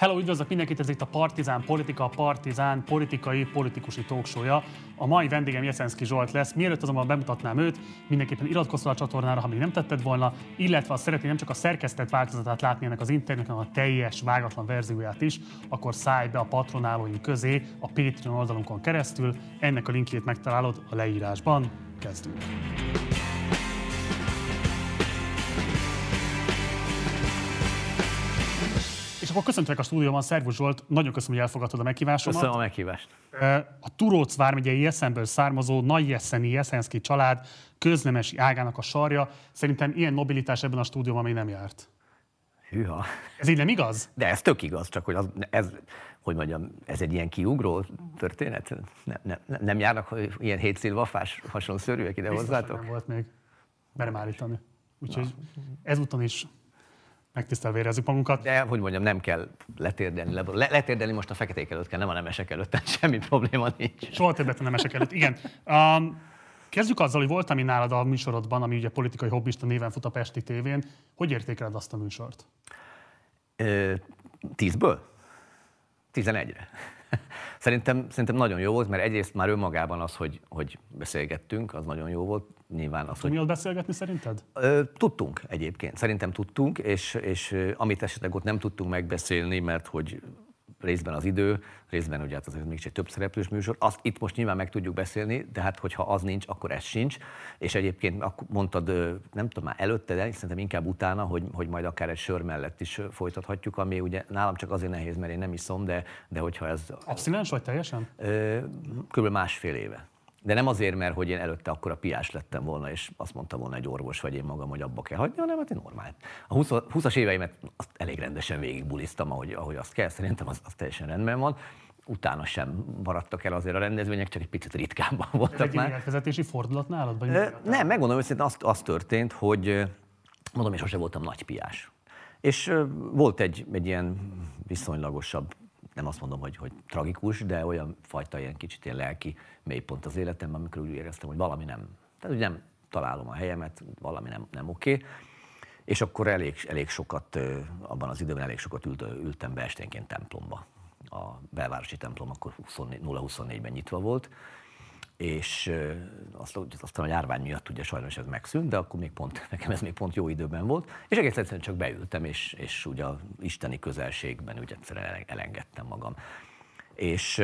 Hello, üdvözlök mindenkit, ez itt a Partizán Politika, a Partizán politikai, politikusi talkshow A mai vendégem Jeszenszki Zsolt lesz. Mielőtt azonban bemutatnám őt, mindenképpen iratkozz a csatornára, ha még nem tetted volna, illetve ha szeretnél nem csak a szerkesztett változatát látni ennek az interjúnak, hanem a teljes, vágatlan verzióját is, akkor szállj be a patronálóink közé a Patreon oldalunkon keresztül. Ennek a linkjét megtalálod a leírásban. Kezdünk! És akkor köszöntelek a stúdióban, Szervus Zsolt, nagyon köszönöm, hogy elfogadtad a meghívásomat. Köszönöm a meghívást. A Turóc vármegyei Jeszenből származó Nagyjeszeni Jeszenszki család köznemesi ágának a sarja. Szerintem ilyen nobilitás ebben a stúdióban még nem járt. Hűha. Ez így nem igaz? De ez tök igaz, csak hogy az, ez, hogy mondjam, ez egy ilyen kiugró történet? Ne, ne, nem járnak hogy ilyen hétszilvafás hasonló szörűek ide Biztos, hozzátok? nem volt még. Merem állítani. Úgyhogy ezúton is megtisztelve érezzük magunkat. De, hogy mondjam, nem kell letérdelni, le, le, letérdelni most a feketék előtt kell, nem a nemesek előtt, tehát semmi probléma nincs. Soha többet a nemesek előtt. Igen. Um, kezdjük azzal, hogy voltam én nálad a műsorodban, ami ugye politikai hobbista néven fut a Pesti tévén. Hogy értékeled azt a műsort? Ö, tízből? Tizenegyre. Szerintem, szerintem nagyon jó volt, mert egyrészt már önmagában az, hogy, hogy beszélgettünk, az nagyon jó volt. Nyilván az, hogy... Mi beszélgetni szerinted? Ö, tudtunk egyébként, szerintem tudtunk, és, és amit esetleg ott nem tudtunk megbeszélni, mert hogy részben az idő, részben ugye hát az még egy több szereplős műsor. Azt itt most nyilván meg tudjuk beszélni, de hát hogyha az nincs, akkor ez sincs. És egyébként mondtad, nem tudom már előtte, de szerintem inkább utána, hogy, hogy majd akár egy sör mellett is folytathatjuk, ami ugye nálam csak azért nehéz, mert én nem iszom, de, de hogyha ez... Abszinens vagy teljesen? Kb. másfél éve. De nem azért, mert hogy én előtte akkor a piás lettem volna, és azt mondta volna egy orvos, vagy én magam, hogy abba kell hagyni, hanem hát én normál. A 20, 20-as éveimet azt elég rendesen végigbuliztam, ahogy, ahogy azt kell, szerintem az, az teljesen rendben van. Utána sem maradtak el azért a rendezvények, csak egy picit ritkábban voltak már. egy vezetési fordulat nálad? Vagy Ö, nem, megmondom őszintén, az, az történt, hogy mondom, én sose voltam nagy piás. És volt egy, egy ilyen viszonylagosabb nem azt mondom, hogy, hogy tragikus, de olyan fajta ilyen kicsit ilyen lelki mélypont az életemben, amikor úgy éreztem, hogy valami nem, tehát hogy nem találom a helyemet, valami nem, nem oké. És akkor elég, elég sokat, abban az időben elég sokat ült, ültem be esténként templomba. A belvárosi templom akkor 0-24-ben nyitva volt, és azt, aztán a járvány miatt ugye sajnos ez megszűnt, de akkor még pont, nekem ez még pont jó időben volt, és egész egyszerűen csak beültem, és, és ugye a isteni közelségben úgy egyszerűen elengedtem magam. És,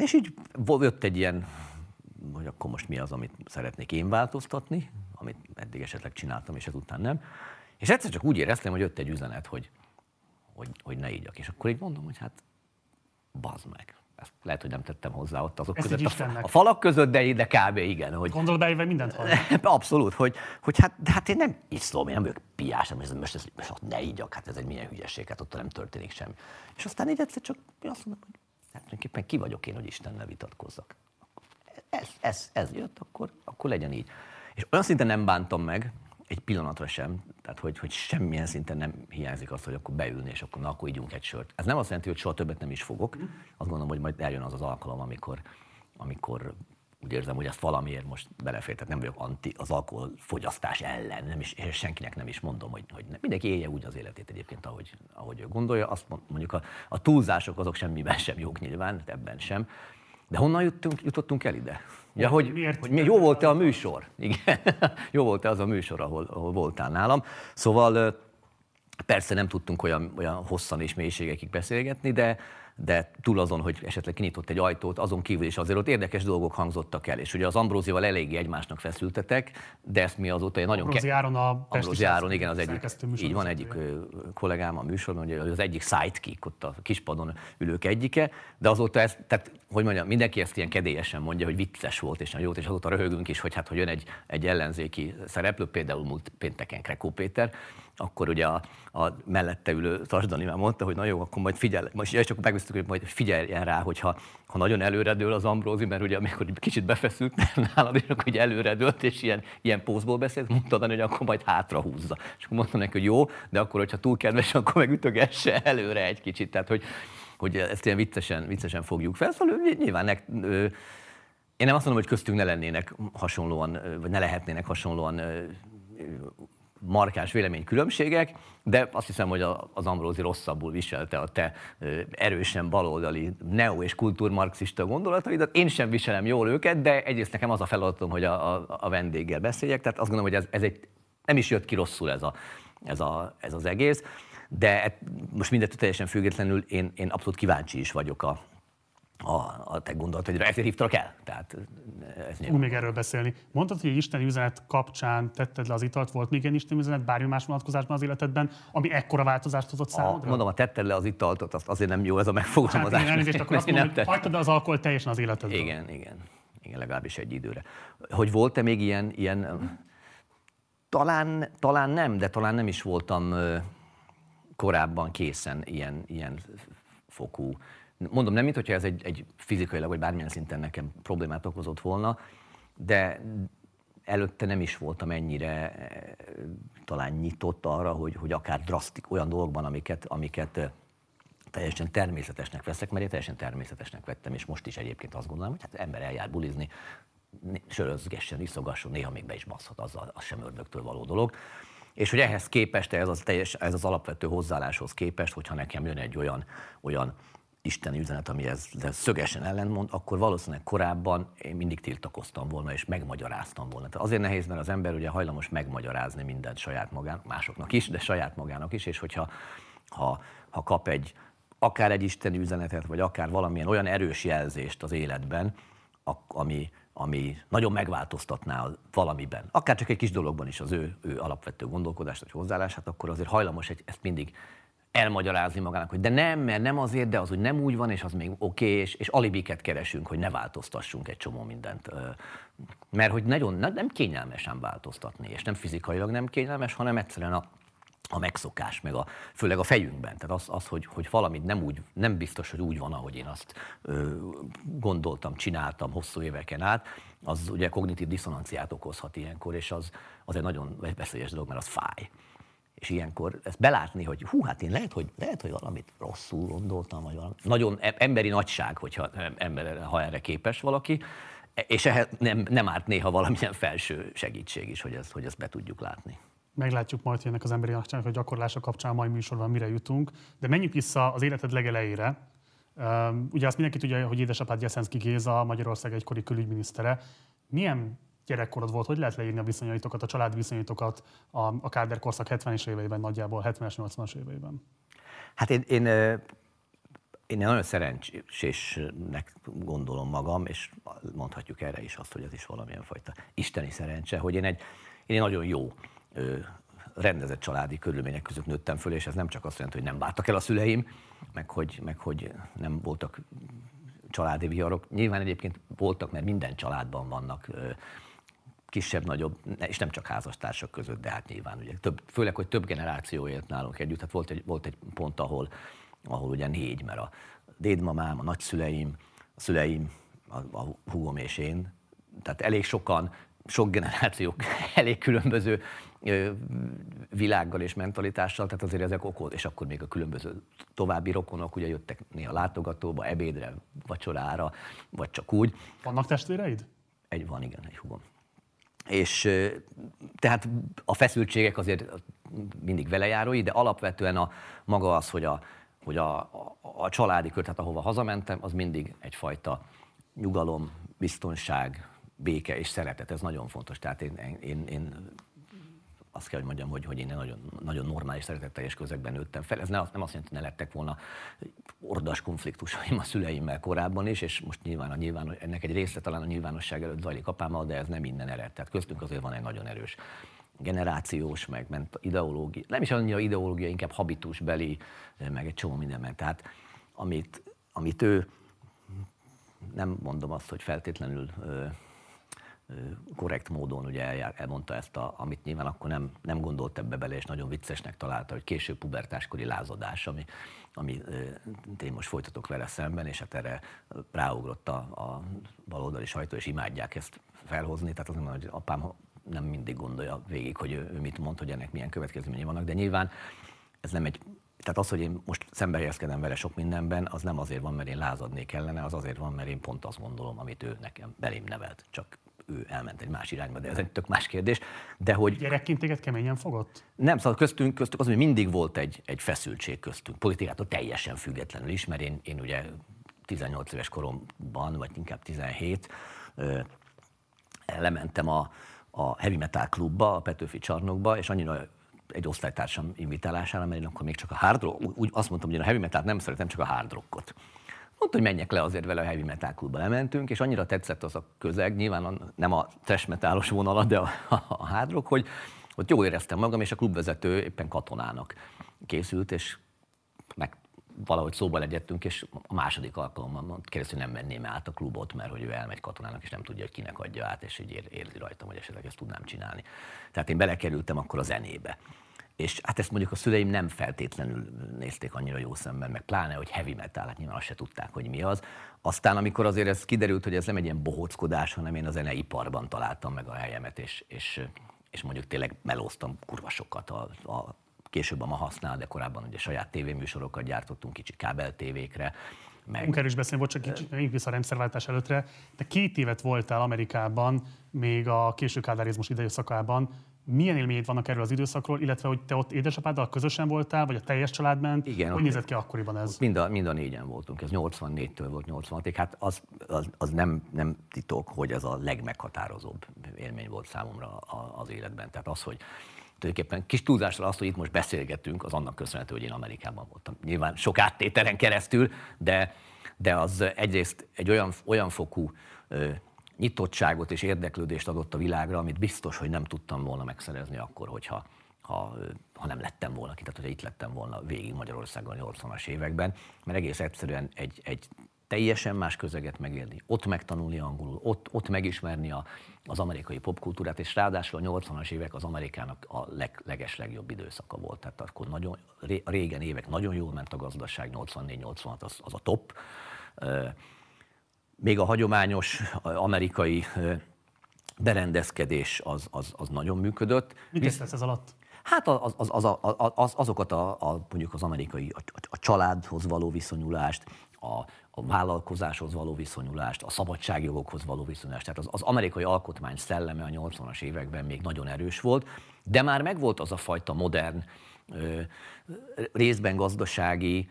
és így jött egy ilyen, hogy akkor most mi az, amit szeretnék én változtatni, amit eddig esetleg csináltam, és ezután nem. És egyszer csak úgy éreztem, hogy jött egy üzenet, hogy, hogy, hogy ne ígyak. És akkor így mondom, hogy hát bazd meg ezt lehet, hogy nem tettem hozzá ott azok Ezt között, a, a, falak között, de, de kb. igen. Hogy, Gondolod beéve mindent hall? Abszolút, hogy, hogy hát, de hát én nem iszom, én nem vagyok piás, nem, most, ez, most ott ne ígyak, hát ez egy milyen hülyeség, hát ott nem történik semmi. És aztán így egyszer csak azt mondom, hogy hát tulajdonképpen ki vagyok én, hogy Istennel vitatkozzak. Ez, ez, ez jött, akkor, akkor legyen így. És olyan szinten nem bántam meg, egy pillanatra sem, tehát hogy, hogy semmilyen szinten nem hiányzik az, hogy akkor beülni, és akkor na, akkor ígyunk egy sört. Ez nem azt jelenti, hogy soha többet nem is fogok. Azt gondolom, hogy majd eljön az az alkalom, amikor, amikor úgy érzem, hogy ezt valamiért most belefér, tehát nem vagyok anti az alkohol fogyasztás ellen, nem is, és senkinek nem is mondom, hogy, hogy nem. mindenki élje úgy az életét egyébként, ahogy, ahogy ő gondolja. Azt mondjuk a, a túlzások azok semmiben sem jók nyilván, ebben sem. De honnan jutottunk, jutottunk el ide? Ja, hogy, Miért? hogy jó volt-e a műsor? Igen, jó volt-e az a műsor, ahol, ahol voltál nálam. Szóval persze nem tudtunk olyan, olyan hosszan és mélységekig beszélgetni, de, de túl azon, hogy esetleg kinyitott egy ajtót, azon kívül is azért ott érdekes dolgok hangzottak el. És ugye az Ambrózival eléggé egymásnak feszültetek, de ezt mi azóta egy nagyon... Ambrózi Áron a Ambrózi Áron, igen, az egyik, így van egyik kollégám a műsorban, hogy az egyik sidekick, ott a kispadon ülők egyike, de azóta ez, tehát hogy mondjam, mindenki ezt ilyen kedélyesen mondja, hogy vicces volt és nagyon jót, és azóta röhögünk is, hogy hát, hogy jön egy, egy ellenzéki szereplő, például múlt pénteken Krekó Péter, akkor ugye a, a mellette ülő Tasdani már mondta, hogy na jó, akkor majd figyel, most és akkor megbíztuk, hogy majd figyeljen rá, hogyha ha nagyon előredől az Ambrózi, mert ugye amikor kicsit befeszült nálad, és akkor ugye előredőlt, és ilyen, ilyen pózból beszélt, mondta hogy akkor majd hátra húzza. És akkor mondta neki, hogy jó, de akkor, hogyha túl kedves, akkor meg ütögesse előre egy kicsit. Tehát, hogy, hogy ezt ilyen viccesen, viccesen fogjuk fel. Szóval nyilván nek, ö, én nem azt mondom, hogy köztünk ne lennének hasonlóan, vagy ne lehetnének hasonlóan markáns véleménykülönbségek, de azt hiszem, hogy az Ambrózi rosszabbul viselte a te erősen baloldali neo- és kultúrmarxista gondolataidat. Én sem viselem jól őket, de egyrészt nekem az a feladatom, hogy a, a, a vendéggel beszéljek, tehát azt gondolom, hogy ez, ez egy, nem is jött ki rosszul ez, a, ez, a, ez az egész, de most mindettől teljesen függetlenül én, én abszolút kíváncsi is vagyok a, a, a te gondolataidra. Ezért hívtalak el. Tehát ez Fogunk még erről beszélni. Mondtad, hogy egy isteni üzenet kapcsán tetted le az italt, volt még egy isteni üzenet bármi más vonatkozásban az életedben, ami ekkora változást hozott számodra? A, mondom, a tetted le az italt, azt azért nem jó ez a megfogalmazás. Hát, elnézést, akkor azt mondom, hogy hagytad az alkohol teljesen az életedben. Igen, igen. Igen, legalábbis egy időre. Hogy volt-e még ilyen, ilyen talán, talán nem, de talán nem is voltam korábban készen ilyen, ilyen fokú Mondom, nem mint hogyha ez egy, egy fizikailag vagy bármilyen szinten nekem problémát okozott volna, de előtte nem is voltam ennyire eh, talán nyitott arra, hogy, hogy akár drasztik olyan dolgokban, amiket, amiket eh, teljesen természetesnek veszek, mert én teljesen természetesnek vettem, és most is egyébként azt gondolom, hogy hát ember eljár bulizni, sörözgessen, iszogasson, néha még be is baszhat, az, az sem ördögtől való dolog. És hogy ehhez képest, ez az, teljes, ez az alapvető hozzáálláshoz képest, hogyha nekem jön egy olyan, olyan isteni üzenet, ami ez, szögesen ellentmond, akkor valószínűleg korábban én mindig tiltakoztam volna, és megmagyaráztam volna. Tehát azért nehéz, mert az ember ugye hajlamos megmagyarázni mindent saját magának, másoknak is, de saját magának is, és hogyha ha, ha kap egy, akár egy isteni üzenetet, vagy akár valamilyen olyan erős jelzést az életben, ami, ami nagyon megváltoztatná valamiben, akár csak egy kis dologban is az ő, ő alapvető gondolkodást vagy hozzáállását, akkor azért hajlamos egy, ezt mindig elmagyarázni magának, hogy de nem, mert nem azért, de az úgy nem úgy van, és az még oké, okay, és, és alibiket keresünk, hogy ne változtassunk egy csomó mindent. Mert hogy nagyon nem kényelmesen változtatni, és nem fizikailag nem kényelmes, hanem egyszerűen a, a megszokás, meg a, főleg a fejünkben. Tehát az, az hogy, hogy valamit nem, úgy, nem biztos, hogy úgy van, ahogy én azt ö, gondoltam, csináltam hosszú éveken át, az ugye kognitív diszonanciát okozhat ilyenkor, és az, az egy nagyon veszélyes dolog, mert az fáj. És ilyenkor ezt belátni, hogy hú, hát én lehet, hogy, lehet, hogy valamit rosszul gondoltam, vagy valami. Nagyon emberi nagyság, hogyha ember, ha erre képes valaki, és ehhez nem, nem árt néha valamilyen felső segítség is, hogy ezt, hogy ezt be tudjuk látni. Meglátjuk majd, hogy ennek az emberi nagyságnak a gyakorlása kapcsán mai műsorban mire jutunk. De menjünk vissza az életed legelejére. ugye azt mindenki tudja, hogy édesapád Jeszenszki Géza, Magyarország egykori külügyminisztere. Milyen gyerekkorod volt, hogy lehet leírni a viszonyaitokat, a családi viszonyaitokat a, a Káder korszak 70-es éveiben, nagyjából 70-es, 80-as éveiben? Hát én, én, én nagyon szerencsésnek gondolom magam, és mondhatjuk erre is azt, hogy ez is valamilyen fajta isteni szerencse, hogy én egy, én egy nagyon jó rendezett családi körülmények között nőttem föl, és ez nem csak azt jelenti, hogy nem vártak el a szüleim, meg hogy, meg hogy nem voltak családi viharok. Nyilván egyébként voltak, mert minden családban vannak kisebb-nagyobb, és nem csak házastársak között, de hát nyilván ugye több, főleg, hogy több generáció élt nálunk együtt. Hát volt egy, volt egy pont, ahol, ahol ugye négy, mert a dédmamám, a nagyszüleim, a szüleim, a, a húgom és én, tehát elég sokan, sok generációk, elég különböző világgal és mentalitással, tehát azért ezek okol, és akkor még a különböző további rokonok ugye jöttek néha látogatóba, ebédre, vacsorára, vagy csak úgy. Vannak testvéreid? Egy van, igen, egy húgom. És tehát a feszültségek azért mindig velejárói, de alapvetően a maga az, hogy a, hogy a, a, a családi kör, tehát ahova hazamentem, az mindig egyfajta nyugalom, biztonság, béke és szeretet, ez nagyon fontos. Tehát én, én, én azt kell, hogy mondjam, hogy, hogy én nagyon, nagyon normális, szeretetteljes közegben nőttem fel. Ez ne, nem azt jelenti, hogy ne lettek volna ordas konfliktusaim a szüleimmel korábban is, és most nyilván, a nyilván ennek egy része talán a nyilvánosság előtt zajlik apámmal, de ez nem minden ered. Tehát köztünk azért van egy nagyon erős generációs, meg ment ideológia, nem is annyira ideológia, inkább habitusbeli, meg egy csomó minden ment. Tehát amit, amit ő, nem mondom azt, hogy feltétlenül korrekt módon ugye elmondta ezt, a, amit nyilván akkor nem, nem gondolt ebbe bele, és nagyon viccesnek találta, hogy később pubertáskori lázadás, ami, ami én most folytatok vele szemben, és hát erre ráugrott a, a baloldali sajtó, és imádják ezt felhozni. Tehát azt mondom, hogy apám nem mindig gondolja végig, hogy ő, ő mit mond, hogy ennek milyen következményei vannak, de nyilván ez nem egy tehát az, hogy én most szembe helyezkedem vele sok mindenben, az nem azért van, mert én lázadnék ellene, az azért van, mert én pont azt gondolom, amit ő nekem belém nevelt. Csak ő elment egy más irányba, de ez egy tök más kérdés. De hogy... Gyerekként téged keményen fogott? Nem, szóval köztünk, köztük az, hogy mindig volt egy, egy feszültség köztünk, politikától teljesen függetlenül is, mert én, én ugye 18 éves koromban, vagy inkább 17, lementem a, a Heavy Metal klubba, a Petőfi csarnokba, és annyira egy osztálytársam invitálására, mert én akkor még csak a hard rock, úgy azt mondtam, hogy én a heavy metal nem szeretem, csak a hard rockot. Mondta, hogy menjek le azért vele a heavy metal klubba. Lementünk, és annyira tetszett az a közeg, nyilván nem a trash metalos vonala, de a, a hard rock, hogy ott jól éreztem magam, és a klubvezető éppen katonának készült, és meg valahogy szóba legyettünk, és a második alkalommal kérdezte, hogy nem menném át a klubot, mert hogy ő elmegy katonának, és nem tudja, hogy kinek adja át, és így érzi rajtam, hogy esetleg ezt tudnám csinálni. Tehát én belekerültem akkor a zenébe. És hát ezt mondjuk a szüleim nem feltétlenül nézték annyira jó szemben, meg pláne, hogy heavy metal, hát nyilván azt se tudták, hogy mi az. Aztán, amikor azért ez kiderült, hogy ez nem egy ilyen bohóckodás, hanem én a zeneiparban találtam meg a helyemet, és, és, és mondjuk tényleg melóztam kurva sokat a, a később a ma használ, de korábban ugye saját tévéműsorokat gyártottunk kicsi kábel tévékre. Meg... Munkáról is beszélni, volt csak kicsit még vissza a rendszerváltás előttre. De két évet voltál Amerikában, még a késő kádárizmus időszakában. Milyen élményed vannak erről az időszakról, illetve hogy te ott édesapáddal közösen voltál, vagy a teljes család ment? Igen. Hogy nézett ki akkoriban ez? Mind a, mind a négyen voltunk, ez 84-től volt 86-ig. Hát az, az, az nem, nem titok, hogy ez a legmeghatározóbb élmény volt számomra az életben. Tehát az, hogy tulajdonképpen kis túlzással azt, hogy itt most beszélgetünk, az annak köszönhető, hogy én Amerikában voltam. Nyilván sok áttételen keresztül, de, de az egyrészt egy olyan, olyan fokú nyitottságot és érdeklődést adott a világra, amit biztos, hogy nem tudtam volna megszerezni akkor, hogyha ha, ha nem lettem volna ki, tehát hogyha itt lettem volna végig Magyarországon a 80-as években, mert egész egyszerűen egy, egy teljesen más közeget megélni, ott megtanulni angolul, ott, ott megismerni a, az amerikai popkultúrát, és ráadásul a 80-as évek az Amerikának a leg, leges legjobb időszaka volt. Tehát akkor nagyon, régen évek nagyon jól ment a gazdaság, 84-86 az, az a top. Még a hagyományos amerikai berendezkedés az, az, az nagyon működött. Mit Visz... ez alatt? Hát az, az, az, az, az, azokat a, a, mondjuk az amerikai, a, a családhoz való viszonyulást, a, a vállalkozáshoz való viszonyulást, a szabadságjogokhoz való viszonyulást. Tehát az, az amerikai alkotmány szelleme a 80-as években még nagyon erős volt, de már megvolt az a fajta modern, ö, részben gazdasági,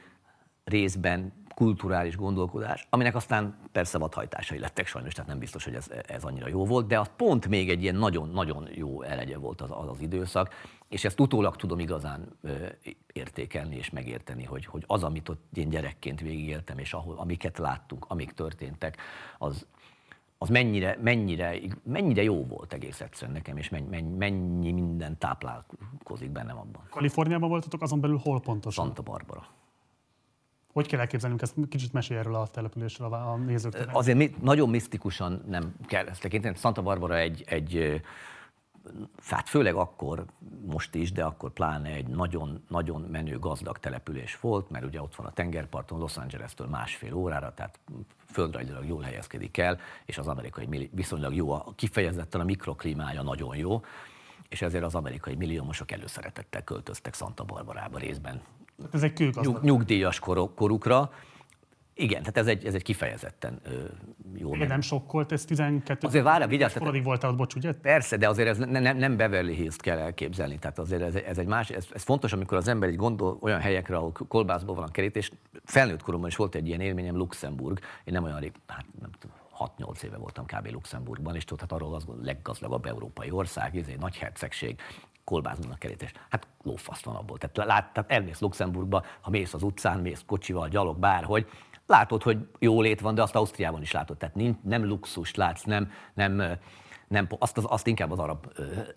részben kulturális gondolkodás, aminek aztán persze vadhajtásai lettek sajnos, tehát nem biztos, hogy ez, ez annyira jó volt, de az pont még egy ilyen nagyon-nagyon jó elegye volt az, az az időszak, és ezt utólag tudom igazán értékelni és megérteni, hogy, hogy az, amit ott én gyerekként végigéltem, és ahol, amiket láttunk, amik történtek, az, az mennyire, mennyire, mennyire jó volt egész egyszerűen nekem, és mennyi, mennyi minden táplálkozik bennem abban. Kaliforniában voltatok, azon belül hol pontosan? Santa Barbara. Hogy kell elképzelnünk ezt? Kicsit mesélj erről a településről a nézőknek. Azért mi, nagyon misztikusan nem kell ezt tekinteni. Santa Barbara egy, egy hát főleg akkor, most is, de akkor pláne egy nagyon-nagyon menő gazdag település volt, mert ugye ott van a tengerparton, Los Angeles-től másfél órára, tehát földrajzilag jól helyezkedik el, és az amerikai viszonylag jó, a, kifejezetten a mikroklímája nagyon jó, és ezért az amerikai milliómosok előszeretettel költöztek Santa Barbarába részben. Ez egy kőgazdag. Nyugdíjas korukra, igen, tehát ez egy, ez egy kifejezetten ö, jó. Igen, nem sokkolt ez 12 Azért várja, vigyázz. Forodig voltál ott, bocs, ugye? Persze, de azért ez ne, nem, nem Beverly Hills-t kell elképzelni. Tehát azért ez, ez egy más, ez, ez, fontos, amikor az ember egy gondol olyan helyekre, ahol kolbászból van a kerítés. Felnőtt koromban is volt egy ilyen élményem Luxemburg. Én nem olyan rég, hát nem tudom, 6-8 éve voltam kb. Luxemburgban, és tudhat arról az a leggazdagabb európai ország, ez egy nagy hercegség, kolbászban a kerítés. Hát lófaszt van abból. Tehát, lát, tehát elmész Luxemburgba, ha mész az utcán, mész kocsival, gyalog, bárhogy, látod, hogy jólét van, de azt Ausztriában is látod. Tehát nem luxust látsz, nem, nem nem, azt, az, azt inkább az arab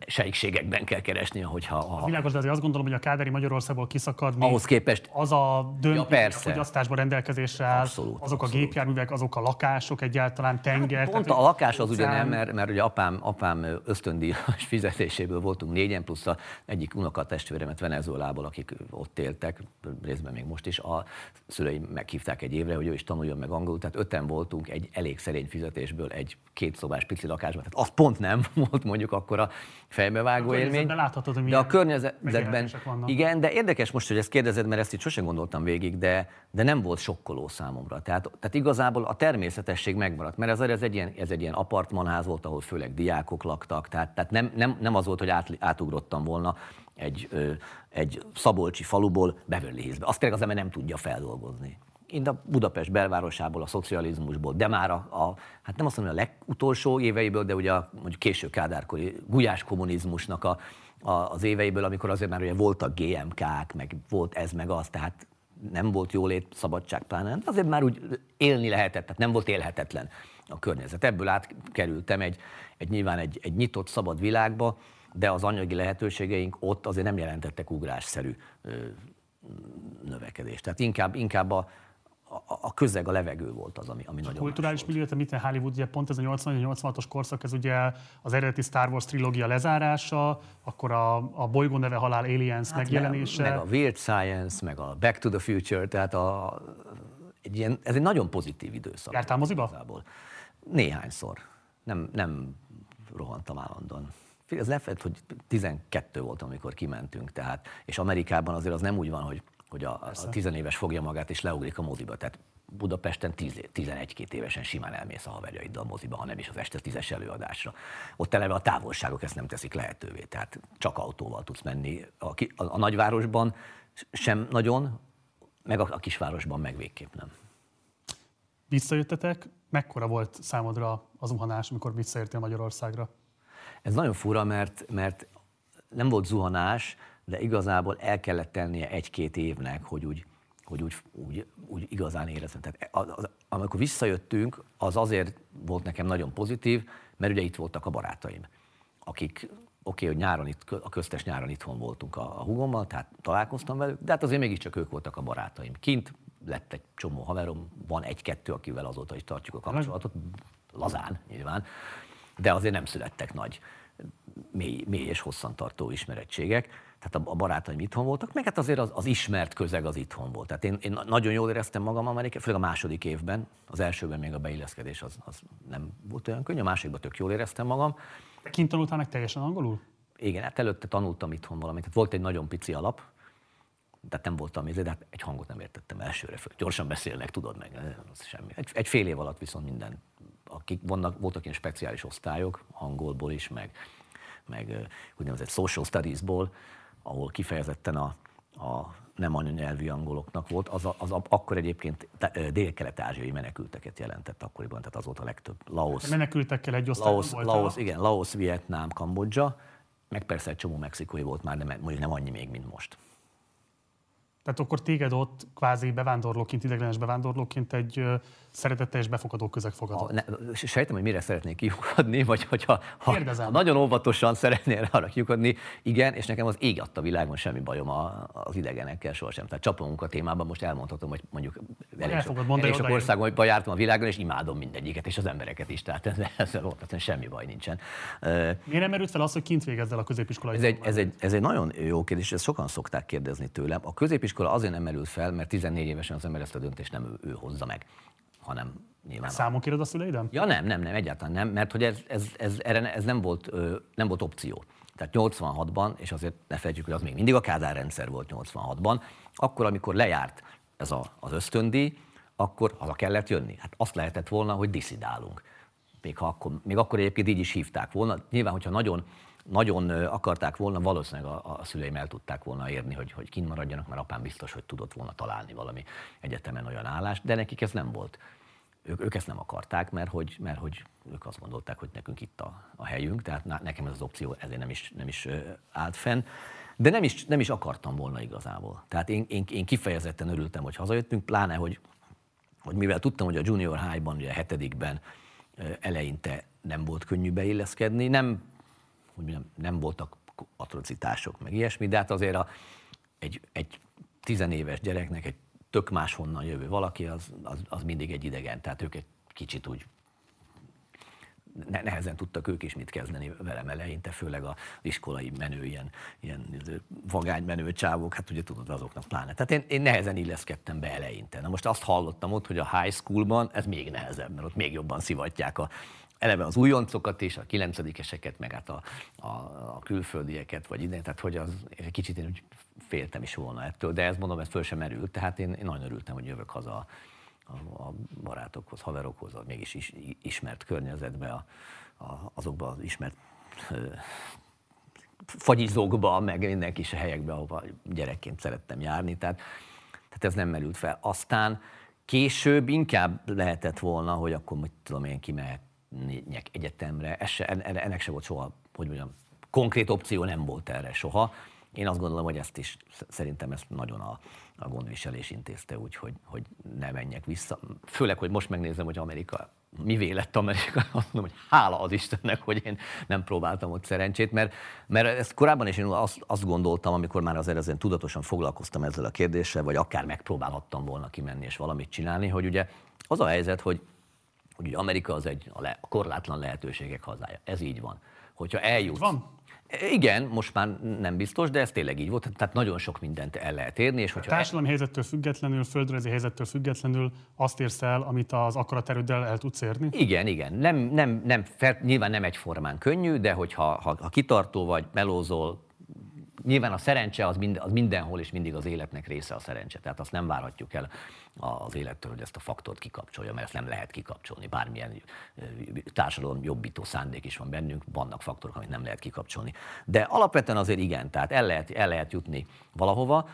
sejkségekben kell keresni, hogyha... A... Világos, de azért azt gondolom, hogy a Káderi Magyarországból kiszakadni, ahhoz képest, az a döntő, ja, fogyasztásban rendelkezésre áll, abszolút, azok abszolút. a gépjárművek, azok a lakások egyáltalán, tenger. Hát pont a lakás az ugye nem, mert, mert ugye apám, apám ösztöndíjas fizetéséből voltunk négyen, plusz a egyik unokatestvéremet Venezuelából, akik ott éltek, részben még most is, a szüleim meghívták egy évre, hogy ő is tanuljon meg angolul, tehát öten voltunk egy elég szerény fizetésből egy két szobás pici lakásban, tehát azt pont nem volt mondjuk akkor a fejbevágó A élmény. láthatod, hogy de a környezetben, igen, de érdekes most, hogy ezt kérdezed, mert ezt itt sosem gondoltam végig, de, de nem volt sokkoló számomra. Tehát, tehát igazából a természetesség megmaradt, mert ez, ez, egy ilyen, ez egy ilyen apartmanház volt, ahol főleg diákok laktak, tehát, tehát nem, nem, nem az volt, hogy át, átugrottam volna egy, egy szabolcsi faluból Beverly Hillsbe. Azt tényleg az ember nem tudja feldolgozni. Én a Budapest belvárosából, a szocializmusból, de már a, a hát nem azt mondom, a legutolsó éveiből, de ugye a mondjuk késő kádárkori gulyás kommunizmusnak a, a, az éveiből, amikor azért már ugye voltak GMK-k, meg volt ez, meg az, tehát nem volt jólét, szabadság pláne, azért már úgy élni lehetett, tehát nem volt élhetetlen a környezet. Ebből átkerültem egy, egy nyilván egy, egy nyitott, szabad világba, de az anyagi lehetőségeink ott azért nem jelentettek ugrásszerű növekedést. Tehát inkább, inkább a, a, a közeg, a levegő volt az, ami, ami nagyon kulturális millió, te mit Hollywood, ugye pont ez a 80-86-os korszak, ez ugye az eredeti Star Wars trilógia lezárása, akkor a, a bolygó neve halál Aliens hát megjelenése. Meg, meg a Weird Science, meg a Back to the Future, tehát a, egy ilyen, ez egy nagyon pozitív időszak. Jártál moziba? Igazából. Néhányszor. Nem, nem rohantam állandóan. Ez lefett, hogy 12 voltam, amikor kimentünk, tehát, és Amerikában azért az nem úgy van, hogy, hogy a, a tizenéves fogja magát és leugrik a moziba. Tehát Budapesten 11-2 évesen simán elmész a haverjaiddal a moziba, ha nem is az este tízes előadásra. Ott eleve a távolságok ezt nem teszik lehetővé, tehát csak autóval tudsz menni. A, a, a nagyvárosban sem nagyon, meg a, a kisvárosban meg végképp nem. Visszajöttetek, mekkora volt számodra az zuhanás, amikor visszaértél Magyarországra? Ez nagyon fura, mert, mert nem volt zuhanás, de igazából el kellett tennie egy-két évnek, hogy úgy, hogy úgy, úgy, úgy igazán érezzem. Tehát az, amikor visszajöttünk, az azért volt nekem nagyon pozitív, mert ugye itt voltak a barátaim, akik oké, okay, hogy nyáron itt, a köztes nyáron itthon voltunk a, a hugommal, tehát találkoztam velük, de hát azért mégiscsak ők voltak a barátaim. Kint lett egy csomó haverom, van egy-kettő, akivel azóta is tartjuk a kapcsolatot, lazán nyilván, de azért nem születtek nagy, mély, mély és hosszantartó ismerettségek. Tehát a, barátaim itthon voltak, meg hát azért az, az ismert közeg az itthon volt. Tehát én, én nagyon jól éreztem magam Amerikában, főleg a második évben, az elsőben még a beilleszkedés az, az nem volt olyan könnyű, a másikban tök jól éreztem magam. Kint tanultál meg teljesen angolul? Igen, hát előtte tanultam itthon valamit. Tehát volt egy nagyon pici alap, tehát nem voltam izé, de hát egy hangot nem értettem elsőre. Föl. Gyorsan beszélnek, tudod meg, az semmi. Egy, egy fél év alatt viszont minden, akik vannak, voltak ilyen speciális osztályok, angolból is, meg, meg úgynevezett social studiesból, ahol kifejezetten a, a nem anyanyelvű angoloknak volt, az, a, az a, akkor egyébként dél-kelet-ázsiai menekülteket jelentett akkoriban, tehát az volt a legtöbb. Laos, menekültekkel egy osztályban Laos, volt. Laos, igen, Laos, Vietnám, Kambodzsa, meg persze egy csomó mexikói volt már, de mondjuk nem annyi még, mint most. Tehát akkor téged ott kvázi bevándorlóként, ideglenes bevándorlóként egy ö, szeretetteljes befogadó közeg fogadott. Ne, sejtem, hogy mire szeretnék kiukadni, vagy hogyha ha, ha nagyon óvatosan szeretnél arra kiukadni, igen, és nekem az ég adta világon semmi bajom a, az idegenekkel sohasem. Tehát csapunk a témában, most elmondhatom, hogy mondjuk elég El sok, elég sok odaér. országban jártam a világon, és imádom mindegyiket, és az embereket is, tehát ezzel, ezzel ott semmi baj nincsen. Miért nem merült fel az, hogy kint végezd el a középiskolai ez egy, ez, egy, ez egy nagyon jó kérdés, ezt sokan szokták kérdezni tőlem. A középiskola azért nem merült fel, mert 14 évesen az ember ezt a döntést nem ő, ő hozza meg, hanem nyilván Számon kéred a szüleidem? Ja nem, nem, nem, egyáltalán nem, mert hogy ez, ez, ez, erre, ez nem, volt, nem volt opció. Tehát 86-ban, és azért ne felejtjük, hogy az még mindig a Kádár rendszer volt 86-ban, akkor, amikor lejárt ez a, az ösztöndíj, akkor haza kellett jönni. Hát azt lehetett volna, hogy diszidálunk. Még, ha akkor, még akkor egyébként így is hívták volna. Nyilván, hogyha nagyon, nagyon akarták volna, valószínűleg a, a szüleim el tudták volna érni, hogy, hogy kint maradjanak, mert apám biztos, hogy tudott volna találni valami egyetemen olyan állást, de nekik ez nem volt ők, ők ezt nem akarták, mert hogy, mert hogy ők azt gondolták, hogy nekünk itt a, a helyünk, tehát nekem ez az opció ezért nem is, nem is állt fenn. De nem is, nem is akartam volna igazából. Tehát én, én, én kifejezetten örültem, hogy hazajöttünk, pláne, hogy, hogy mivel tudtam, hogy a junior high-ban, ugye a hetedikben eleinte nem volt könnyű beilleszkedni, nem, hogy mondjam, nem voltak atrocitások, meg ilyesmi, de hát azért a, egy, egy tizenéves gyereknek egy tök máshonnan jövő valaki, az, az, az mindig egy idegen, tehát ők egy kicsit úgy ne- nehezen tudtak ők is mit kezdeni velem eleinte, főleg az iskolai menő, ilyen, ilyen vagány menő csávók, hát ugye tudod azoknak pláne. Tehát én, én nehezen illeszkedtem be eleinte. Na most azt hallottam ott, hogy a high schoolban ez még nehezebb, mert ott még jobban szivatják a, eleve az újoncokat is, a kilencedikeseket, meg hát a, a, a külföldieket, vagy ide, tehát hogy az, egy kicsit én úgy féltem is volna ettől, de ez mondom, ez föl sem merült, tehát én, én nagyon örültem, hogy jövök haza a, a barátokhoz, haverokhoz, a mégis is, ismert környezetbe, a, a, azokba az ismert fagyizókba, meg minden kis helyekbe, ahova gyerekként szerettem járni, tehát, tehát ez nem merült fel. Aztán később inkább lehetett volna, hogy akkor, mit tudom én, kimehetnék egyetemre, ez se, ennek se volt soha, hogy mondjam, konkrét opció nem volt erre soha. Én azt gondolom, hogy ezt is, szerintem ezt nagyon a, a gondviselés intézte úgy, hogy, hogy ne menjek vissza. Főleg, hogy most megnézem, hogy Amerika mi lett Amerika, azt mondom, hogy hála az Istennek, hogy én nem próbáltam ott szerencsét, mert, mert ezt korábban is én azt, azt gondoltam, amikor már azért ezen tudatosan foglalkoztam ezzel a kérdéssel, vagy akár megpróbálhattam volna kimenni és valamit csinálni, hogy ugye az a helyzet, hogy, hogy ugye Amerika az egy a, le, a korlátlan lehetőségek hazája. Ez így van. Hogyha eljutsz, van. Igen, most már nem biztos, de ez tényleg így volt. Tehát nagyon sok mindent el lehet érni. És hogyha a társadalmi el... helyzettől függetlenül, földrajzi helyzettől függetlenül azt érsz el, amit az akaraterőddel el tudsz érni? Igen, igen. Nem, nem, nem, nyilván nem egyformán könnyű, de hogyha ha, ha kitartó vagy, melózol, nyilván a szerencse az, mind, az mindenhol és mindig az életnek része a szerencse. Tehát azt nem várhatjuk el az élettől, hogy ezt a faktort kikapcsolja, mert ezt nem lehet kikapcsolni. Bármilyen társadalom jobbító szándék is van bennünk, vannak faktorok, amit nem lehet kikapcsolni. De alapvetően azért igen, tehát el lehet, el lehet jutni valahova,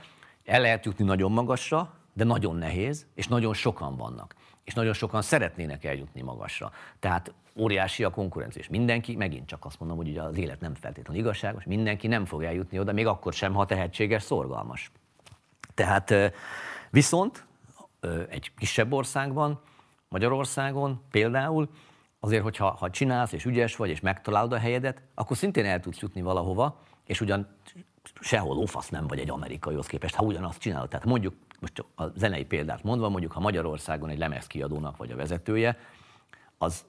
el lehet jutni nagyon magasra, de nagyon nehéz, és nagyon sokan vannak. És nagyon sokan szeretnének eljutni magasra. Tehát óriási a konkurencia, és mindenki, megint csak azt mondom, hogy ugye az élet nem feltétlenül igazságos, mindenki nem fog eljutni oda, még akkor sem, ha tehetséges, szorgalmas. Tehát viszont egy kisebb országban, Magyarországon például, azért, hogyha ha csinálsz, és ügyes vagy, és megtalálod a helyedet, akkor szintén el tudsz jutni valahova, és ugyan sehol ófasz nem vagy egy amerikaihoz képest, ha ugyanazt csinálod. Tehát mondjuk, most csak a zenei példát mondva, mondjuk, ha Magyarországon egy lemezkiadónak vagy a vezetője, az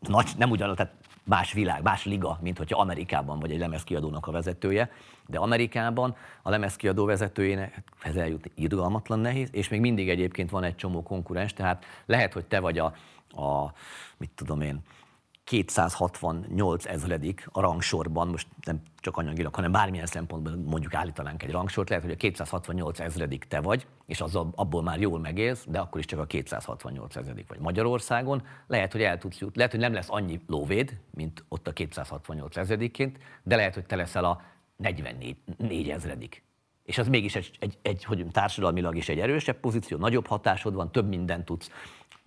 nagy, nem ugyanaz, tehát más világ, más liga, mint hogyha Amerikában vagy egy lemezkiadónak a vezetője, de Amerikában a lemezkiadó vezetőjének ez eljutni irgalmatlan nehéz, és még mindig egyébként van egy csomó konkurens, tehát lehet, hogy te vagy a, a mit tudom én, 268 ezredik a rangsorban, most nem csak anyagilag, hanem bármilyen szempontból mondjuk állítanánk egy rangsort, lehet, hogy a 268 ezredik te vagy, és az abból már jól megélsz, de akkor is csak a 268 ezredik vagy Magyarországon. Lehet, hogy el tudsz lehet, hogy nem lesz annyi lóvéd, mint ott a 268 ezredikként, de lehet, hogy te leszel a 44 ezredik. És az mégis egy, egy, egy hogy társadalmilag is egy erősebb pozíció, nagyobb hatásod van, több mindent tudsz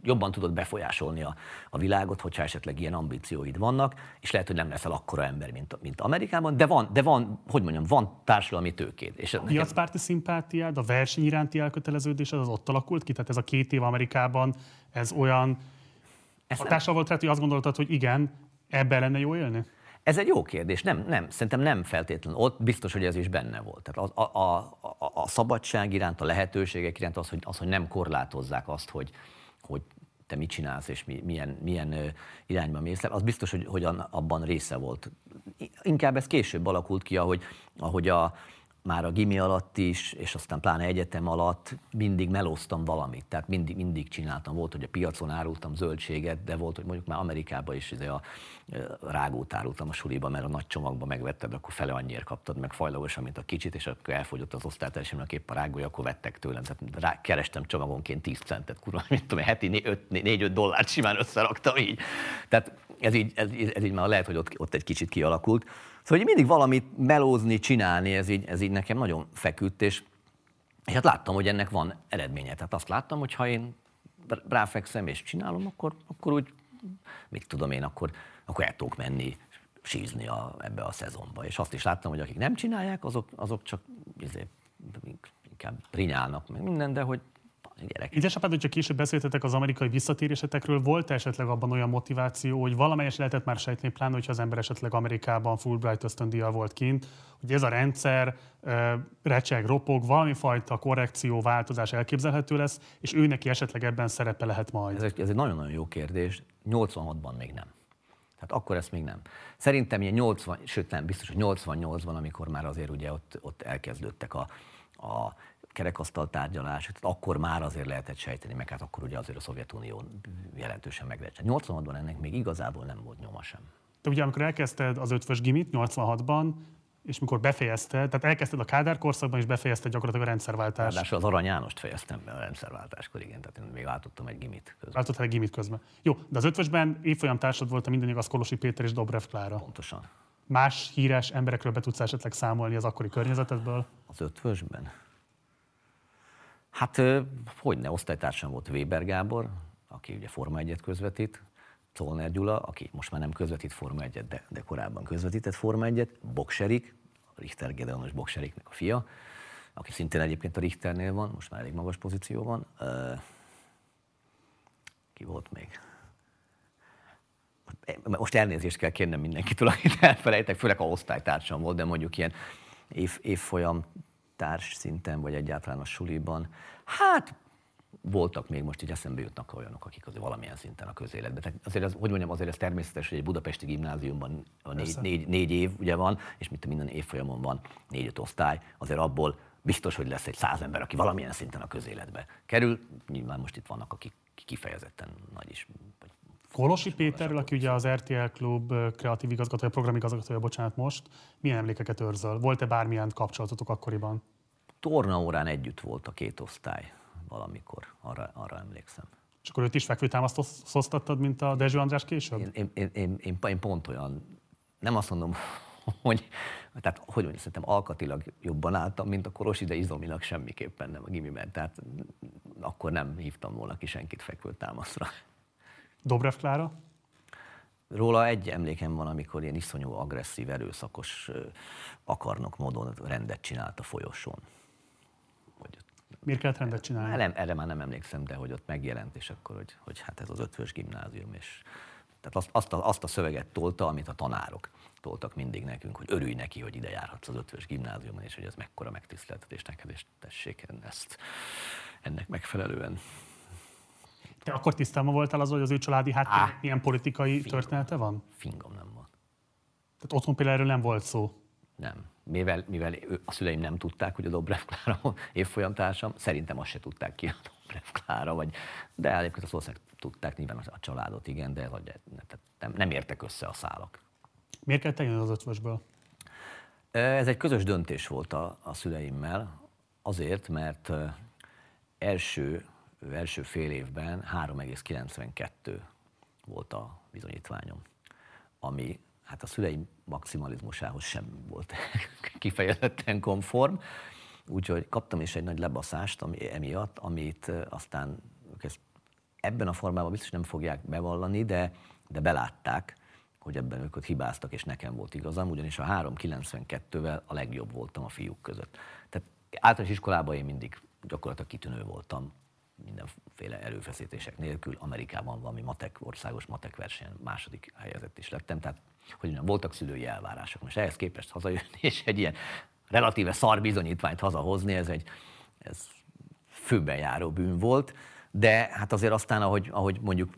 jobban tudod befolyásolni a, a világot, hogyha esetleg ilyen ambícióid vannak, és lehet, hogy nem leszel akkora ember, mint, mint Amerikában, de van, de van, hogy mondjam, van társadalmi tőkéd. És a piacpárti szimpátiád, a verseny iránti elköteleződés, az ott alakult ki? Tehát ez a két év Amerikában, ez olyan Ezt hatással volt, tehát, hogy azt gondoltad, hogy igen, ebben lenne jó élni? Ez egy jó kérdés. Nem, nem, szerintem nem feltétlenül. Ott biztos, hogy ez is benne volt. Tehát a, a, a, a szabadság iránt, a lehetőségek iránt az, hogy, az, hogy nem korlátozzák azt, hogy, hogy te mit csinálsz, és milyen, milyen irányba mész el, az biztos, hogy, hogy abban része volt. Inkább ez később alakult ki, ahogy, ahogy a, már a gimi alatt is, és aztán pláne egyetem alatt mindig melóztam valamit, tehát mindig, mindig csináltam. Volt, hogy a piacon árultam zöldséget, de volt, hogy mondjuk már Amerikában is izé a rágót árultam a suliba, mert a nagy csomagba megvetted, akkor fele annyiért kaptad meg fajlagosan, mint a kicsit, és akkor elfogyott az osztálytársamnak épp a rágója, akkor vettek tőlem. Tehát rá, kerestem csomagonként 10 centet, kurva, mint tudom, heti 4-5 dollárt simán összeraktam így. Tehát ez így, ez, ez így már lehet, hogy ott, ott egy kicsit kialakult. Szóval hogy mindig valamit melózni, csinálni, ez így, ez így nekem nagyon feküdt, és, és hát láttam, hogy ennek van eredménye. Tehát azt láttam, hogy ha én ráfekszem és csinálom, akkor, akkor úgy, mit tudom én, akkor, akkor el tudok menni sízni a, ebbe a szezonba. És azt is láttam, hogy akik nem csinálják, azok, azok csak izé, inkább rinyálnak, meg minden, de hogy gyerek. Édesapád, hogyha később beszéltetek az amerikai visszatérésetekről, volt esetleg abban olyan motiváció, hogy valamelyes lehetett már sejteni, pláne, hogyha az ember esetleg Amerikában Fulbright ösztöndíjjal volt kint, hogy ez a rendszer recseg, ropog, valami fajta korrekció, változás elképzelhető lesz, és ő neki esetleg ebben szerepe lehet majd. Ez egy, ez egy nagyon-nagyon jó kérdés. 86-ban még nem. Tehát akkor ezt még nem. Szerintem ilyen 80, sőt nem, biztos, hogy 88-ban, amikor már azért ugye ott, ott elkezdődtek a, a kerekasztal tárgyalás, tehát akkor már azért lehetett sejteni, meg hát akkor ugye azért a Szovjetunió jelentősen meglehetett. 86-ban ennek még igazából nem volt nyoma sem. Te ugye amikor elkezdted az ötvös gimit 86-ban, és mikor befejezted, tehát elkezdted a Kádár korszakban, és befejezted gyakorlatilag a rendszerváltást. Ráadásul az Arany Jánost fejeztem be a rendszerváltáskor, igen, tehát én még váltottam egy gimit közben. Váltottál egy gimit közben. Jó, de az ötvösben évfolyam társad volt a minden igaz Kolosi Péter és Dobrev Klára. Pontosan. Más híres emberekről be tudsz esetleg számolni az akkori környezetedből? Az ötvösben? Hát, hogy ne, osztálytársam volt Weber Gábor, aki ugye Forma 1 közvetít, Czolner Gyula, aki most már nem közvetít Forma 1 de, de korábban közvetített Forma 1 Bokserik, Richter Gedeonos Bokseriknek a fia, aki szintén egyébként a Richternél van, most már elég magas pozíció van. Ki volt még? Most elnézést kell kérnem mindenkitől, akit elfelejtek, főleg a osztálytársam volt, de mondjuk ilyen év, évfolyam társ szinten, vagy egyáltalán a suliban. Hát voltak még most így eszembe jutnak olyanok, akik azért valamilyen szinten a közéletben. Tehát azért az, hogy mondjam, azért ez természetes, hogy egy budapesti gimnáziumban a négy, négy, négy, év ugye van, és mint minden évfolyamon van négy-öt osztály, azért abból biztos, hogy lesz egy száz ember, aki valamilyen szinten a közéletbe kerül. Nyilván most itt vannak, akik kifejezetten nagy is. Vagy Kolosi Péterről, aki ugye az RTL Klub kreatív igazgatója, programigazgatója, bocsánat most, milyen emlékeket őrzöl? Volt-e bármilyen kapcsolatotok akkoriban? Tornaórán együtt volt a két osztály valamikor, arra, arra emlékszem. És akkor őt is fekvőtámasztottattad, mint a Dezső András később? Én, én, én, én, én, pont olyan, nem azt mondom, hogy, tehát hogy mondjam, szerintem alkatilag jobban álltam, mint a Korosi, de izomilag semmiképpen nem a gimiben. Tehát akkor nem hívtam volna ki senkit fekvőtámaszra. Dobrev Klára? Róla egy emlékem van, amikor ilyen iszonyú agresszív, erőszakos akarnok módon rendet csinált a folyosón. Miért kellett rendet csinálni? Nem, erre már nem emlékszem, de hogy ott megjelent, és akkor, hogy, hogy hát ez az ötvös gimnázium, és tehát azt, azt, a, azt a szöveget tolta, amit a tanárok toltak mindig nekünk, hogy örülj neki, hogy ide járhatsz az ötvös gimnáziumon, és hogy ez mekkora megtiszteltetés neked, és tessék ezt ennek megfelelően. Te akkor tisztában voltál az, hogy az ő családi háttér milyen politikai fingom, története van? Fingom nem van. Tehát otthon például erről nem volt szó? Nem mivel, mivel a szüleim nem tudták, hogy a Dobrev Klára évfolyam társam, szerintem azt se tudták ki a Dobrev Klára, vagy, de egyébként azt valószínűleg tudták, nyilván a családot, igen, de ez, nem, nem értek össze a szálak. Miért kellett eljönni az ötvösből? Ez egy közös döntés volt a, a szüleimmel, azért, mert első, első fél évben 3,92 volt a bizonyítványom, ami hát a szüleim maximalizmusához sem volt kifejezetten konform, úgyhogy kaptam is egy nagy lebaszást ami, emiatt, amit aztán ezt ebben a formában biztos nem fogják bevallani, de, de belátták, hogy ebben ők ott hibáztak, és nekem volt igazam, ugyanis a 392-vel a legjobb voltam a fiúk között. Tehát általános iskolában én mindig gyakorlatilag kitűnő voltam, mindenféle erőfeszítések nélkül. Amerikában valami matek, országos matek versenyen második helyezett is lettem, tehát hogy mondjam, voltak szülői elvárások. Most ehhez képest hazajönni, és egy ilyen relatíve szar bizonyítványt hazahozni, ez egy ez főben járó bűn volt, de hát azért aztán, ahogy, ahogy mondjuk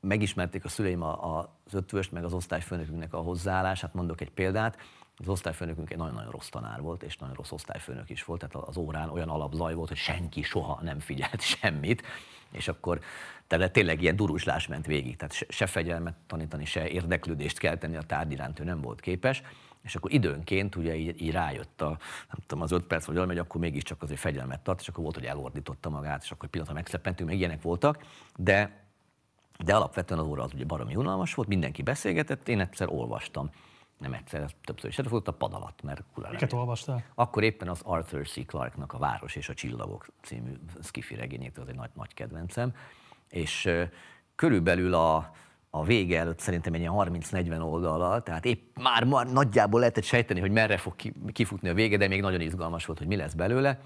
megismerték a szüleim az ötvöst, meg az osztályfőnökünknek a hozzáállását, mondok egy példát, az osztályfőnökünk egy nagyon-nagyon rossz tanár volt, és nagyon rossz osztályfőnök is volt, tehát az órán olyan alapzaj volt, hogy senki soha nem figyelt semmit, és akkor tehát tényleg ilyen duruslás ment végig, tehát se, se fegyelmet tanítani, se érdeklődést kelteni a tárgy iránt ő nem volt képes, és akkor időnként ugye így, így rájött a, nem tudom, az öt perc vagy hogy akkor mégiscsak azért fegyelmet tart, és akkor volt, hogy elordította magát, és akkor pillanatra megszeppentünk, meg ilyenek voltak, de de alapvetően az óra az ugye baromi unalmas volt, mindenki beszélgetett, én egyszer olvastam nem egyszer, többször is volt a pad alatt, mert kurva Miket olvastál? Akkor éppen az Arthur C. Clarke-nak a Város és a Csillagok című skifi regényét, az egy nagy, nagy kedvencem, és körülbelül a, a vége előtt szerintem egy ilyen 30-40 oldalal, tehát épp már, már nagyjából lehetett sejteni, hogy merre fog kifutni a vége, de még nagyon izgalmas volt, hogy mi lesz belőle.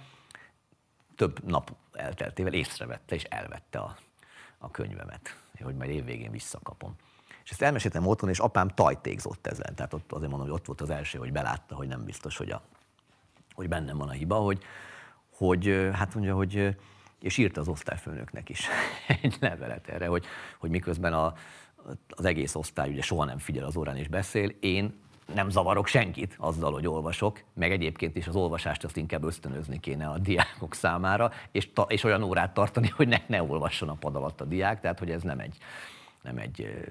Több nap elteltével észrevette és elvette a, a könyvemet, hogy majd évvégén visszakapom. És ezt elmeséltem otthon, és apám tajtékzott ezen. Tehát ott azért mondom, hogy ott volt az első, hogy belátta, hogy nem biztos, hogy, a, hogy bennem van a hiba, hogy, hogy hát mondja, hogy és írta az osztályfőnöknek is egy levelet erre, hogy, hogy miközben a, az egész osztály ugye soha nem figyel az órán és beszél, én nem zavarok senkit azzal, hogy olvasok, meg egyébként is az olvasást azt inkább ösztönözni kéne a diákok számára, és, ta, és olyan órát tartani, hogy ne, ne olvasson a pad alatt a diák, tehát hogy ez nem egy, nem egy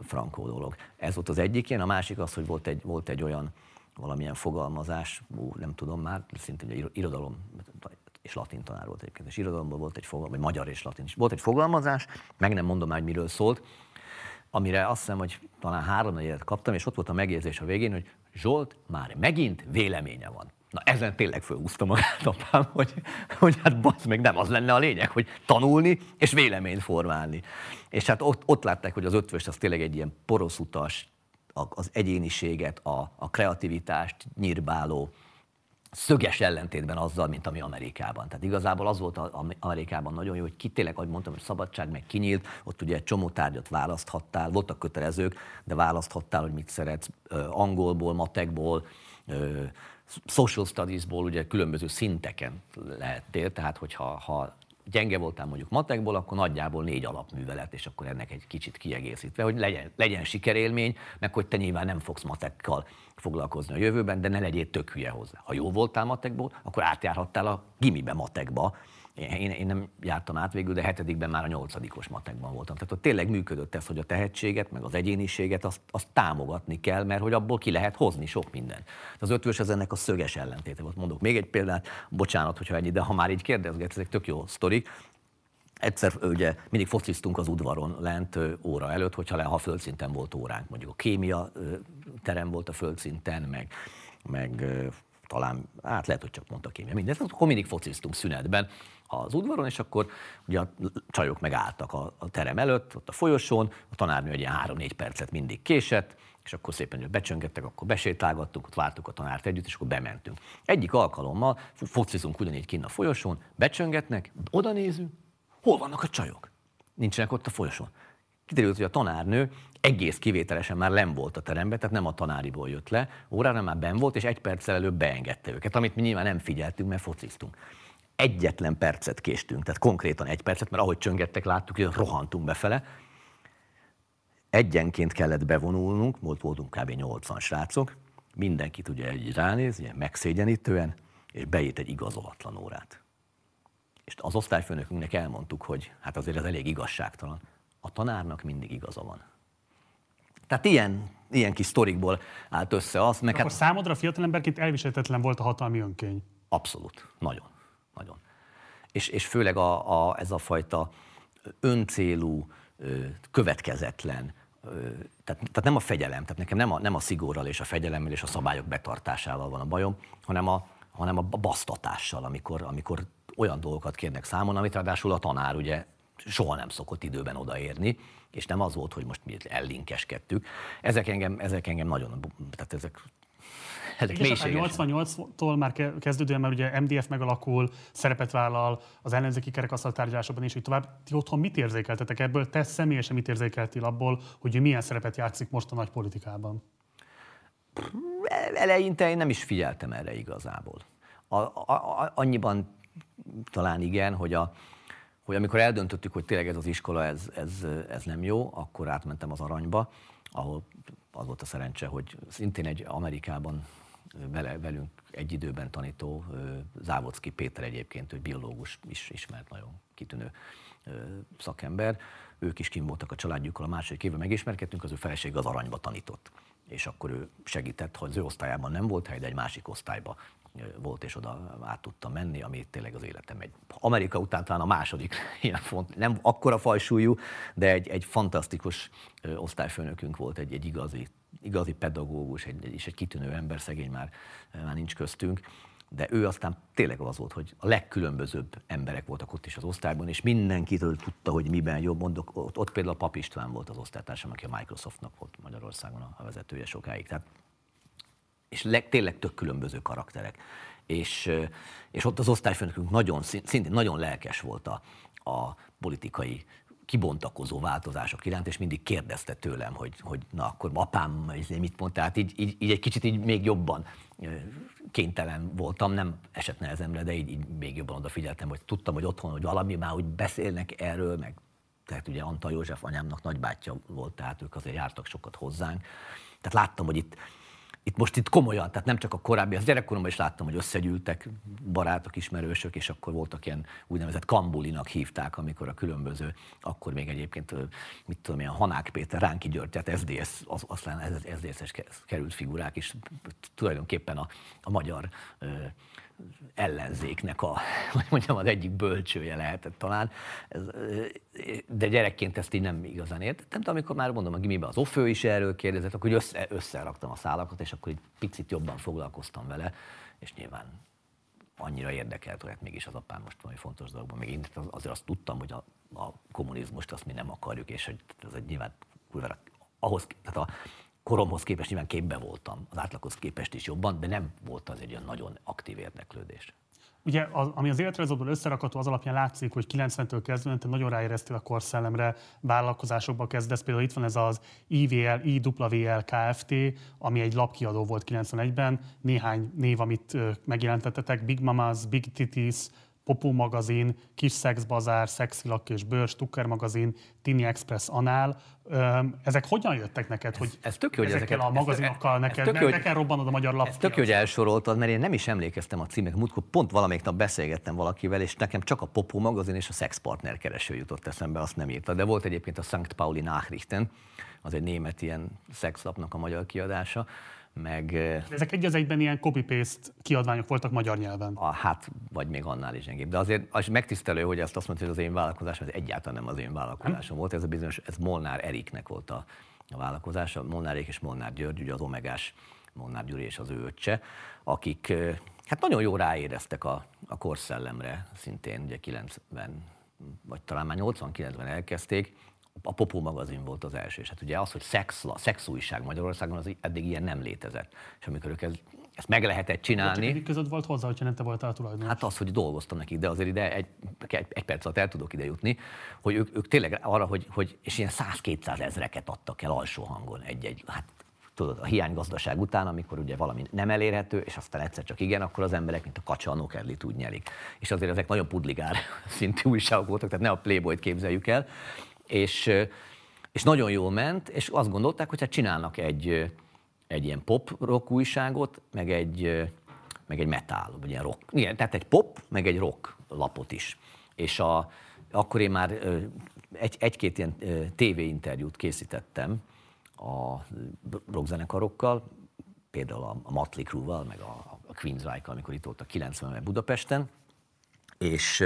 frankó dolog. Ez volt az egyik ilyen, a másik az, hogy volt egy, volt egy olyan valamilyen fogalmazás, ú, nem tudom már, szintén irodalom és latin tanár volt egyébként, és irodalomban volt egy fogalmazás, vagy magyar és latin is. Volt egy fogalmazás, meg nem mondom már, hogy miről szólt, amire azt hiszem, hogy talán három kaptam, és ott volt a megjegyzés a végén, hogy Zsolt már megint véleménye van. Na ezen tényleg fölhúzta magát apám, hogy, hogy hát basz meg nem az lenne a lényeg, hogy tanulni és véleményt formálni. És hát ott, ott látták, hogy az ötvös az tényleg egy ilyen poroszutas, az egyéniséget, a, a kreativitást nyírbáló, szöges ellentétben azzal, mint ami Amerikában. Tehát igazából az volt a, Amerikában nagyon jó, hogy ki tényleg, ahogy mondtam, hogy szabadság meg kinyílt, ott ugye egy csomó tárgyat választhattál, voltak kötelezők, de választhattál, hogy mit szeretsz, angolból, matekból, social studiesból, ugye különböző szinteken lehettél, tehát hogyha ha gyenge voltál mondjuk matekból, akkor nagyjából négy alapművelet, és akkor ennek egy kicsit kiegészítve, hogy legyen, legyen sikerélmény, meg hogy te nyilván nem fogsz matekkal foglalkozni a jövőben, de ne legyél tök hülye hozzá. Ha jó voltál matekból, akkor átjárhattál a gimibe matekba, én, én nem jártam át végül, de hetedikben már a nyolcadikos matekban voltam. Tehát ott tényleg működött ez, hogy a tehetséget, meg az egyéniséget, azt, azt támogatni kell, mert hogy abból ki lehet hozni sok minden. Az ötvös ez ennek a szöges ellentéte volt. Mondok még egy példát, bocsánat, hogyha ennyi, de ha már így kérdezget, ezek tök jó sztorik. Egyszer ugye mindig fociztunk az udvaron lent óra előtt, hogyha le, ha földszinten volt óránk, mondjuk a kémia terem volt a földszinten, meg, meg talán, hát lehet, hogy csak mondta kémia, mindezt, akkor mindig fociztunk szünetben az udvaron, és akkor ugye a csajok megálltak a, a terem előtt, ott a folyosón, a tanárnő egy ilyen három-négy percet mindig késett, és akkor szépen becsöngettek, akkor besétálgattunk, ott vártuk a tanárt együtt, és akkor bementünk. Egyik alkalommal focizunk ugyanígy kinn a folyosón, becsöngetnek, oda nézünk, hol vannak a csajok? Nincsenek ott a folyosón. Kiderült, hogy a tanárnő egész kivételesen már nem volt a teremben, tehát nem a tanáriból jött le, órára már ben volt, és egy perccel előbb beengedte őket, amit mi nyilván nem figyeltünk, mert fociztunk egyetlen percet késtünk, tehát konkrétan egy percet, mert ahogy csöngettek, láttuk, hogy rohantunk befele. Egyenként kellett bevonulnunk, volt voltunk kb. 80 srácok, mindenkit ugye egy ránéz, ilyen megszégyenítően, és beírt egy igazolatlan órát. És az osztályfőnökünknek elmondtuk, hogy hát azért ez elég igazságtalan. A tanárnak mindig igaza van. Tehát ilyen, ilyen kis sztorikból állt össze az. Meg Akkor hát... számodra fiatalemberként elviselhetetlen volt a hatalmi önkény? Abszolút, nagyon nagyon. És, és főleg a, a, ez a fajta öncélú, következetlen, tehát, tehát nem a fegyelem, tehát nekem nem a, nem a szigorral és a fegyelemmel és a szabályok betartásával van a bajom, hanem a, hanem a basztatással, amikor, amikor olyan dolgokat kérnek számon, amit ráadásul a tanár ugye soha nem szokott időben odaérni, és nem az volt, hogy most mi ellinkeskedtük. Ezek engem, ezek engem nagyon, tehát ezek ezek És 88-tól már kezdődően, mert ugye MDF megalakul, szerepet vállal az ellenzéki kerekasztal tárgyalásokban és így tovább. Ti otthon mit érzékeltetek ebből? Te személyesen mit érzékeltél abból, hogy milyen szerepet játszik most a nagy politikában? Eleinte én nem is figyeltem erre igazából. A, a, a, annyiban talán igen, hogy, a, hogy amikor eldöntöttük, hogy tényleg ez az iskola, ez, ez, ez nem jó, akkor átmentem az aranyba, ahol az volt a szerencse, hogy szintén egy Amerikában vele, velünk egy időben tanító Závodszki Péter egyébként, ő biológus is ismert, nagyon kitűnő szakember. Ők is kim voltak a családjukkal, a második évben megismerkedtünk, az ő feleség az aranyba tanított. És akkor ő segített, hogy az ő osztályában nem volt hely, de egy másik osztályba volt, és oda át tudtam menni, ami tényleg az életem egy Amerika után talán a második ilyen font, nem akkora fajsúlyú, de egy, egy fantasztikus osztályfőnökünk volt, egy, egy igazi igazi pedagógus, egy, és egy kitűnő ember, szegény már, már nincs köztünk, de ő aztán tényleg az volt, hogy a legkülönbözőbb emberek voltak ott is az osztályban, és mindenkitől tudta, hogy miben jobb. Mondok, ott, ott például Pap István volt az osztálytársam, aki a Microsoftnak volt Magyarországon a vezetője sokáig. Tehát, és leg, tényleg tök különböző karakterek. És, és ott az osztályfőnökünk nagyon, szintén nagyon lelkes volt a, a politikai kibontakozó változások iránt, és mindig kérdezte tőlem, hogy, hogy na akkor apám mit mond, tehát így, így, így, egy kicsit így még jobban kénytelen voltam, nem esett nehezemre, de így, így még jobban odafigyeltem, hogy tudtam, hogy otthon, hogy valami már úgy beszélnek erről, meg tehát ugye Antal József anyámnak nagybátyja volt, tehát ők azért jártak sokat hozzánk. Tehát láttam, hogy itt itt most itt komolyan, tehát nem csak a korábbi, az gyerekkoromban is láttam, hogy összegyűltek barátok, ismerősök, és akkor voltak ilyen úgynevezett kambulinak hívták, amikor a különböző, akkor még egyébként, mit tudom, ilyen Hanák Péter, Ránki György, tehát SDS, az, aztán SZDSZ-es került figurák is tulajdonképpen a, a magyar ellenzéknek a, hogy mondjam, az egyik bölcsője lehetett talán, ez, de gyerekként ezt így nem igazán értettem, de amikor már mondom, a gimiben az ofő is erről kérdezett, akkor össze, összeraktam a szálakat, és akkor egy picit jobban foglalkoztam vele, és nyilván annyira érdekelt, hogy hát mégis az apám most valami fontos dologban, még én azért azt tudtam, hogy a, a kommunizmust azt mi nem akarjuk, és hogy ez egy nyilván ahhoz, tehát a koromhoz képest nyilván képbe voltam, az átlaghoz képest is jobban, de nem volt az egy olyan nagyon aktív érdeklődés. Ugye, az, ami az életrajzodból összerakható, az alapján látszik, hogy 90-től kezdve te nagyon ráéreztél a korszellemre, vállalkozásokba kezdesz. Például itt van ez az IVL, IWL Kft., ami egy lapkiadó volt 91-ben. Néhány név, amit megjelentettetek, Big Mamas, Big Titis, Popó magazin, Kis Szex Bazár, Szexilak és Bőr, Stucker magazin, Tini Express Anál. Ezek hogyan jöttek neked, hogy ez, ez tök jó, hogy ezeket, a magazinokkal ez, neked, ez tök, ne, neked robbanod a magyar lap? Ez tök jó, hogy elsoroltad, mert én nem is emlékeztem a címek. Múltkor pont valamelyik nap beszélgettem valakivel, és nekem csak a Popó magazin és a Sex Partner kereső jutott eszembe, azt nem írta. De volt egyébként a St. Pauli Nachrichten, az egy német ilyen szexlapnak a magyar kiadása meg... Ezek egy az egyben ilyen copy-paste kiadványok voltak magyar nyelven. A, hát, vagy még annál is gyengébb. De azért az megtisztelő, hogy ezt azt mondta, hogy az én vállalkozásom, ez egyáltalán nem az én vállalkozásom volt. Ez a bizonyos, ez Molnár Eriknek volt a, a vállalkozása. Molnár Erik és Molnár György, ugye az Omegás Molnár Gyuri és az ő öccse, akik hát nagyon jó ráéreztek a, a korszellemre, szintén ugye 90 vagy talán már 89-ben elkezdték, a Popó magazin volt az első, és hát ugye az, hogy szex, szexújság Magyarországon, az eddig ilyen nem létezett. És amikor ők ez, ezt meg lehetett csinálni. Csak között volt hozzá, hogyha nem te voltál tulajdonos. Hát az, hogy dolgoztam nekik, de azért ide egy, egy, egy perc alatt el tudok ide jutni, hogy ők, ők tényleg arra, hogy, hogy és ilyen 100-200 ezreket adtak el alsó hangon egy-egy, hát tudod, a hiánygazdaság után, amikor ugye valami nem elérhető, és aztán egyszer csak igen, akkor az emberek, mint a kacsa a nokerlit úgy nyelik. És azért ezek nagyon pudligár szintű újságok voltak, tehát ne a Playboy-t képzeljük el és, és nagyon jól ment, és azt gondolták, hogy hát csinálnak egy, egy ilyen pop rock újságot, meg egy, meg egy metal, vagy ilyen rock. Igen, tehát egy pop, meg egy rock lapot is. És a, akkor én már egy, egy-két ilyen tévéinterjút készítettem a rockzenekarokkal, például a, a Motley Crue-val, meg a, a Queensryche-kal, amikor itt voltak 90-ben Budapesten, és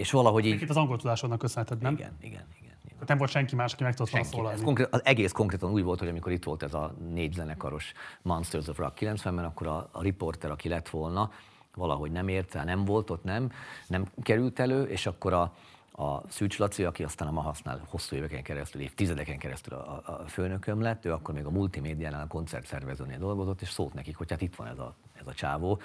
és valahogy így... Itt az angol tudásodnak köszönheted, nem? Igen, igen, igen. igen. Nem volt senki más, aki meg tudott szólalni. Ez konkrét, az egész konkrétan úgy volt, hogy amikor itt volt ez a négy zenekaros Monsters of Rock 90-ben, akkor a, a riporter, aki lett volna, valahogy nem ért el, nem volt ott, nem, nem került elő, és akkor a, a Szűcs Laci, aki aztán a Mahasznál hosszú éveken keresztül, évtizedeken keresztül a, a főnököm lett, ő akkor még a multimédiánál a koncertszervezőnél dolgozott, és szólt nekik, hogy hát itt van ez a, ez a csávó,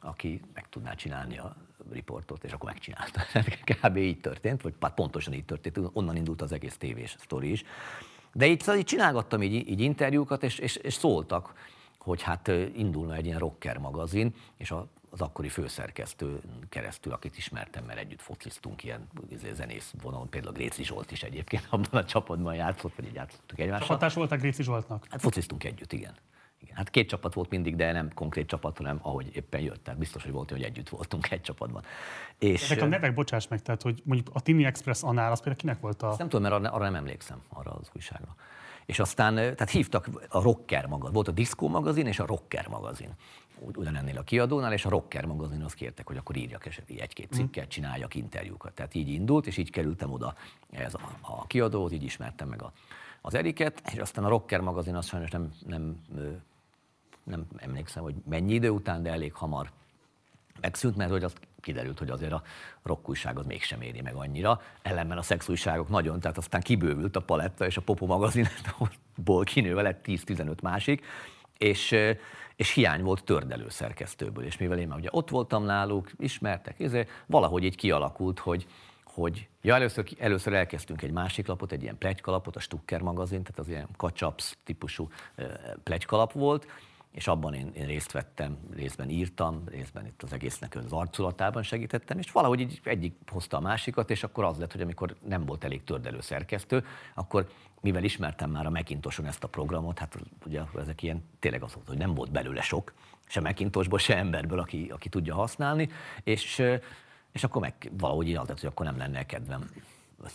aki meg tudná csinálni a riportot, és akkor megcsinálta. Kb. így történt, vagy pontosan így történt, onnan indult az egész tévés sztori is. De itt, szóval így csinálgattam így, így interjúkat, és, és, és szóltak, hogy hát indulna egy ilyen rocker magazin, és a, az akkori főszerkesztő keresztül, akit ismertem, mert együtt fociztunk ilyen izé, zenész vonalon, például Gréci Zsolt is egyébként abban a csapatban játszott, vagy így játszottuk egymással. Hatás voltak Gréci Zsoltnak? Hát fociztunk együtt, igen. Igen, hát két csapat volt mindig, de nem konkrét csapat, hanem ahogy éppen jött. Tehát biztos, hogy volt, hogy együtt voltunk egy csapatban. És, Ezek a nevek, bocsáss meg, tehát hogy mondjuk a Tini Express annál, az például kinek volt a... Ezt nem tudom, mert arra, arra nem emlékszem, arra az újságra. És aztán, tehát hívtak a Rocker magazin, volt a Disco magazin és a Rocker magazin ugyanennél a kiadónál, és a Rocker magazin azt kértek, hogy akkor írjak egy-két mhm. cikket, csináljak interjúkat. Tehát így indult, és így kerültem oda ez a, a kiadót, így ismertem meg a, az Eriket, és aztán a Rocker magazin az sajnos nem, nem nem emlékszem, hogy mennyi idő után, de elég hamar megszűnt, mert hogy azt kiderült, hogy azért a rockújság az mégsem éri meg annyira. Ellenben a szexújságok nagyon, tehát aztán kibővült a paletta, és a Popo magazinból kinőve lett 10-15 másik, és, és hiány volt tördelő szerkesztőből, és mivel én már ugye ott voltam náluk, ismertek, ezért valahogy így kialakult, hogy, hogy ja, először, először elkezdtünk egy másik lapot, egy ilyen plegykalapot, a Stucker magazin, tehát az ilyen kacsaps típusú plegykalap volt, és abban én, én részt vettem, részben írtam, részben itt az egésznek az arculatában segítettem, és valahogy így egyik hozta a másikat, és akkor az lett, hogy amikor nem volt elég tördelő szerkesztő, akkor mivel ismertem már a Macintoson ezt a programot, hát ugye ezek ilyen, tényleg az volt, hogy nem volt belőle sok, se Macintosból, se emberből, aki, aki tudja használni, és, és akkor meg valahogy így hogy akkor nem lenne kedvem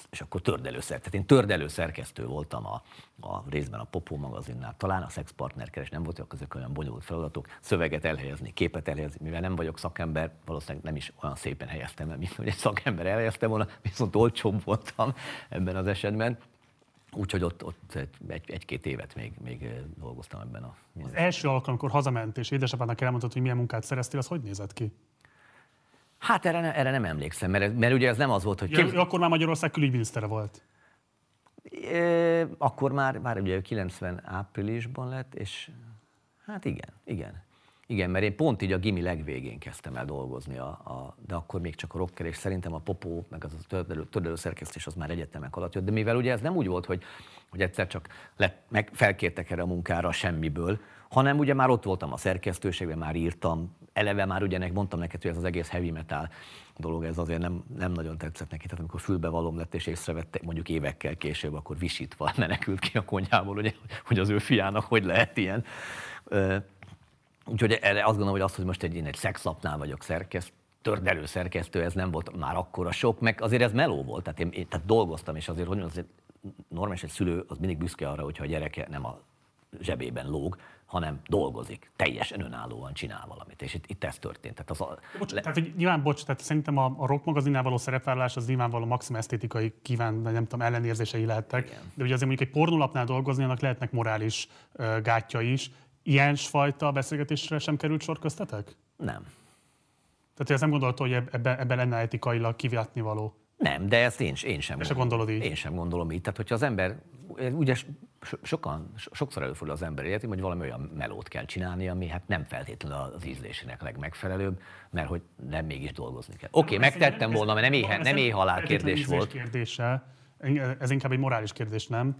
és akkor tördelőszer. Tehát én tördelőszerkesztő voltam a, a részben a Popó magazinnál, talán a Sex Partner keres, nem voltak ezek olyan bonyolult feladatok, szöveget elhelyezni, képet elhelyezni, mivel nem vagyok szakember, valószínűleg nem is olyan szépen helyeztem el, mint hogy egy szakember elhelyezte volna, viszont olcsóbb voltam ebben az esetben. Úgyhogy ott, ott egy, egy-két évet még, még dolgoztam ebben a... Az első alkalom, amikor hazament, és édesapának elmondtad, hogy milyen munkát szereztél, az hogy nézett ki? Hát erre, ne, erre nem emlékszem, mert, mert ugye ez nem az volt, hogy... Ja, akkor már Magyarország külügyminisztere volt. É, akkor már, már ugye 90 áprilisban lett, és hát igen, igen. Igen, mert én pont így a gimi legvégén kezdtem el dolgozni, a, a, de akkor még csak a rocker, és szerintem a popó, meg az a tördelő, tördelő szerkesztés az már egyetemek alatt jött. De mivel ugye ez nem úgy volt, hogy, hogy egyszer csak lett, meg felkértek erre a munkára semmiből, hanem ugye már ott voltam a szerkesztőségben, már írtam, eleve már ugye mondtam neked, hogy ez az egész heavy metal dolog, ez azért nem, nem nagyon tetszett neki. Tehát amikor fülbevalom lett és észrevette, mondjuk évekkel később, akkor visítva menekült ki a konyhából, ugye, hogy az ő fiának hogy lehet ilyen. Úgyhogy erre azt gondolom, hogy az, hogy most egy, én egy szexlapnál vagyok szerkesztő, tördelő szerkesztő, ez nem volt már akkora sok, meg azért ez meló volt, tehát én, én tehát dolgoztam, és azért, hogy azért normális egy szülő az mindig büszke arra, hogyha a gyereke nem a zsebében lóg, hanem dolgozik, teljesen önállóan csinál valamit, és itt, itt ez történt. Tehát, az a, bocs, le... tehát hogy nyilván, bocs, tehát szerintem a, a rock magazinnál való szerepvállalás az nyilvánvaló maximum esztétikai kíván, nem tudom, ellenérzései lehettek, Igen. de ugye azért mondjuk egy pornólapnál dolgozni, annak lehetnek morális uh, gátja is. Ilyen fajta beszélgetésre sem került sor köztetek? Nem. Tehát ez nem gondolta, hogy ebben, ebben lenne etikailag kiviatni való? Nem, de ezt én, én sem gondolom. gondolod így? Én sem gondolom így. Tehát, hogyha az ember, ugye sokan, sokszor előfordul az ember életében, hogy valami olyan melót kell csinálni, ami hát nem feltétlenül az ízlésének legmegfelelőbb, mert hogy nem mégis dolgozni kell. Oké, okay, megtettem volna, mert nem, éhe, nem éhalál kérdés volt. Kérdése. Ez inkább egy morális kérdés, nem?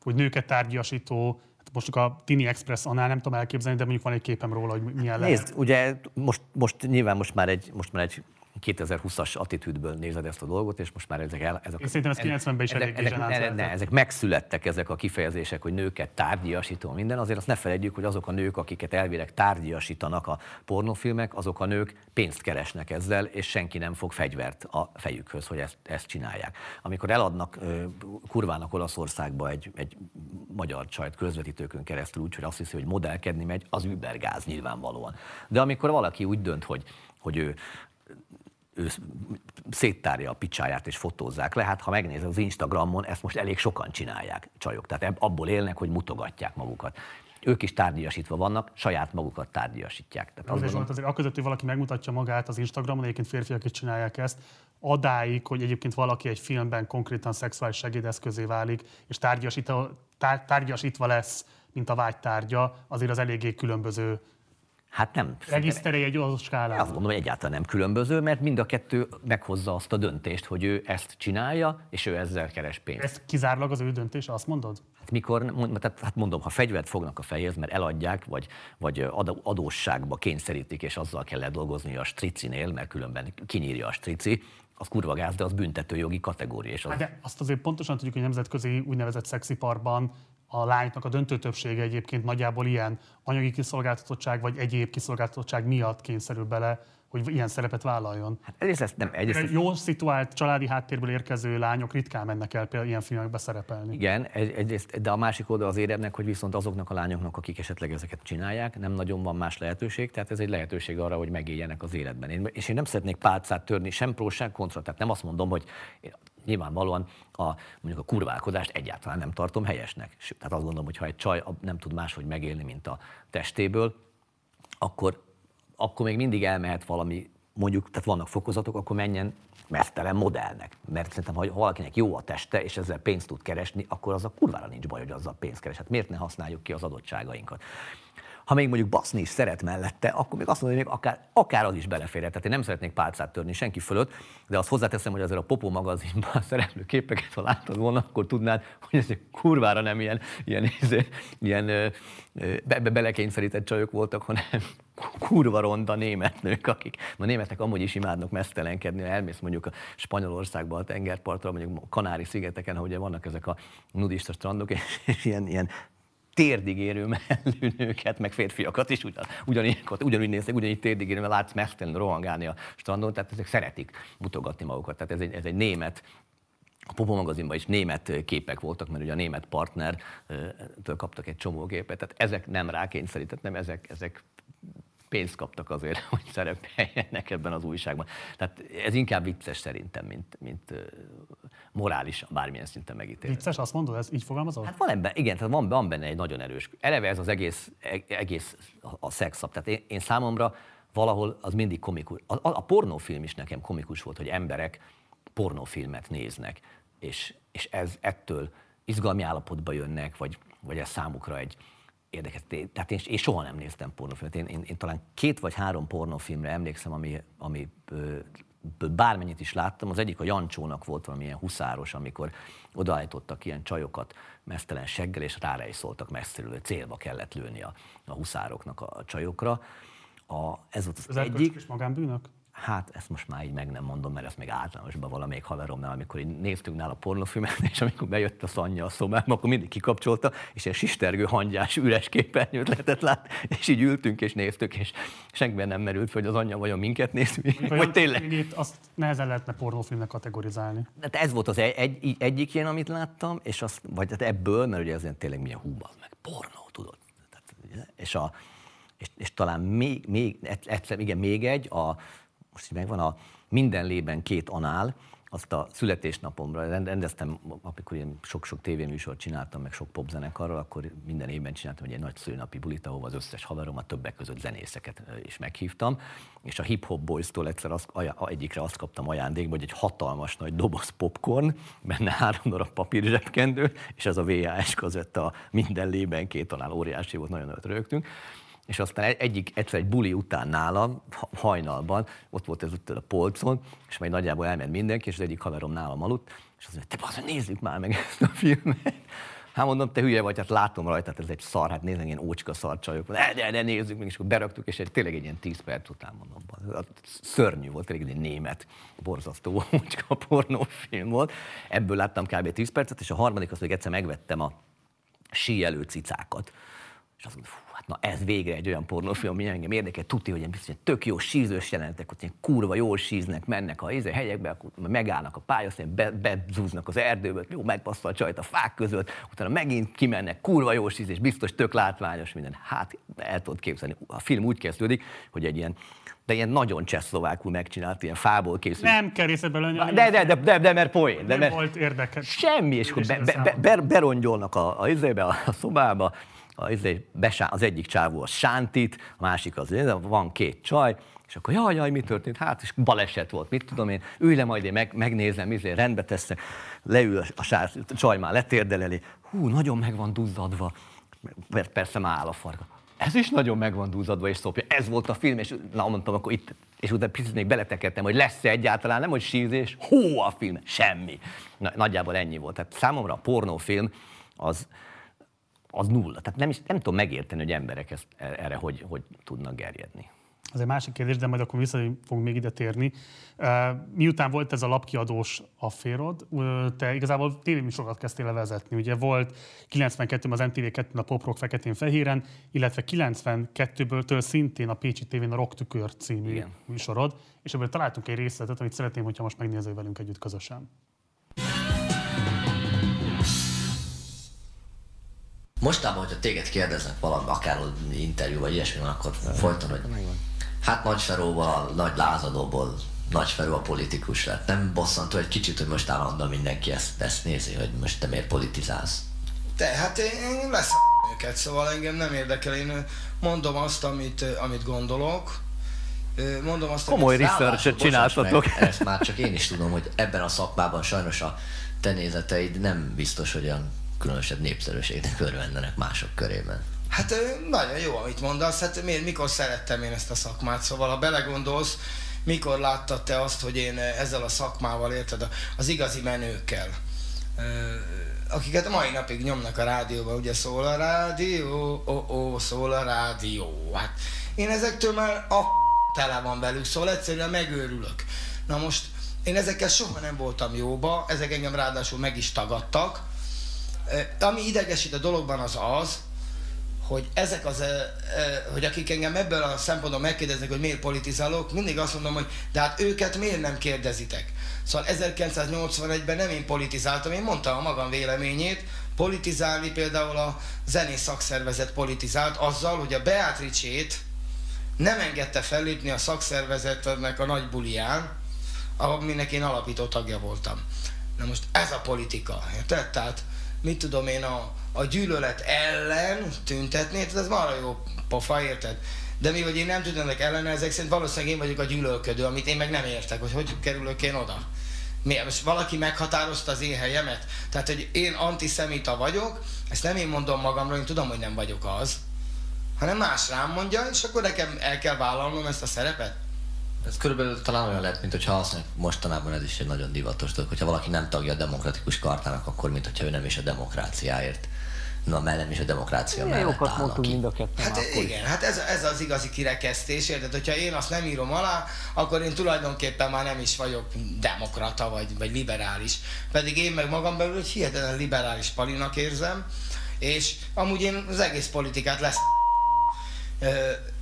Hogy nőket tárgyasító, hát most a Tini Express annál nem tudom elképzelni, de mondjuk van egy képem róla, hogy milyen Nézd, lehet. ugye most, most nyilván most már egy, most már egy 2020-as attitűdből nézed ezt a dolgot, és most már ezek el... Ezek, Én szerintem ez 90-ben is ezek, ezek, ne, ne, ezek megszülettek ezek a kifejezések, hogy nőket tárgyasító minden, azért azt ne felejtjük, hogy azok a nők, akiket elvileg tárgyasítanak a pornofilmek, azok a nők pénzt keresnek ezzel, és senki nem fog fegyvert a fejükhöz, hogy ezt, ezt csinálják. Amikor eladnak kurvának Olaszországba egy, egy magyar csajt közvetítőkön keresztül úgy, hogy azt hiszi, hogy modellkedni megy, az übergáz nyilvánvalóan. De amikor valaki úgy dönt, hogy hogy ő ő széttárja a picsáját és fotózzák le. Hát ha megnézed az Instagramon, ezt most elég sokan csinálják csajok. Tehát abból élnek, hogy mutogatják magukat. Ők is tárgyasítva vannak, saját magukat tárgyasítják. Tehát az gondolom... azért aközött, hogy valaki megmutatja magát az Instagramon, egyébként férfiak is csinálják ezt, adáig, hogy egyébként valaki egy filmben konkrétan szexuális segédeszközé válik, és tárgyasítva, tárgyasítva lesz, mint a vágytárgya, azért az eléggé különböző Hát nem. Regiszterei egy adott skálán. Azt mondom, hogy egyáltalán nem különböző, mert mind a kettő meghozza azt a döntést, hogy ő ezt csinálja, és ő ezzel keres pénzt. Ez kizárólag az ő döntés, azt mondod? Hát mikor, tehát, hát mondom, ha fegyvert fognak a fejhez, mert eladják, vagy, vagy adósságba kényszerítik, és azzal kell dolgozni a stricinél, mert különben kinyírja a strici, az kurva gáz, de az büntetőjogi kategória. És az... Hát de azt azért pontosan tudjuk, hogy nemzetközi úgynevezett szexiparban a lányoknak a döntő többsége egyébként nagyjából ilyen anyagi kiszolgáltatottság vagy egyéb kiszolgáltatottság miatt kényszerül bele, hogy ilyen szerepet vállaljon. Hát egyrészt ezt nem, egyrészt ezt... Jó szituált családi háttérből érkező lányok ritkán mennek el például ilyen filmekbe szerepelni. Igen, egy, egyrészt, de a másik oldal az éremnek, hogy viszont azoknak a lányoknak, akik esetleg ezeket csinálják, nem nagyon van más lehetőség, tehát ez egy lehetőség arra, hogy megéljenek az életben. Én, és én nem szeretnék pálcát törni, sem pró, sem kontra, tehát nem azt mondom, hogy nyilvánvalóan a, mondjuk a kurválkodást egyáltalán nem tartom helyesnek. Sőt, tehát azt gondolom, hogy ha egy csaj nem tud máshogy megélni, mint a testéből, akkor, akkor még mindig elmehet valami, mondjuk, tehát vannak fokozatok, akkor menjen mesztelen modellnek. Mert szerintem, ha valakinek jó a teste, és ezzel pénzt tud keresni, akkor az a kurvára nincs baj, hogy azzal pénzt keres. Hát miért ne használjuk ki az adottságainkat? Ha még mondjuk baszni is szeret mellette, akkor még azt mondom, hogy még akár, akár az is beleférhet. Tehát én nem szeretnék pálcát törni senki fölött, de azt hozzáteszem, hogy azért a Popó magazinban szereplő képeket, ha láttad volna, akkor tudnád, hogy ez egy kurvára nem ilyen, ilyen, ilyen, ilyen be, be, belekényszerített csajok voltak, hanem kurva ronda német nők, akik a németek amúgy is imádnak mesztelenkedni, ha elmész mondjuk a Spanyolországba a tengerpartra, mondjuk a Kanári-szigeteken, ahol ugye vannak ezek a nudista strandok, és ilyen, ilyen térdig érő mellű nőket, meg férfiakat is ugyan, ugyanígy, ugyanúgy néznek, ugyanígy térdig érő, mert látsz mesztelen rohangálni a strandon, tehát ezek szeretik mutogatni magukat. Tehát ez egy, ez egy német a Popo magazinban is német képek voltak, mert ugye a német partnertől kaptak egy csomó képet, tehát ezek nem rákényszerített, nem ezek, ezek pénzt kaptak azért, hogy szerepeljenek ebben az újságban. Tehát ez inkább vicces szerintem, mint, mint morális, bármilyen szinten megítélve. Vicces, azt mondod, ez így fogalmazol? Hát van ebben, igen, tehát van, van benne egy nagyon erős. Eleve ez az egész, e, egész a szexap. Tehát én, én számomra valahol az mindig komikus. A, a, a pornófilm is nekem komikus volt, hogy emberek pornófilmet néznek, és, és ez ettől izgalmi állapotba jönnek, vagy, vagy ez számukra egy, érdekes. Tehát én, én soha nem néztem pornófilmet. Én, én, én talán két vagy három pornófilmre emlékszem, ami, ami bármennyit is láttam. Az egyik a Jancsónak volt valamilyen huszáros, amikor odaállítottak ilyen csajokat mesztelen seggel, és rára is szóltak messziről, célba kellett lőni a, a huszároknak a csajokra. A, ez volt az, az egyik. És magánbűnök? Hát ezt most már így meg nem mondom, mert ezt még általánosban valamelyik haveromnál, amikor így néztünk nála pornófilmet, és amikor bejött a szanya a szobába, akkor mindig kikapcsolta, és egy sistergő hangyás üres képernyőt lehetett látni, és így ültünk és néztük, és senkiben nem merült fel, hogy az anyja vajon minket néz, vagy tényleg. Itt azt nehezen lehetne pornófilmnek kategorizálni. Hát ez volt az egy, egy, egyik ilyen, amit láttam, és azt, vagy hát ebből, mert ugye ez tényleg milyen húba, meg pornó, tudod. Tehát, és, a, és, és, talán még, még, egyszer, igen, még egy, a, most így megvan a minden lében két anál, azt a születésnapomra rendeztem, amikor én sok-sok tévéműsort csináltam, meg sok popzenekarral, akkor minden évben csináltam egy, nagy szülinapi bulit, ahova az összes haveromat, többek között zenészeket is meghívtam, és a Hip Hop Boys-tól egyszer az, egyikre azt kaptam ajándékba, hogy egy hatalmas nagy doboz popcorn, benne három darab papír zsebkendő, és ez a VHS között a minden lében két tanál óriási volt, nagyon nagyot rögtünk és aztán egyik, egyszer egy buli után nálam, hajnalban, ott volt ez ott a polcon, és majd nagyjából elment mindenki, és az egyik haverom nálam aludt, és azt mondja, te bazdmeg, nézzük már meg ezt a filmet. Hát mondom, te hülye vagy, hát látom rajta, hát ez egy szar, hát nézd, ilyen ócska szarcsajok. De, de, de nézzük meg, és akkor beraktuk, és egy, tényleg egy ilyen 10 perc után mondom, szörnyű volt, tényleg egy német, borzasztó ócska pornófilm volt. Ebből láttam kb. 10 percet, és a harmadik az, hogy egyszer megvettem a síelő cicákat. És azt mondom, na ez végre egy olyan pornófilm, ami engem érdekel, tudja, hogy biztos, hogy tök jó sízős jelentek, ilyen kurva jól síznek, mennek a izé, helyekbe, akkor megállnak a pályaszín, be, bezúznak az erdőbe, jó, megpasszol a csajt a fák között, utána megint kimennek, kurva jó sízés, biztos tök látványos minden. Hát el tudod képzelni, a film úgy kezdődik, hogy egy ilyen de ilyen nagyon csehszlovákul megcsinált, ilyen fából készült. Nem kell részletbe lenni. De, de, de, de, de, mert poén. De, nem mert volt érdekes. Semmi, és akkor be, be, be, berongyolnak a, a, a, a szobába, az egyik csávó az Sántit, a másik az, van két csaj, és akkor jaj, jaj, mi történt? Hát, és baleset volt, mit tudom én, ülj le, majd én meg, megnézem, izé, rendbe teszem, leül a, sár, a csaj már letérdel elé, hú, nagyon meg van duzzadva, mert persze már áll a farga. Ez is nagyon meg van duzzadva, és szopja. Ez volt a film, és na, mondtam, akkor itt, és utána picit még beletekedtem, hogy lesz-e egyáltalán, nem hogy sízés, hú, a film, semmi. Na, nagyjából ennyi volt. Tehát számomra a pornófilm az, az nulla. Tehát nem, is, nem tudom megérteni, hogy emberek ezt, erre hogy, hogy tudnak gerjedni. Az egy másik kérdés, de majd akkor vissza fogunk még ide térni. Miután volt ez a lapkiadós afférod, te igazából tévéműsorokat kezdtél le vezetni. Ugye volt 92-ben az MTV 2 a Pop Rock feketén-fehéren, illetve 92-ből szintén a Pécsi tévén a Rock Tükör című Igen. műsorod, és ebből találtunk egy részletet, amit szeretném, hogyha most megnézel velünk együtt közösen. Mostában, hogyha téged kérdeznek valami, akár interjú vagy ilyesmi akkor folyton, hogy hát Nagy Feróval, Nagy Lázadóból Nagy Feró a politikus lett. Nem bosszantó egy kicsit, hogy most állandóan mindenki ezt, ezt nézi, hogy most te miért politizálsz? Te, hát én, én lesz őket, szóval engem nem érdekel. Én mondom azt, amit, amit gondolok, mondom azt, Komoly research csináltatok. Ezt már csak én is tudom, hogy ebben a szakmában sajnos a te nézeteid nem biztos, hogy olyan különösebb népszerűségnek örvendenek mások körében. Hát nagyon jó, amit mondasz. Hát miért, mikor szerettem én ezt a szakmát? Szóval, ha belegondolsz, mikor láttad te azt, hogy én ezzel a szakmával érted, az igazi menőkkel, akiket a mai napig nyomnak a rádióban, ugye szól a rádió, ó, ó, szól a rádió. Hát én ezektől már a tele van velük, szóval egyszerűen megőrülök. Na most én ezekkel soha nem voltam jóba, ezek engem ráadásul meg is tagadtak. Ami idegesít a dologban az az, hogy ezek az, hogy akik engem ebből a szempontból megkérdeznek, hogy miért politizálok, mindig azt mondom, hogy de hát őket miért nem kérdezitek? Szóval 1981-ben nem én politizáltam, én mondtam a magam véleményét, politizálni például a zenész szakszervezet politizált azzal, hogy a Beatrice-ét nem engedte fellépni a szakszervezetnek a nagy bulián, aminek én alapító tagja voltam. Na most ez a politika, érted? Tehát mit tudom én, a, a gyűlölet ellen tüntetni, tehát ez már jó pofa, érted? De mi, hogy én nem tudom ellene, ezek szerint valószínűleg én vagyok a gyűlölködő, amit én meg nem értek, hogy hogy kerülök én oda. Mi, most valaki meghatározta az én helyemet? Tehát, hogy én antiszemita vagyok, ezt nem én mondom magamról, én tudom, hogy nem vagyok az, hanem más rám mondja, és akkor nekem el kell vállalnom ezt a szerepet. Ez körülbelül talán olyan lehet, mint hogyha azt mondjuk, mostanában ez is egy nagyon divatos dolog, hogyha valaki nem tagja a demokratikus kartának, akkor mint hogyha ő nem is a demokráciáért na mellem is a demokrácia Milyen mellett jókat mondtunk mind a ketten Hát akkor igen, hát ez, ez az igazi kirekesztés, érted? Hogyha én azt nem írom alá, akkor én tulajdonképpen már nem is vagyok demokrata vagy, vagy liberális. Pedig én meg magam belül egy hihetetlen liberális palinak érzem, és amúgy én az egész politikát lesz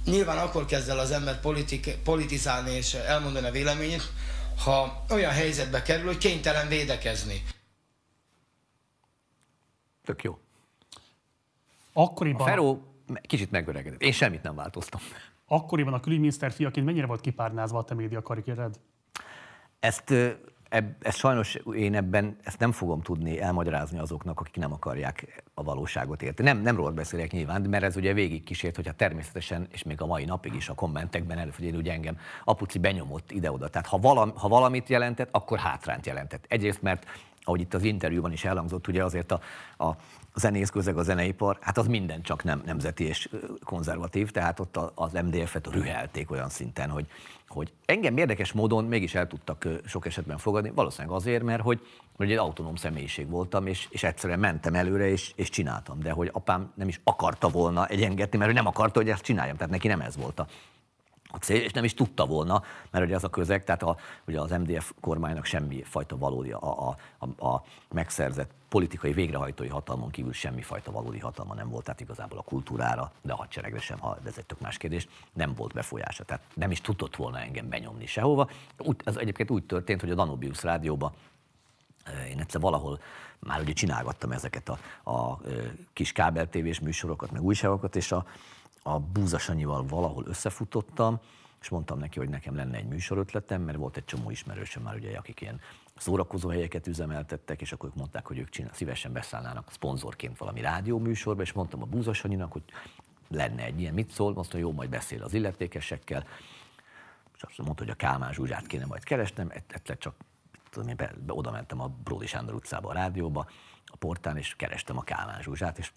nyilván akkor kezd el az ember politik, politizálni és elmondani a véleményét, ha olyan helyzetbe kerül, hogy kénytelen védekezni. Tök jó. Akkoriban... A Feró kicsit megöregedett. Én semmit nem változtam. Akkoriban a külügyminiszter fiaként mennyire volt kipárnázva a te média karikéred? Ezt, eb, ezt sajnos én ebben ezt nem fogom tudni elmagyarázni azoknak, akik nem akarják a valóságot érteni. Nem, nem rólad beszélek nyilván, mert ez ugye végig kísért, hogyha természetesen, és még a mai napig is a kommentekben előfordul, hogy engem apuci benyomott ide-oda. Tehát ha, valam, ha valamit jelentett, akkor hátrányt jelentett. Egyrészt, mert ahogy itt az interjúban is elhangzott, ugye azért a, a zenész közeg, a zeneipar, hát az minden csak nem nemzeti és konzervatív, tehát ott az MDF-et rühelték olyan szinten, hogy, hogy engem érdekes módon mégis el tudtak sok esetben fogadni, valószínűleg azért, mert hogy, hogy egy autonóm személyiség voltam, és, és egyszerűen mentem előre, és, és csináltam, de hogy apám nem is akarta volna egyengedni, mert ő nem akarta, hogy ezt csináljam, tehát neki nem ez volt a, a cél, és nem is tudta volna, mert ugye az a közeg, tehát a, ugye az MDF kormánynak semmi fajta valódi, a, a, a, a megszerzett politikai végrehajtói hatalmon kívül semmi fajta valódi hatalma nem volt, tehát igazából a kultúrára, de a hadseregre sem, ha, ez egy tök más kérdés, nem volt befolyása, tehát nem is tudott volna engem benyomni sehova. Úgy, ez egyébként úgy történt, hogy a Danubius rádióban eh, én egyszer valahol már ugye csinálgattam ezeket a, a eh, kis kábel tévés műsorokat, meg újságokat, és a, a Búza Sanyival valahol összefutottam, és mondtam neki, hogy nekem lenne egy műsorötletem, mert volt egy csomó ismerősöm már, ugye, akik ilyen szórakozó helyeket üzemeltettek, és akkor ők mondták, hogy ők csinál, szívesen beszállnának szponzorként valami rádióműsorba, és mondtam a Búza Sanyinak, hogy lenne egy ilyen, mit szól, mondta, jó, majd beszél az illetékesekkel, és azt mondta, hogy a Kálmán Zsuzsát kéne majd keresnem, egyszer csak tudom, én be, be, oda mentem a Bródi Sándor utcába a rádióba, a portán, és kerestem a Kálmán Zsuzsát, és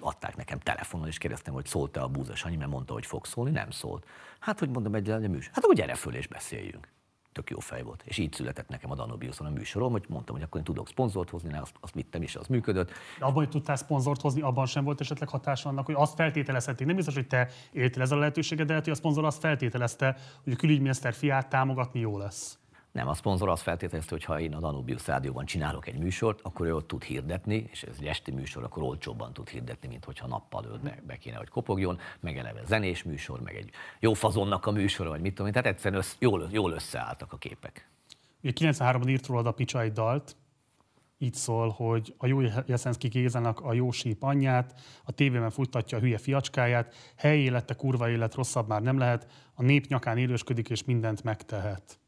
adták nekem telefonon, és kérdeztem, hogy szólt-e a búzas annyi, mert mondta, hogy fog szólni, nem szólt. Hát, hogy mondom egy műsor. Hát, akkor gyere föl és beszéljünk. Tök jó fej volt. És így született nekem a Danubiuson a műsorom, hogy mondtam, hogy akkor én tudok szponzort hozni, ne, azt, azt vittem is, az működött. De abban, hogy tudtál szponzort hozni, abban sem volt esetleg hatása annak, hogy azt feltételezhették. Nem biztos, hogy te éltél ezzel a lehetőséget, de lehet, hogy a szponzor azt feltételezte, hogy a külügyminiszter fiát támogatni jó lesz. Nem, a szponzor azt feltételezte, hogy ha én a Danubius rádióban csinálok egy műsort, akkor ő ott tud hirdetni, és ez egy esti műsor, akkor olcsóbban tud hirdetni, mint hogyha nappal őt be, be kéne, hogy kopogjon, meg eleve zenés műsor, meg egy jó fazonnak a műsor, vagy mit tudom én. Tehát egyszerűen össz, jól, jól összeálltak a képek. Ugye 93-ban írt rólad a Picsa egy dalt, így szól, hogy a jó Jeszenszki Gézának a jó síp anyját, a tévében futtatja a hülye fiacskáját, helyi élete, kurva élet, rosszabb már nem lehet, a nép nyakán élősködik és mindent megtehet.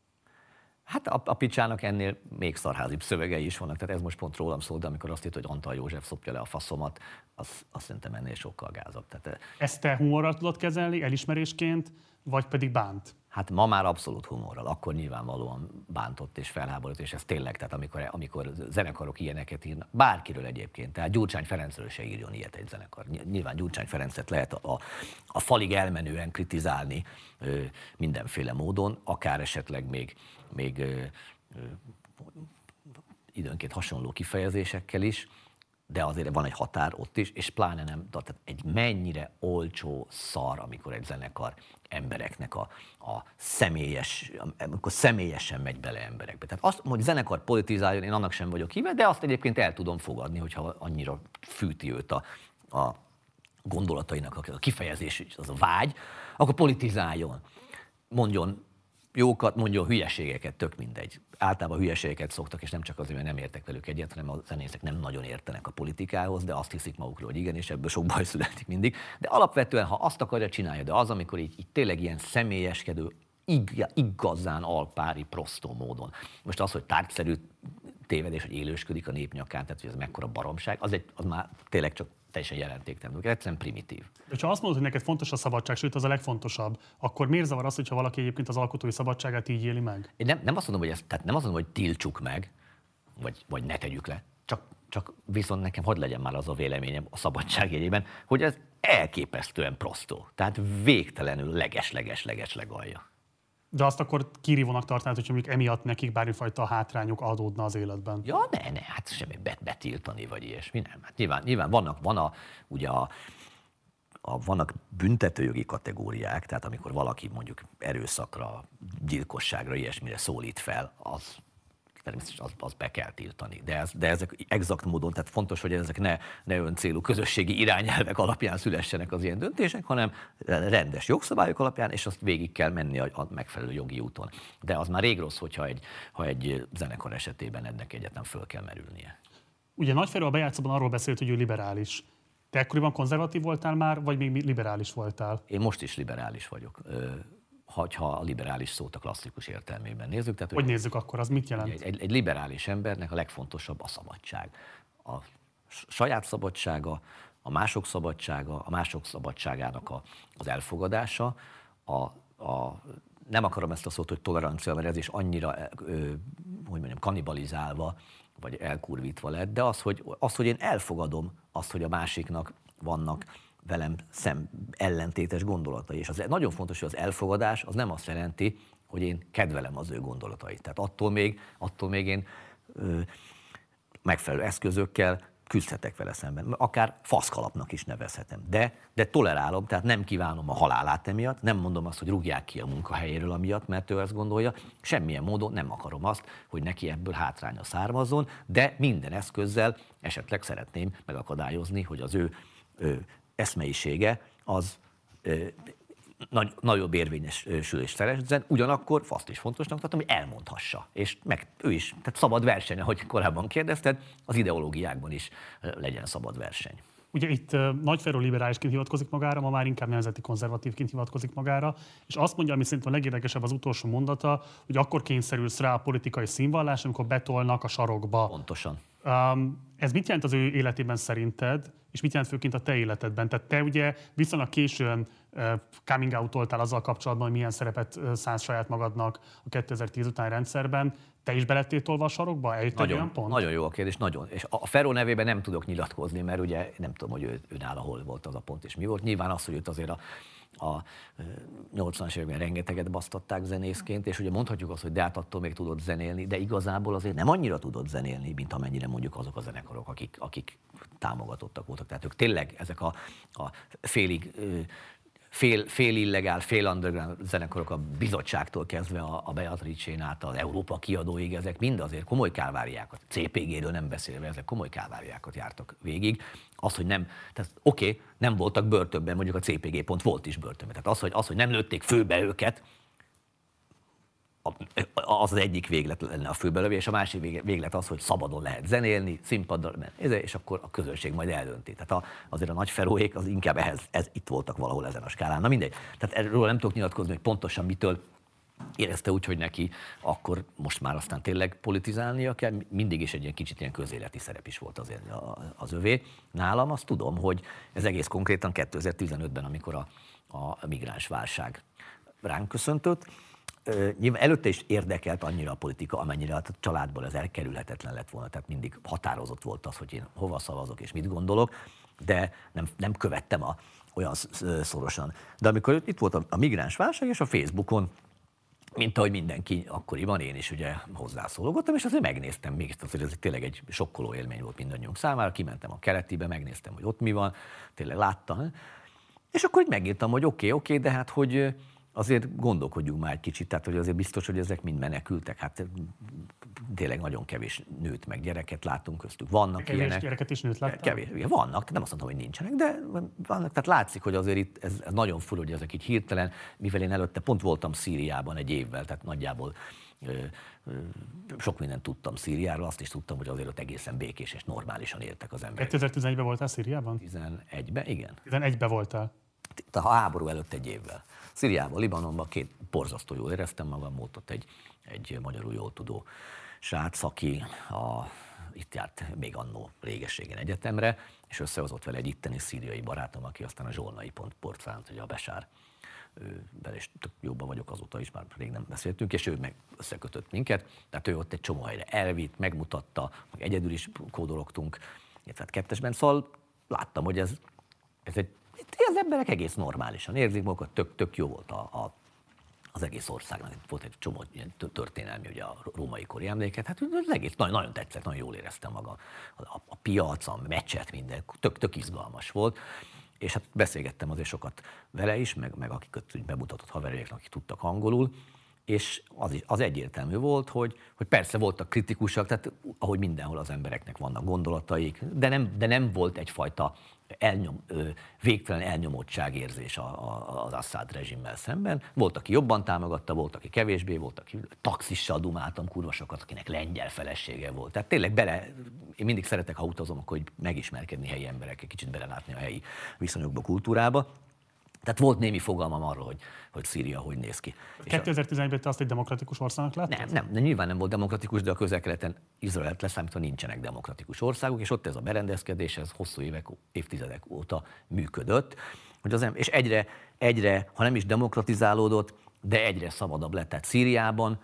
Hát a, a picsának ennél még szarházibb szövegei is vannak, tehát ez most pont rólam szól, de amikor azt írt, hogy Antal József szopja le a faszomat, az, azt szerintem ennél sokkal gázabb. Tehát, Ezt te humorral tudod kezelni, elismerésként, vagy pedig bánt? Hát ma már abszolút humorral, akkor nyilvánvalóan bántott és felháborodott, és ez tényleg, tehát amikor, amikor zenekarok ilyeneket írnak, bárkiről egyébként, tehát Gyurcsány Ferencről se írjon ilyet egy zenekar. Nyilván Gyurcsány Ferencet lehet a, a, a falig elmenően kritizálni ö, mindenféle módon, akár esetleg még, még ö, ö, időnként hasonló kifejezésekkel is, de azért van egy határ ott is, és pláne nem, tehát egy mennyire olcsó szar, amikor egy zenekar embereknek a, a személyes, amikor személyesen megy bele emberekbe. Tehát azt, hogy zenekar politizáljon, én annak sem vagyok híve, de azt egyébként el tudom fogadni, hogyha annyira fűti őt a, a gondolatainak a kifejezés, az a vágy, akkor politizáljon. Mondjon jókat, mondjon hülyeségeket, tök mindegy. Általában hülyeségeket szoktak, és nem csak azért, mert nem értek velük egyet, hanem a zenészek nem nagyon értenek a politikához, de azt hiszik magukról, hogy igen, és ebből sok baj születik mindig. De alapvetően, ha azt akarja, csinálja, de az, amikor így, így tényleg ilyen személyeskedő, igazán alpári, prostó módon. Most az, hogy tárgyszerű tévedés, hogy élősködik a népnyakán, tehát hogy ez mekkora baromság, az, egy, az már tényleg csak teljesen jelentéktelen, egyszerűen primitív. De ha azt mondod, hogy neked fontos a szabadság, sőt az a legfontosabb, akkor miért zavar az, hogyha valaki egyébként az alkotói szabadságát így éli meg? Én nem, nem azt mondom, hogy ezt, tehát nem azt mondom, hogy tiltsuk meg, vagy, vagy ne tegyük le, csak, csak viszont nekem hogy legyen már az a véleményem a szabadság jegyében, hogy ez elképesztően prostó. Tehát végtelenül leges-leges-leges legalja. De azt akkor kirívónak tartanád, hogyha mondjuk emiatt nekik bármifajta hátrányuk adódna az életben. Ja, ne, ne, hát semmi bet, betiltani, vagy ilyesmi, nem. Hát nyilván, nyilván vannak, van a, ugye a, a, vannak büntetőjogi kategóriák, tehát amikor valaki mondjuk erőszakra, gyilkosságra, ilyesmire szólít fel, az természetesen az, az be kell tiltani. De, ez, de ezek exakt módon, tehát fontos, hogy ezek ne, ne öncélú közösségi irányelvek alapján szülessenek az ilyen döntések, hanem rendes jogszabályok alapján, és azt végig kell menni a, a megfelelő jogi úton. De az már rég rossz, hogyha egy, ha egy zenekar esetében ennek egyetlen föl kell merülnie. Ugye Nagyferő a bejátszóban arról beszélt, hogy ő liberális. Te ekkoriban konzervatív voltál már, vagy még liberális voltál? Én most is liberális vagyok ha a liberális szót a klasszikus értelmében nézzük. Tehát, hogy, hogy nézzük akkor, az mit jelent? Egy, egy, liberális embernek a legfontosabb a szabadság. A saját szabadsága, a mások szabadsága, a mások szabadságának a, az elfogadása, a, a, nem akarom ezt a szót, hogy tolerancia, mert ez is annyira, ö, hogy mondjam, kanibalizálva, vagy elkurvítva lett, de az hogy, az, hogy én elfogadom azt, hogy a másiknak vannak velem szem ellentétes gondolatai. És az nagyon fontos, hogy az elfogadás az nem azt jelenti, hogy én kedvelem az ő gondolatait. Tehát attól még, attól még én ö, megfelelő eszközökkel küzdhetek vele szemben. Akár faszkalapnak is nevezhetem. De, de tolerálom, tehát nem kívánom a halálát emiatt, nem mondom azt, hogy rúgják ki a munkahelyéről amiatt, mert ő ezt gondolja. Semmilyen módon nem akarom azt, hogy neki ebből hátránya származzon, de minden eszközzel esetleg szeretném megakadályozni, hogy az ő, ő eszmeisége az nagy, nagyobb érvényesülést szerezzen, ugyanakkor azt is fontosnak tartom, hogy elmondhassa. És meg ő is, tehát szabad verseny, ahogy korábban kérdezted, az ideológiákban is legyen szabad verseny. Ugye itt uh, nagyferő liberálisként hivatkozik magára, ma már inkább nemzeti konzervatívként hivatkozik magára, és azt mondja, ami szerintem a legérdekesebb az utolsó mondata, hogy akkor kényszerülsz rá a politikai színvallás, amikor betolnak a sarokba. Pontosan. Um, ez mit jelent az ő életében szerinted, és mit jelent főként a te életedben? Tehát te ugye viszonylag későn uh, coming out azzal kapcsolatban, hogy milyen szerepet szánsz saját magadnak a 2010 utáni rendszerben. Te is belettél tolva a sarokba? Eljött nagyon, olyan pont? Nagyon jó a kérdés, nagyon. És a Feró nevében nem tudok nyilatkozni, mert ugye nem tudom, hogy ő, ő nála hol volt az a pont, és mi volt. Nyilván az, hogy őt azért a a 80-as években rengeteget basztatták zenészként, és ugye mondhatjuk azt, hogy de hát attól még tudott zenélni, de igazából azért nem annyira tudott zenélni, mint amennyire mondjuk azok a zenekarok, akik, akik támogatottak voltak. Tehát ők tényleg ezek a, a félig fél, fél illegál, fél underground zenekarok a bizottságtól kezdve a, a Beatrice-n át az Európa kiadóig, ezek mind azért komoly kálváriákat, CPG-ről nem beszélve, ezek komoly kálváriákat jártak végig. Az, hogy nem, tehát oké, okay, nem voltak börtönben, mondjuk a CPG pont volt is börtönben. Tehát az, hogy, az, hogy nem lőtték főbe őket, az az egyik véglet lenne a főbelövés, és a másik véglet az, hogy szabadon lehet zenélni, színpaddal menni, és akkor a közönség majd eldönti. Tehát a, azért a nagy feróék az inkább ehhez, ez itt voltak valahol ezen a skálán. Na mindegy. Tehát erről nem tudok nyilatkozni, hogy pontosan mitől érezte úgy, hogy neki akkor most már aztán tényleg politizálnia kell, mindig is egy ilyen kicsit ilyen közéleti szerep is volt azért az övé. Nálam azt tudom, hogy ez egész konkrétan 2015-ben, amikor a, a migráns válság ránk köszöntött, nyilván előtte is érdekelt annyira a politika, amennyire a családból ez elkerülhetetlen lett volna, tehát mindig határozott volt az, hogy én hova szavazok és mit gondolok, de nem, nem követtem a, olyan szorosan. De amikor itt volt a, a migráns válság, és a Facebookon mint ahogy mindenki akkoriban, én is ugye hozzászólogottam, és azért megnéztem még, azért ez tényleg egy sokkoló élmény volt mindannyiunk számára, kimentem a keletibe, megnéztem, hogy ott mi van, tényleg láttam, és akkor így megírtam, hogy oké, okay, oké, okay, de hát hogy azért gondolkodjunk már egy kicsit, tehát hogy azért biztos, hogy ezek mind menekültek. Hát tényleg nagyon kevés nőt meg gyereket látunk köztük. Vannak kevés ilyenek. gyereket is nőt láttam? Kevés, igen, vannak, nem azt mondtam, hogy nincsenek, de vannak. Tehát látszik, hogy azért itt ez, ez nagyon fura, hogy ezek így hirtelen, mivel én előtte pont voltam Szíriában egy évvel, tehát nagyjából sok mindent tudtam Szíriáról, azt is tudtam, hogy azért ott egészen békés és normálisan éltek az emberek. 2011-ben voltál Szíriában? 11-ben, igen. 11-ben voltál. A háború előtt egy évvel. Szíriában, Libanonban két borzasztó jól éreztem magam, volt ott egy, egy magyarul jól tudó srác, aki a, itt járt még annó régességen egyetemre, és összehozott vele egy itteni szíriai barátom, aki aztán a zsolnai pont portfánt, ugye a Besár bele is tök jóban vagyok azóta is, már rég nem beszéltünk, és ő meg összekötött minket, tehát ő ott egy csomó helyre elvitt, megmutatta, meg egyedül is kódologtunk, illetve hát kettesben, szóval láttam, hogy ez, ez egy az emberek egész normálisan érzik magukat, tök, tök jó volt a, a az egész országnak. Volt egy csomó ilyen történelmi, ugye a római kori emléket, hát az egész nagyon, nagyon tetszett, nagyon jól éreztem magam. A, a, a piac, a meccset, minden, tök, tök izgalmas volt. És hát beszélgettem azért sokat vele is, meg, meg akiket bemutatott haverjaiknak, akik tudtak angolul, és az, is, az egyértelmű volt, hogy, hogy persze voltak kritikusak, tehát ahogy mindenhol az embereknek vannak gondolataik, de nem, de nem volt egyfajta elnyom, végtelen elnyomottságérzés az Assad rezsimmel szemben. Volt, aki jobban támogatta, volt, aki kevésbé, volt, aki taxissal dumáltam kurva sokat, akinek lengyel felesége volt. Tehát tényleg bele, én mindig szeretek, ha utazom, akkor hogy megismerkedni helyi emberekkel, kicsit belelátni a helyi viszonyokba, kultúrába. Tehát volt némi fogalmam arról, hogy, hogy Szíria hogy néz ki. 2011-ben te azt egy demokratikus országnak láttad? Nem, nem, de nyilván nem volt demokratikus, de a közel-keleten Izraelt leszámítva nincsenek demokratikus országok, és ott ez a berendezkedés, ez hosszú évek, évtizedek óta működött. Hogy az, és egyre, egyre, ha nem is demokratizálódott, de egyre szabadabb lett. Tehát Szíriában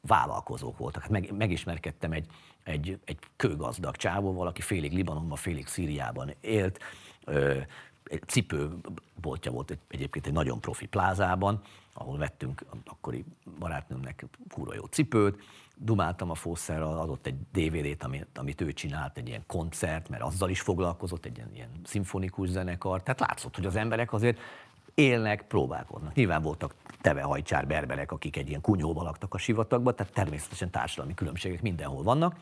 vállalkozók voltak. Hát meg, megismerkedtem egy, egy, egy kőgazdag csávóval, aki félig Libanonban, félig Szíriában élt, egy cipőboltja volt egy, egyébként egy nagyon profi plázában, ahol vettünk akkori barátnőmnek kúra jó cipőt, dumáltam a fószerrel, adott egy DVD-t, amit, amit ő csinált, egy ilyen koncert, mert azzal is foglalkozott, egy ilyen, ilyen szimfonikus zenekar. Tehát látszott, hogy az emberek azért élnek, próbálkoznak. Nyilván voltak tevehajcsár berberek, akik egy ilyen kunyóval laktak a sivatagban, tehát természetesen társadalmi különbségek mindenhol vannak,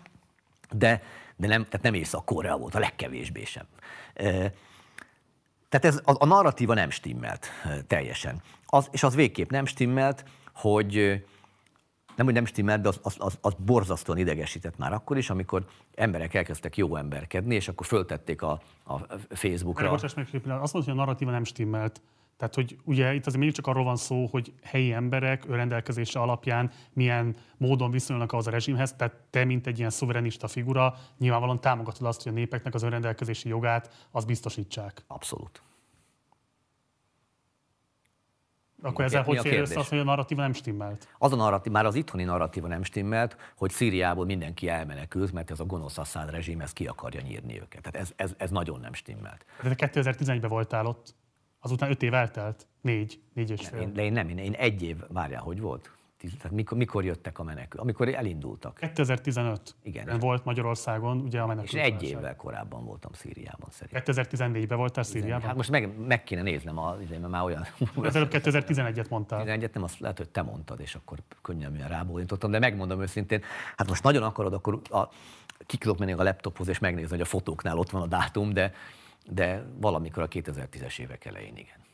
de, de nem, tehát nem Észak-Korea volt, a legkevésbé sem. Tehát ez, a, a narratíva nem stimmelt teljesen. Az, és az végképp nem stimmelt, hogy nem, hogy nem stimmelt, de az, az, az, az borzasztóan idegesített már akkor is, amikor emberek elkezdtek jó emberkedni, és akkor föltették a, a Facebookra. Bocsás, meg, azt mondod, hogy a narratíva nem stimmelt. Tehát, hogy ugye itt azért mégiscsak arról van szó, hogy helyi emberek önrendelkezése alapján milyen módon viszonyulnak ahhoz a rezsimhez, tehát te, mint egy ilyen szuverenista figura, nyilvánvalóan támogatod azt, hogy a népeknek az önrendelkezési jogát az biztosítsák. Abszolút. Akkor ezzel hogy fér össze az, hogy a narratíva nem stimmelt? Az a narratíva, már az itthoni narratíva nem stimmelt, hogy Szíriából mindenki elmenekült, mert ez a gonosz Assad rezsim, ez ki akarja nyírni őket. Tehát ez, ez, ez nagyon nem stimmelt. De te 2011-ben voltál ott. Azután öt év eltelt? Négy, négy és fél. De én nem, én, én egy év, várjál, hogy volt? Tehát mikor, mikor jöttek a menekül? Amikor elindultak. 2015. Igen. Volt Magyarországon ugye a menekült. És egy évvel korábban voltam Szíriában szerintem. 2014-ben voltál Szíriában? Hát most meg, meg kéne néznem, a, mert már olyan... Az előbb 2011-et mondtál. 2011-et nem, azt lehet, hogy te mondtad, és akkor könnyelműen rábólintottam, de megmondom őszintén, hát most nagyon akarod, akkor a, ki tudok menni a laptophoz és megnézni, hogy a fotóknál ott van a dátum, de de valamikor a 2010-es évek elején igen.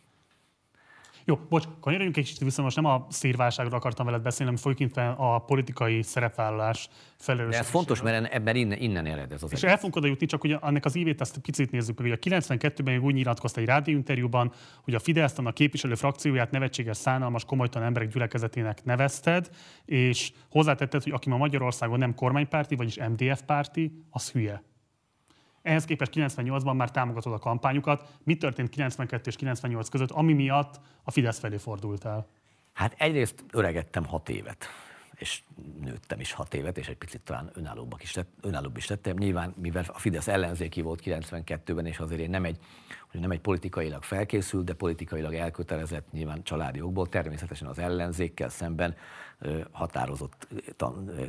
Jó, bocs, kanyarodjunk egy kicsit vissza, most nem a szírválságról akartam veled beszélni, hanem folyként a politikai szerepvállalás felelős. De ez fontos, mert ebben innen, innen ered ez az És el fogunk oda jutni, csak hogy annak az évét ezt picit nézzük meg. a 92-ben úgy nyilatkozta egy rádióinterjúban, hogy a Fidesz a képviselő frakcióját nevetséges, szánalmas, komolytalan emberek gyülekezetének nevezted, és hozzátetted, hogy aki ma Magyarországon nem kormánypárti, vagyis MDF párti, az hülye. Ehhez képest 98-ban már támogatod a kampányukat. Mi történt 92 és 98 között, ami miatt a Fidesz felé fordultál? Hát egyrészt öregettem hat évet és nőttem is hat évet, és egy picit talán önállóbb is, lett, önállóbb is lettem. Nyilván, mivel a Fidesz ellenzéki volt 92-ben, és azért én nem egy, hogy nem egy politikailag felkészült, de politikailag elkötelezett, nyilván családi jogból, természetesen az ellenzékkel szemben határozott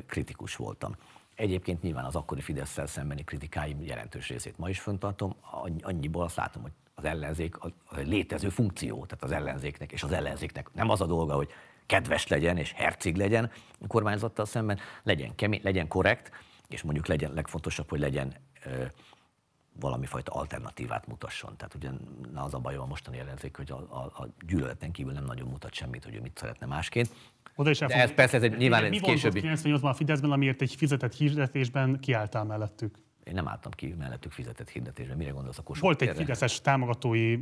kritikus voltam. Egyébként nyilván az akkori fidesz szembeni kritikáim jelentős részét ma is föntartom, annyiból azt látom, hogy az ellenzék a létező funkció, tehát az ellenzéknek és az ellenzéknek nem az a dolga, hogy kedves legyen és herceg legyen a kormányzattal szemben, legyen, kemény, legyen korrekt, és mondjuk legyen legfontosabb, hogy legyen ö, valami fajta alternatívát mutasson. Tehát ugye na az a baj a mostani ellenzék, hogy a, a, a gyűlöleten kívül nem nagyon mutat semmit, hogy ő mit szeretne másként. Oda is De ez persze ez egy, nyilván egy későbbi... 98-ban a Fideszben, amiért egy fizetett hirdetésben kiálltál mellettük? Én nem álltam ki mellettük fizetett hirdetésben. Mire gondolsz a Kossuth Volt egy fideszes támogatói,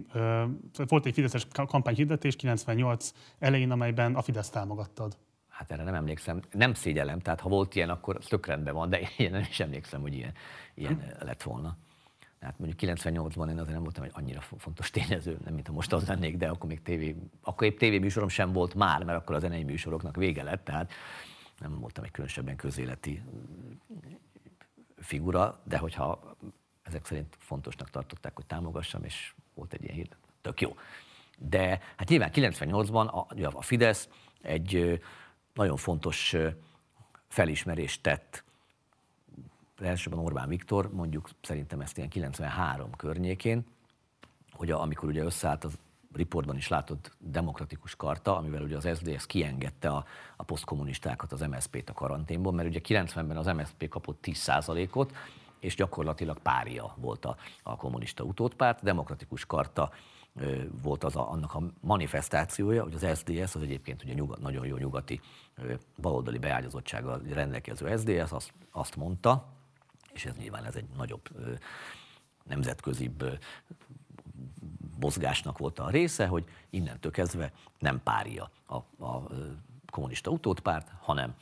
volt egy fideszes kampányhirdetés 98 elején, amelyben a Fidesz támogattad. Hát erre nem emlékszem. Nem szégyellem, tehát ha volt ilyen, akkor tök rendben van, de én nem is emlékszem, hogy ilyen, ilyen hm. lett volna. Hát mondjuk 98-ban én azért nem voltam egy annyira fontos tényező, nem mint ha most az lennék, de akkor még tévé, akkor épp tévéműsorom sem volt már, mert akkor az zenei műsoroknak vége lett, tehát nem voltam egy különösebben közéleti figura, de hogyha ezek szerint fontosnak tartották, hogy támogassam, és volt egy ilyen hír, tök jó. De hát nyilván 98-ban a, a Fidesz egy nagyon fontos felismerést tett elsőben Orbán Viktor, mondjuk szerintem ezt ilyen 93 környékén, hogy a, amikor ugye összeállt az riportban is látod demokratikus karta, amivel ugye az SZDSZ kiengedte a, a posztkommunistákat, az MSZP-t a karanténból, mert ugye 90-ben az MSZP kapott 10%-ot, és gyakorlatilag pária volt a, a kommunista utódpárt. Demokratikus karta ö, volt az a, annak a manifestációja, hogy az SDS, az egyébként ugye nyugat, nagyon jó nyugati ö, baloldali beágyazottsággal rendelkező SDS azt, azt mondta, és ez nyilván ez egy nagyobb nemzetközibb mozgásnak volt a része, hogy innentől kezdve nem párja a, a kommunista utódpárt, hanem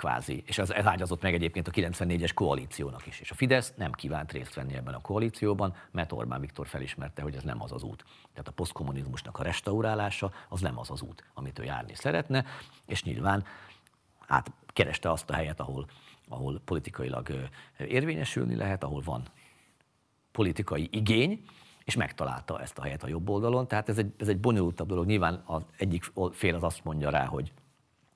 kvázi, és ez, ez ágyazott meg egyébként a 94-es koalíciónak is. És a Fidesz nem kívánt részt venni ebben a koalícióban, mert Orbán Viktor felismerte, hogy ez nem az az út. Tehát a posztkommunizmusnak a restaurálása az nem az az út, amit ő járni szeretne, és nyilván hát kereste azt a helyet, ahol, ahol politikailag érvényesülni lehet, ahol van politikai igény, és megtalálta ezt a helyet a jobb oldalon. Tehát ez egy, ez egy bonyolultabb dolog. Nyilván az egyik fél az azt mondja rá, hogy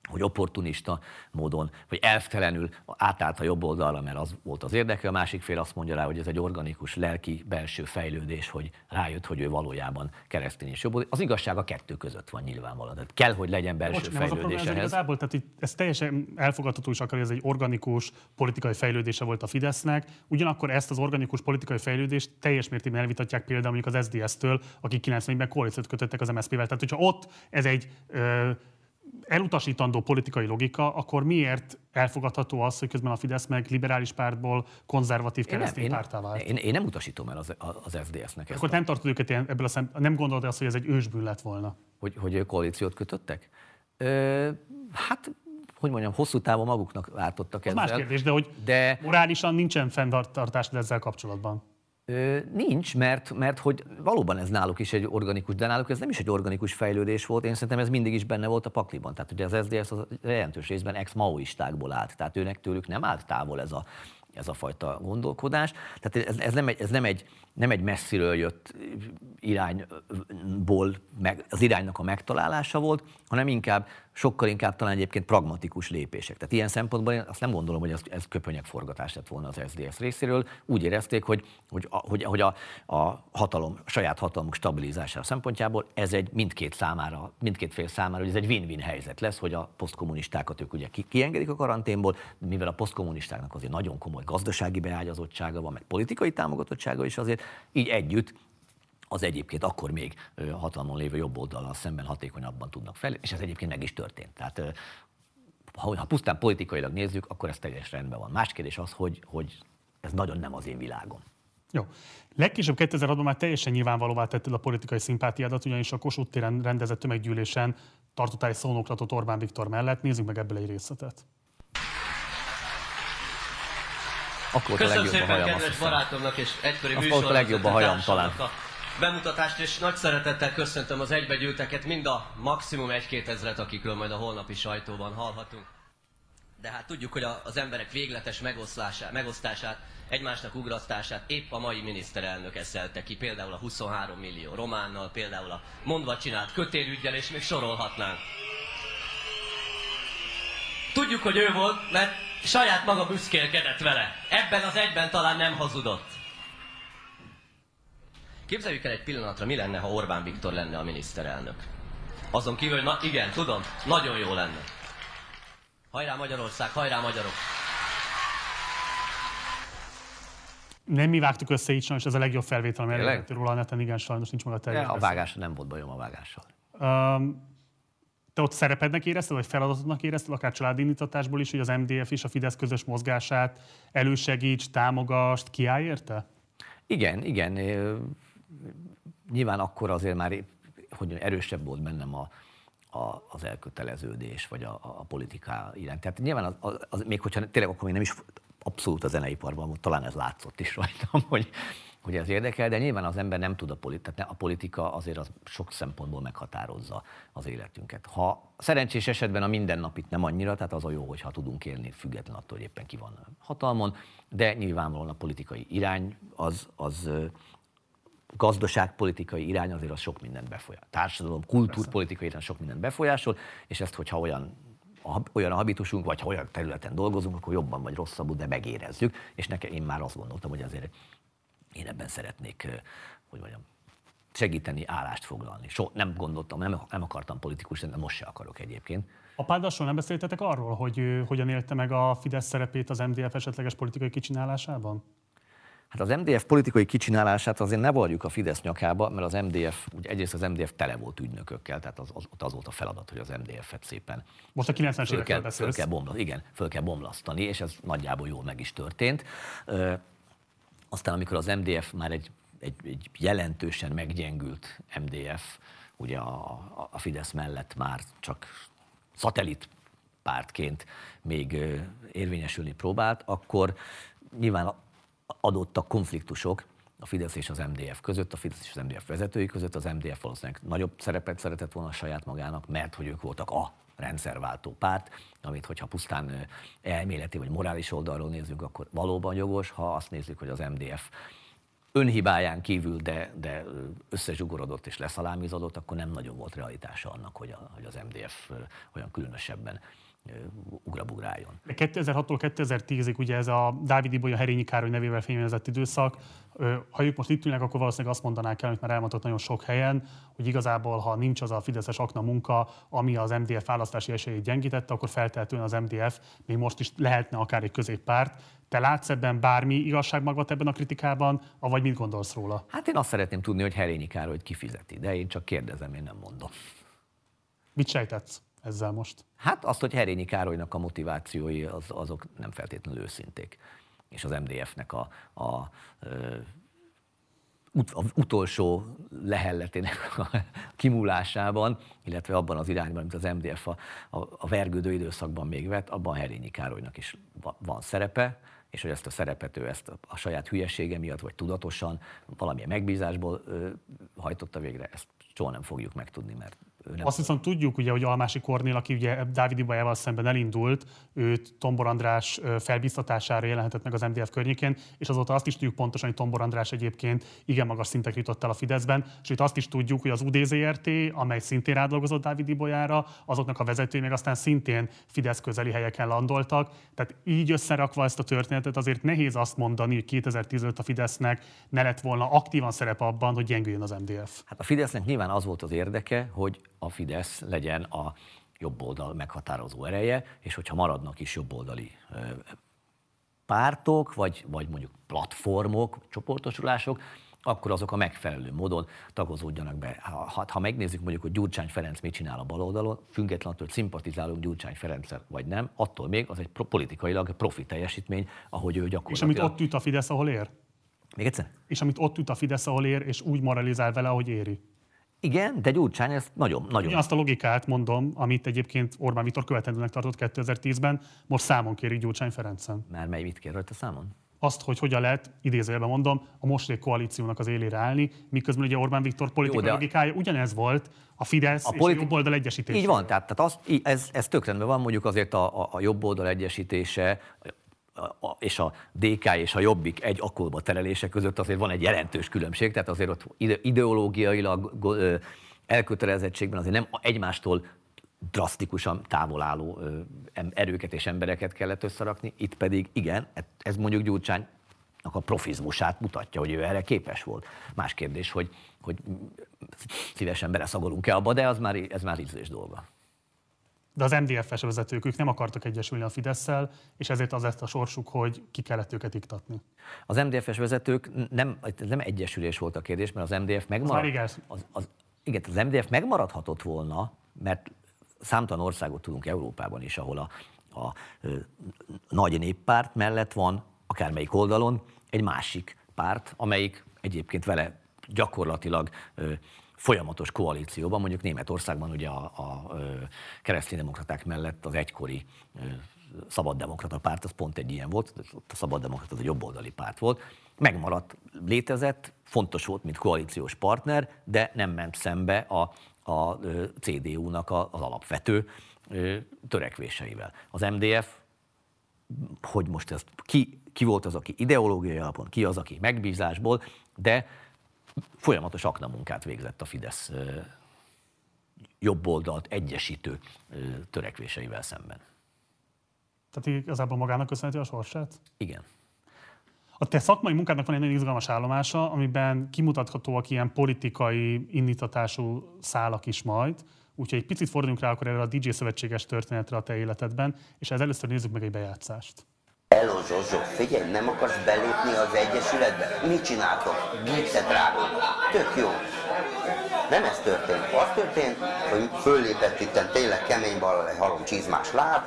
hogy opportunista módon, vagy elvtelenül átállt a jobb oldalra, mert az volt az érdeke, a másik fél azt mondja rá, hogy ez egy organikus, lelki, belső fejlődés, hogy rájött, hogy ő valójában keresztény és jobb. Az igazság a kettő között van nyilvánvalóan. Tehát kell, hogy legyen belső Bocs, fejlődés. Ez igazából, tehát itt, ez teljesen elfogadható is akar, hogy ez egy organikus politikai fejlődése volt a Fidesznek. Ugyanakkor ezt az organikus politikai fejlődést teljes mértékben elvitatják például mondjuk az SDS-től, akik 90-ben koalíciót kötöttek az MSZP-vel. Tehát, hogyha ott ez egy ö, elutasítandó politikai logika, akkor miért elfogadható az, hogy közben a Fidesz meg liberális pártból konzervatív keresztény pártá vált? Én, én, nem utasítom el az, az FDS-nek Akkor nem tartod őket ilyen, ebből a szem, nem gondolod azt, hogy ez egy ősbűn lett volna? Hogy, hogy koalíciót kötöttek? Ö, hát hogy mondjam, hosszú távon maguknak váltottak ezzel. más kérdés, de hogy de... morálisan nincsen fenntartás ezzel kapcsolatban. Nincs, mert, mert hogy valóban ez náluk is egy organikus, de náluk ez nem is egy organikus fejlődés volt, én szerintem ez mindig is benne volt a pakliban. Tehát ugye az SZDSZ az jelentős részben ex-maoistákból állt, tehát őnek tőlük nem állt távol ez a, ez a fajta gondolkodás. Tehát ez, ez, nem, egy, ez nem, egy, nem egy messziről jött irányból meg, az iránynak a megtalálása volt, hanem inkább sokkal inkább talán egyébként pragmatikus lépések. Tehát ilyen szempontból én azt nem gondolom, hogy ez, ez köpönyek forgatás lett volna az SZDSZ részéről. Úgy érezték, hogy, hogy, hogy, hogy a, a hatalom, a saját hatalmuk stabilizására szempontjából ez egy mindkét számára, mindkét fél számára, hogy ez egy win-win helyzet lesz, hogy a posztkommunistákat ők ugye kiengedik a karanténból, mivel a posztkommunistáknak azért nagyon komoly gazdasági beágyazottsága van, meg politikai támogatottsága is azért, így együtt az egyébként akkor még hatalmon lévő jobb oldalon szemben hatékonyabban tudnak fel, és ez egyébként meg is történt. Tehát ha, ha pusztán politikailag nézzük, akkor ez teljes rendben van. Más kérdés az, hogy, hogy ez nagyon nem az én világom. Jó. Legkésőbb 2006-ban már teljesen nyilvánvalóvá tetted a politikai szimpátiádat, ugyanis a Kossuth téren rendezett tömeggyűlésen tartottál egy szónoklatot Orbán Viktor mellett. Nézzük meg ebből egy részletet. Akkor volt a legjobb a hajam, kedves barátomnak és egykori a legjobb a hajam talán. A bemutatást, és nagy szeretettel köszöntöm az egybegyűlteket, mind a maximum egy-két ezret, akikről majd a holnapi sajtóban hallhatunk. De hát tudjuk, hogy a, az emberek végletes megoszlását, megosztását, egymásnak ugrasztását épp a mai miniszterelnök eszelte ki, például a 23 millió románnal, például a mondva csinált kötélügyel, és még sorolhatnánk. Tudjuk, hogy ő volt, mert saját maga büszkélkedett vele. Ebben az egyben talán nem hazudott. Képzeljük el egy pillanatra, mi lenne, ha Orbán Viktor lenne a miniszterelnök. Azon kívül, hogy na, igen, tudom, nagyon jó lenne. Hajrá Magyarország, hajrá magyarok! Nem mi vágtuk össze így sajnos, ez a legjobb felvétel, ami elérhető róla a neten, igen, sajnos nincs meg a teljes a vágása nem volt bajom a vágással. Um, te ott szerepednek érezted, vagy feladatodnak érezted, akár családi indítatásból is, hogy az MDF és a Fidesz közös mozgását elősegíts, támogasd, kiáll érte? Igen, igen. Nyilván akkor azért már hogy erősebb volt bennem a, a, az elköteleződés, vagy a, a, politiká iránt. Tehát nyilván az, az, az, még hogyha tényleg akkor még nem is abszolút a zeneiparban volt, talán ez látszott is rajtam, hogy, hogy ez érdekel, de nyilván az ember nem tud a politika, a politika azért az sok szempontból meghatározza az életünket. Ha szerencsés esetben a mindennapit nem annyira, tehát az a jó, hogyha tudunk élni független attól, hogy éppen ki van hatalmon, de nyilvánvalóan a politikai irány az, az gazdaságpolitikai irány azért az sok mindent befolyásol. Társadalom, kultúrpolitikai irány sok mindent befolyásol, és ezt, hogyha olyan a, olyan a habitusunk, vagy ha olyan területen dolgozunk, akkor jobban vagy rosszabbul, de megérezzük. És nekem én már azt gondoltam, hogy azért én ebben szeretnék, hogy mondjam, segíteni, állást foglalni. So, nem gondoltam, nem, nem akartam politikus, de most se akarok egyébként. Apádassal nem beszéltetek arról, hogy hogyan élte meg a Fidesz szerepét az MDF esetleges politikai kicsinálásában? Hát az MDF politikai kicsinálását azért ne varjuk a Fidesz nyakába, mert az MDF, ugye egyrészt az MDF tele volt ügynökökkel, tehát az, az, az volt a feladat, hogy az MDF-et szépen Most a 90-es föl évekről föl kell, bomla, igen, föl kell bomlasztani, és ez nagyjából jól meg is történt. Ö, aztán, amikor az MDF már egy, egy, egy jelentősen meggyengült MDF, ugye a, a- Fidesz mellett már csak szatellit pártként még érvényesülni próbált, akkor nyilván adottak konfliktusok a Fidesz és az MDF között, a Fidesz és az MDF vezetői között. Az MDF valószínűleg nagyobb szerepet szeretett volna saját magának, mert hogy ők voltak a rendszerváltó párt, amit hogyha pusztán elméleti vagy morális oldalról nézzük, akkor valóban jogos, ha azt nézzük, hogy az MDF önhibáján kívül, de, de összezsugorodott és leszalámizodott, akkor nem nagyon volt realitása annak, hogy, a, hogy az MDF olyan különösebben ugrabugráljon. De 2006-tól 2010-ig ugye ez a Dávid Ibolya Herényi Károly nevével fényezett időszak, ha ők most itt ülnek, akkor valószínűleg azt mondanák el, amit már elmondott nagyon sok helyen, hogy igazából, ha nincs az a Fideszes akna munka, ami az MDF választási esélyét gyengítette, akkor feltehetően az MDF még most is lehetne akár egy középpárt. Te látsz ebben bármi igazságmagat ebben a kritikában, vagy mit gondolsz róla? Hát én azt szeretném tudni, hogy Herényi Károlyt kifizeti, de én csak kérdezem, én nem mondom. Mit sejtetsz ezzel most? Hát azt, hogy Herényi Károlynak a motivációi az, azok nem feltétlenül őszinték. És az MDF-nek a, a, a utolsó lehelletének a kimúlásában, illetve abban az irányban, amit az MDF a, a, a vergődő időszakban még vett, abban Herényi Károlynak is va- van szerepe, és hogy ezt a szerepet ő ezt a, saját hülyesége miatt, vagy tudatosan, valamilyen megbízásból ö, hajtotta végre, ezt soha nem fogjuk megtudni, mert nem Azt viszont tudjuk, ugye, hogy Almási Kornél, aki ugye Dávid Ibolyával szemben elindult, őt Tombor András felbiztatására jelenhetett meg az MDF környékén, és azóta azt is tudjuk pontosan, hogy Tombor András egyébként igen magas szintek jutott el a Fideszben, sőt azt is tudjuk, hogy az UDZRT, amely szintén rádolgozott Dávid Ibolyára, azoknak a vezetői meg aztán szintén Fidesz közeli helyeken landoltak. Tehát így összerakva ezt a történetet azért nehéz azt mondani, hogy 2015 a Fidesznek ne lett volna aktívan szerep abban, hogy gyengüljön az MDF. Hát a Fidesznek nyilván az volt az érdeke, hogy a Fidesz legyen a jobb oldal meghatározó ereje, és hogyha maradnak is jobboldali pártok, vagy, vagy mondjuk platformok, csoportosulások, akkor azok a megfelelő módon tagozódjanak be. Ha, ha, megnézzük mondjuk, hogy Gyurcsány Ferenc mit csinál a baloldalon, függetlenül hogy szimpatizálunk Gyurcsány ferenc vagy nem, attól még az egy politikailag profi teljesítmény, ahogy ő És gyakorlatilag... amit ott üt a Fidesz, ahol ér? Még egyszer? és amit ott üt a Fidesz, ahol ér, és úgy moralizál vele, ahogy éri. Igen, de Gyurcsány ezt nagyon, nagyon Én azt a logikát mondom, amit egyébként Orbán Viktor követendőnek tartott 2010-ben, most számon kéri Gyurcsány Ferencen. Már mely mit kér rajta számon? azt, hogy hogyan lehet, idézőjelben mondom, a mostani koalíciónak az élére állni, miközben ugye Orbán Viktor politikai de- logikája ugyanez volt, a Fidesz a és politi- a jobb oldal egyesítése. Így van, tehát, tehát az, ez, ez tök rendben van, mondjuk azért a, a, a jobb oldal egyesítése és a DK és a Jobbik egy akkorba terelése között azért van egy jelentős különbség, tehát azért ott ide, ideológiailag elkötelezettségben azért nem egymástól drasztikusan távol álló erőket és embereket kellett összerakni, itt pedig igen, ez mondjuk Gyurcsány a profizmusát mutatja, hogy ő erre képes volt. Más kérdés, hogy, hogy szívesen beleszagolunk-e abba, de az már, ez már ízlés dolga. De az MDF-es vezetők, ők nem akartak egyesülni a Fideszsel, és ezért az lett a sorsuk, hogy ki kellett őket iktatni. Az MDF-es vezetők nem, nem egyesülés volt a kérdés, mert az MDF megmarad, már igaz. az, az, igen, az MDF megmaradhatott volna, mert számtalan országot tudunk Európában is, ahol a, a ö, nagy néppárt mellett van, akármelyik oldalon, egy másik párt, amelyik egyébként vele gyakorlatilag folyamatos koalícióban, mondjuk Németországban ugye a, a kereszténydemokraták mellett az egykori szabaddemokrata párt, az pont egy ilyen volt, a szabaddemokrata az egy jobboldali párt volt, megmaradt, létezett, fontos volt, mint koalíciós partner, de nem ment szembe a, a CDU-nak az alapvető törekvéseivel. Az MDF hogy most ez ki, ki volt az, aki ideológiai alapon, ki az, aki megbízásból, de folyamatos aknamunkát végzett a Fidesz ö, jobb oldalt egyesítő törekvéseivel szemben. Tehát igazából magának köszönheti a sorsát? Igen. A te szakmai munkádnak van egy nagyon izgalmas állomása, amiben kimutathatóak ilyen politikai indítatású szálak is majd. Úgyhogy egy picit forduljunk rá akkor erre a DJ szövetséges történetre a te életedben, és ez először nézzük meg egy bejátszást. Hello Zsozsó, figyelj, nem akarsz belépni az Egyesületbe? Mit csináltok? Gipszet rágod. Tök jó. Nem ez történt. Az történt, hogy föllépett itt tényleg kemény ballal egy halom csizmás láb,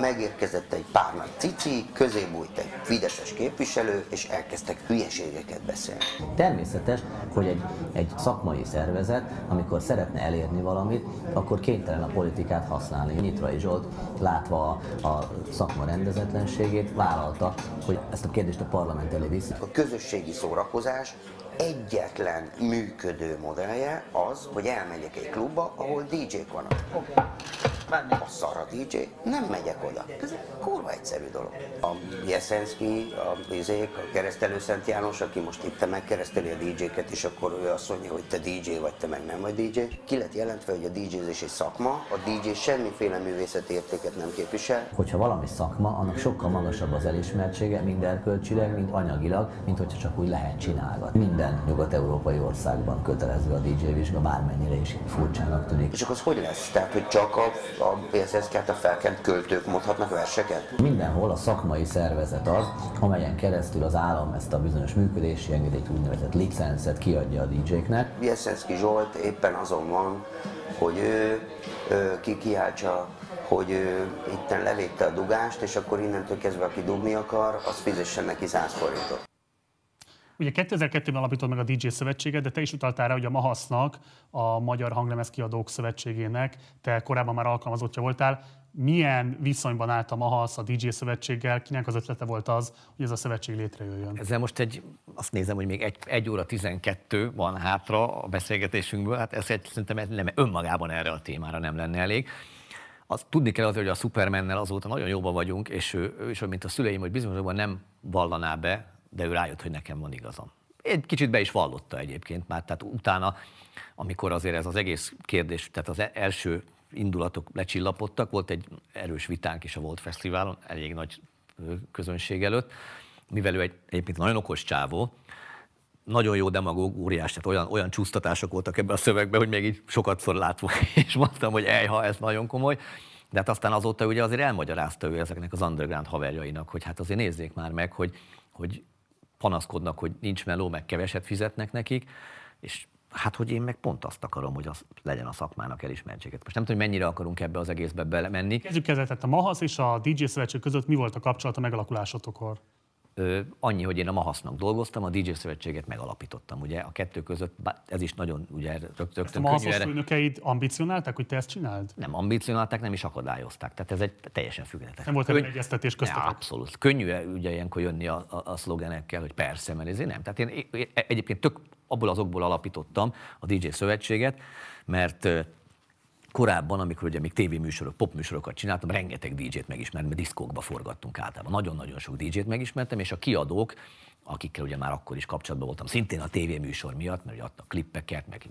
megérkezett egy pár nagy cici, közé bújt egy fideszes képviselő, és elkezdtek hülyeségeket beszélni. Természetes, hogy egy, egy szakmai szervezet, amikor szeretne elérni valamit, akkor kénytelen a politikát használni. Nyitrai Zsolt, látva a, a szakma rendezetlenségét, vállalta, hogy ezt a kérdést a parlament elé viszi. A közösségi szórakozás egyetlen működő modellje az, hogy elmegyek egy klubba, ahol DJ-k vannak. A szara DJ, nem megyek oda. Ez egy kurva egyszerű dolog. A Jeszenszki, a Bizék, a keresztelő Szent János, aki most itt megkereszteli a DJ-ket, és akkor ő azt mondja, hogy te DJ vagy, te meg nem vagy DJ. Ki lett jelentve, hogy a DJ-zés egy szakma, a DJ semmiféle művészeti értéket nem képvisel, Hogyha valami szakma, annak sokkal magasabb az elismertsége, mind erkölcsileg, mind anyagilag, mint hogyha csak úgy lehet csinálgatni. Minden nyugat-európai országban kötelező a DJ vizsga, bármennyire is furcsának tűnik. és akkor az hogy lesz? Tehát, hogy csak a, a a felkent költők mondhatnak verseket? Mindenhol a szakmai szervezet az, amelyen keresztül az állam ezt a bizonyos működési engedélyt, úgynevezett licenszet kiadja a DJ-knek. Jeszenszki Zsolt éppen azon van, hogy ő, ő ki kiáltsa, hogy ő itten levédte a dugást, és akkor innentől kezdve, aki dugni akar, az fizessen neki 100 forintot. Ugye 2002-ben alapított meg a DJ Szövetséget, de te is utaltál rá, hogy a MAHASZ-nak, a Magyar Hanglemez Kiadók Szövetségének, te korábban már alkalmazottja voltál. Milyen viszonyban állt a MAHASZ a DJ Szövetséggel? Kinek az ötlete volt az, hogy ez a szövetség létrejöjjön? Ezzel most egy, azt nézem, hogy még egy, egy óra 12 van hátra a beszélgetésünkből, hát ez egy, szerintem ez nem, önmagában erre a témára nem lenne elég. Azt tudni kell azért, hogy a Supermannel azóta nagyon jóban vagyunk, és ő, is, mint a szüleim, hogy bizonyosabban nem vallaná be, de ő rájött, hogy nekem van igazam. Egy kicsit be is vallotta egyébként már, tehát utána, amikor azért ez az egész kérdés, tehát az e- első indulatok lecsillapodtak, volt egy erős vitánk is a Volt Fesztiválon, elég nagy közönség előtt, mivel ő egy, egyébként nagyon okos csávó, nagyon jó demagóg, óriás, tehát olyan, olyan csúsztatások voltak ebben a szövegben, hogy még így sokat látva, és mondtam, hogy ejha, ez nagyon komoly. De hát aztán azóta ugye azért elmagyarázta ő ezeknek az underground haverjainak, hogy hát azért nézzék már meg, hogy, hogy panaszkodnak, hogy nincs meló, meg keveset fizetnek nekik, és hát, hogy én meg pont azt akarom, hogy az legyen a szakmának elismertséget. Most nem tudom, hogy mennyire akarunk ebbe az egészbe belemenni. Kezdjük kezdet, a MAHASZ és a DJ Szövetség között mi volt a kapcsolat a megalakulásotokor? Annyi, hogy én a Mahasznak dolgoztam, a DJ szövetséget megalapítottam. Ugye a kettő között, ez is nagyon ugye rögt- Ezt a rögtön könnyű mahaszos főnökeid ambicionálták, hogy te ezt csináld? Nem ambicionálták, nem is akadályozták. Tehát ez egy teljesen független. Nem volt ebben egyeztetés köztetek? Ne, abszolút. Könnyű ugye ilyenkor jönni a, a, a szlogenekkel, hogy persze, mert ezért nem. Tehát én, én egyébként tök abból az okból alapítottam a DJ szövetséget, mert korábban, amikor ugye még tévéműsorok, popműsorokat csináltam, rengeteg DJ-t megismertem, mert diszkókba forgattunk általában. Nagyon-nagyon sok DJ-t megismertem, és a kiadók, akikkel ugye már akkor is kapcsolatban voltam, szintén a tévéműsor miatt, mert ugye adtak klippeket, meg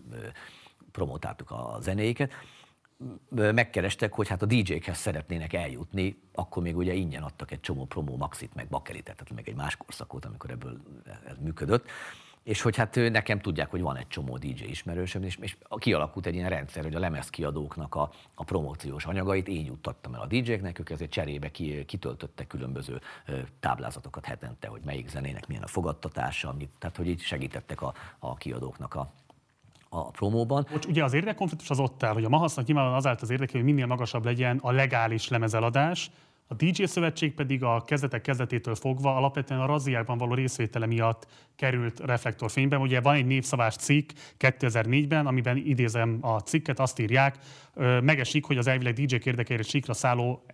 promotáltuk a zenéiket, megkerestek, hogy hát a DJ-khez szeretnének eljutni, akkor még ugye ingyen adtak egy csomó promó maxit, meg bakeritet, tehát meg egy más korszakot, amikor ebből ez működött. És hogy hát nekem tudják, hogy van egy csomó DJ ismerősöm, és, és kialakult egy ilyen rendszer, hogy a lemezkiadóknak a, a promóciós anyagait én juttattam el a DJ-knek, ők ezért cserébe ki, kitöltöttek különböző táblázatokat hetente, hogy melyik zenének milyen a fogadtatása, mit, tehát hogy így segítettek a, a kiadóknak a, a promóban. Bocs, ugye az érdekkonfliktus az ott áll, hogy a Mahasznak nyilvánvalóan az állt az érdeke, hogy minél magasabb legyen a legális lemezeladás, a DJ szövetség pedig a kezdetek kezdetétől fogva alapvetően a razziákban való részvétele miatt került reflektorfényben. Ugye van egy népszavás cikk 2004-ben, amiben idézem a cikket, azt írják, megesik, hogy az elvileg DJ-k érdekeire szálló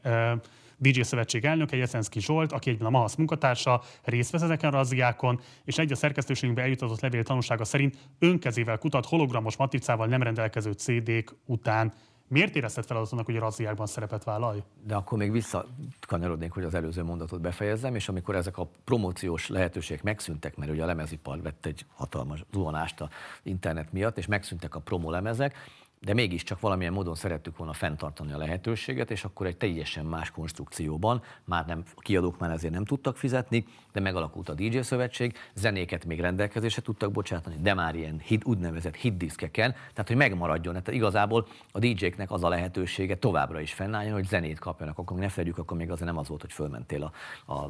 DJ Szövetség elnöke, Jeszenszki Zsolt, aki egyben a Mahasz munkatársa, részt vesz ezeken a razziákon, és egy a szerkesztőségünkbe eljutatott levél tanúsága szerint önkezével kutat hologramos matricával nem rendelkező CD-k után. Miért érezted feladatnak, hogy a razziákban szerepet vállalj? De akkor még visszakanyarodnék, hogy az előző mondatot befejezzem, és amikor ezek a promóciós lehetőségek megszűntek, mert ugye a lemezipar vett egy hatalmas zuhanást a internet miatt, és megszűntek a promólemezek, de mégiscsak valamilyen módon szerettük volna fenntartani a lehetőséget, és akkor egy teljesen más konstrukcióban, már nem, a kiadók már ezért nem tudtak fizetni, de megalakult a DJ szövetség, zenéket még rendelkezésre tudtak bocsátani, de már ilyen hit, úgynevezett hitdiszkeken, tehát hogy megmaradjon. Tehát igazából a DJ-knek az a lehetősége továbbra is fennálljon, hogy zenét kapjanak, akkor ne fedjük, akkor még azért nem az volt, hogy fölmentél a, a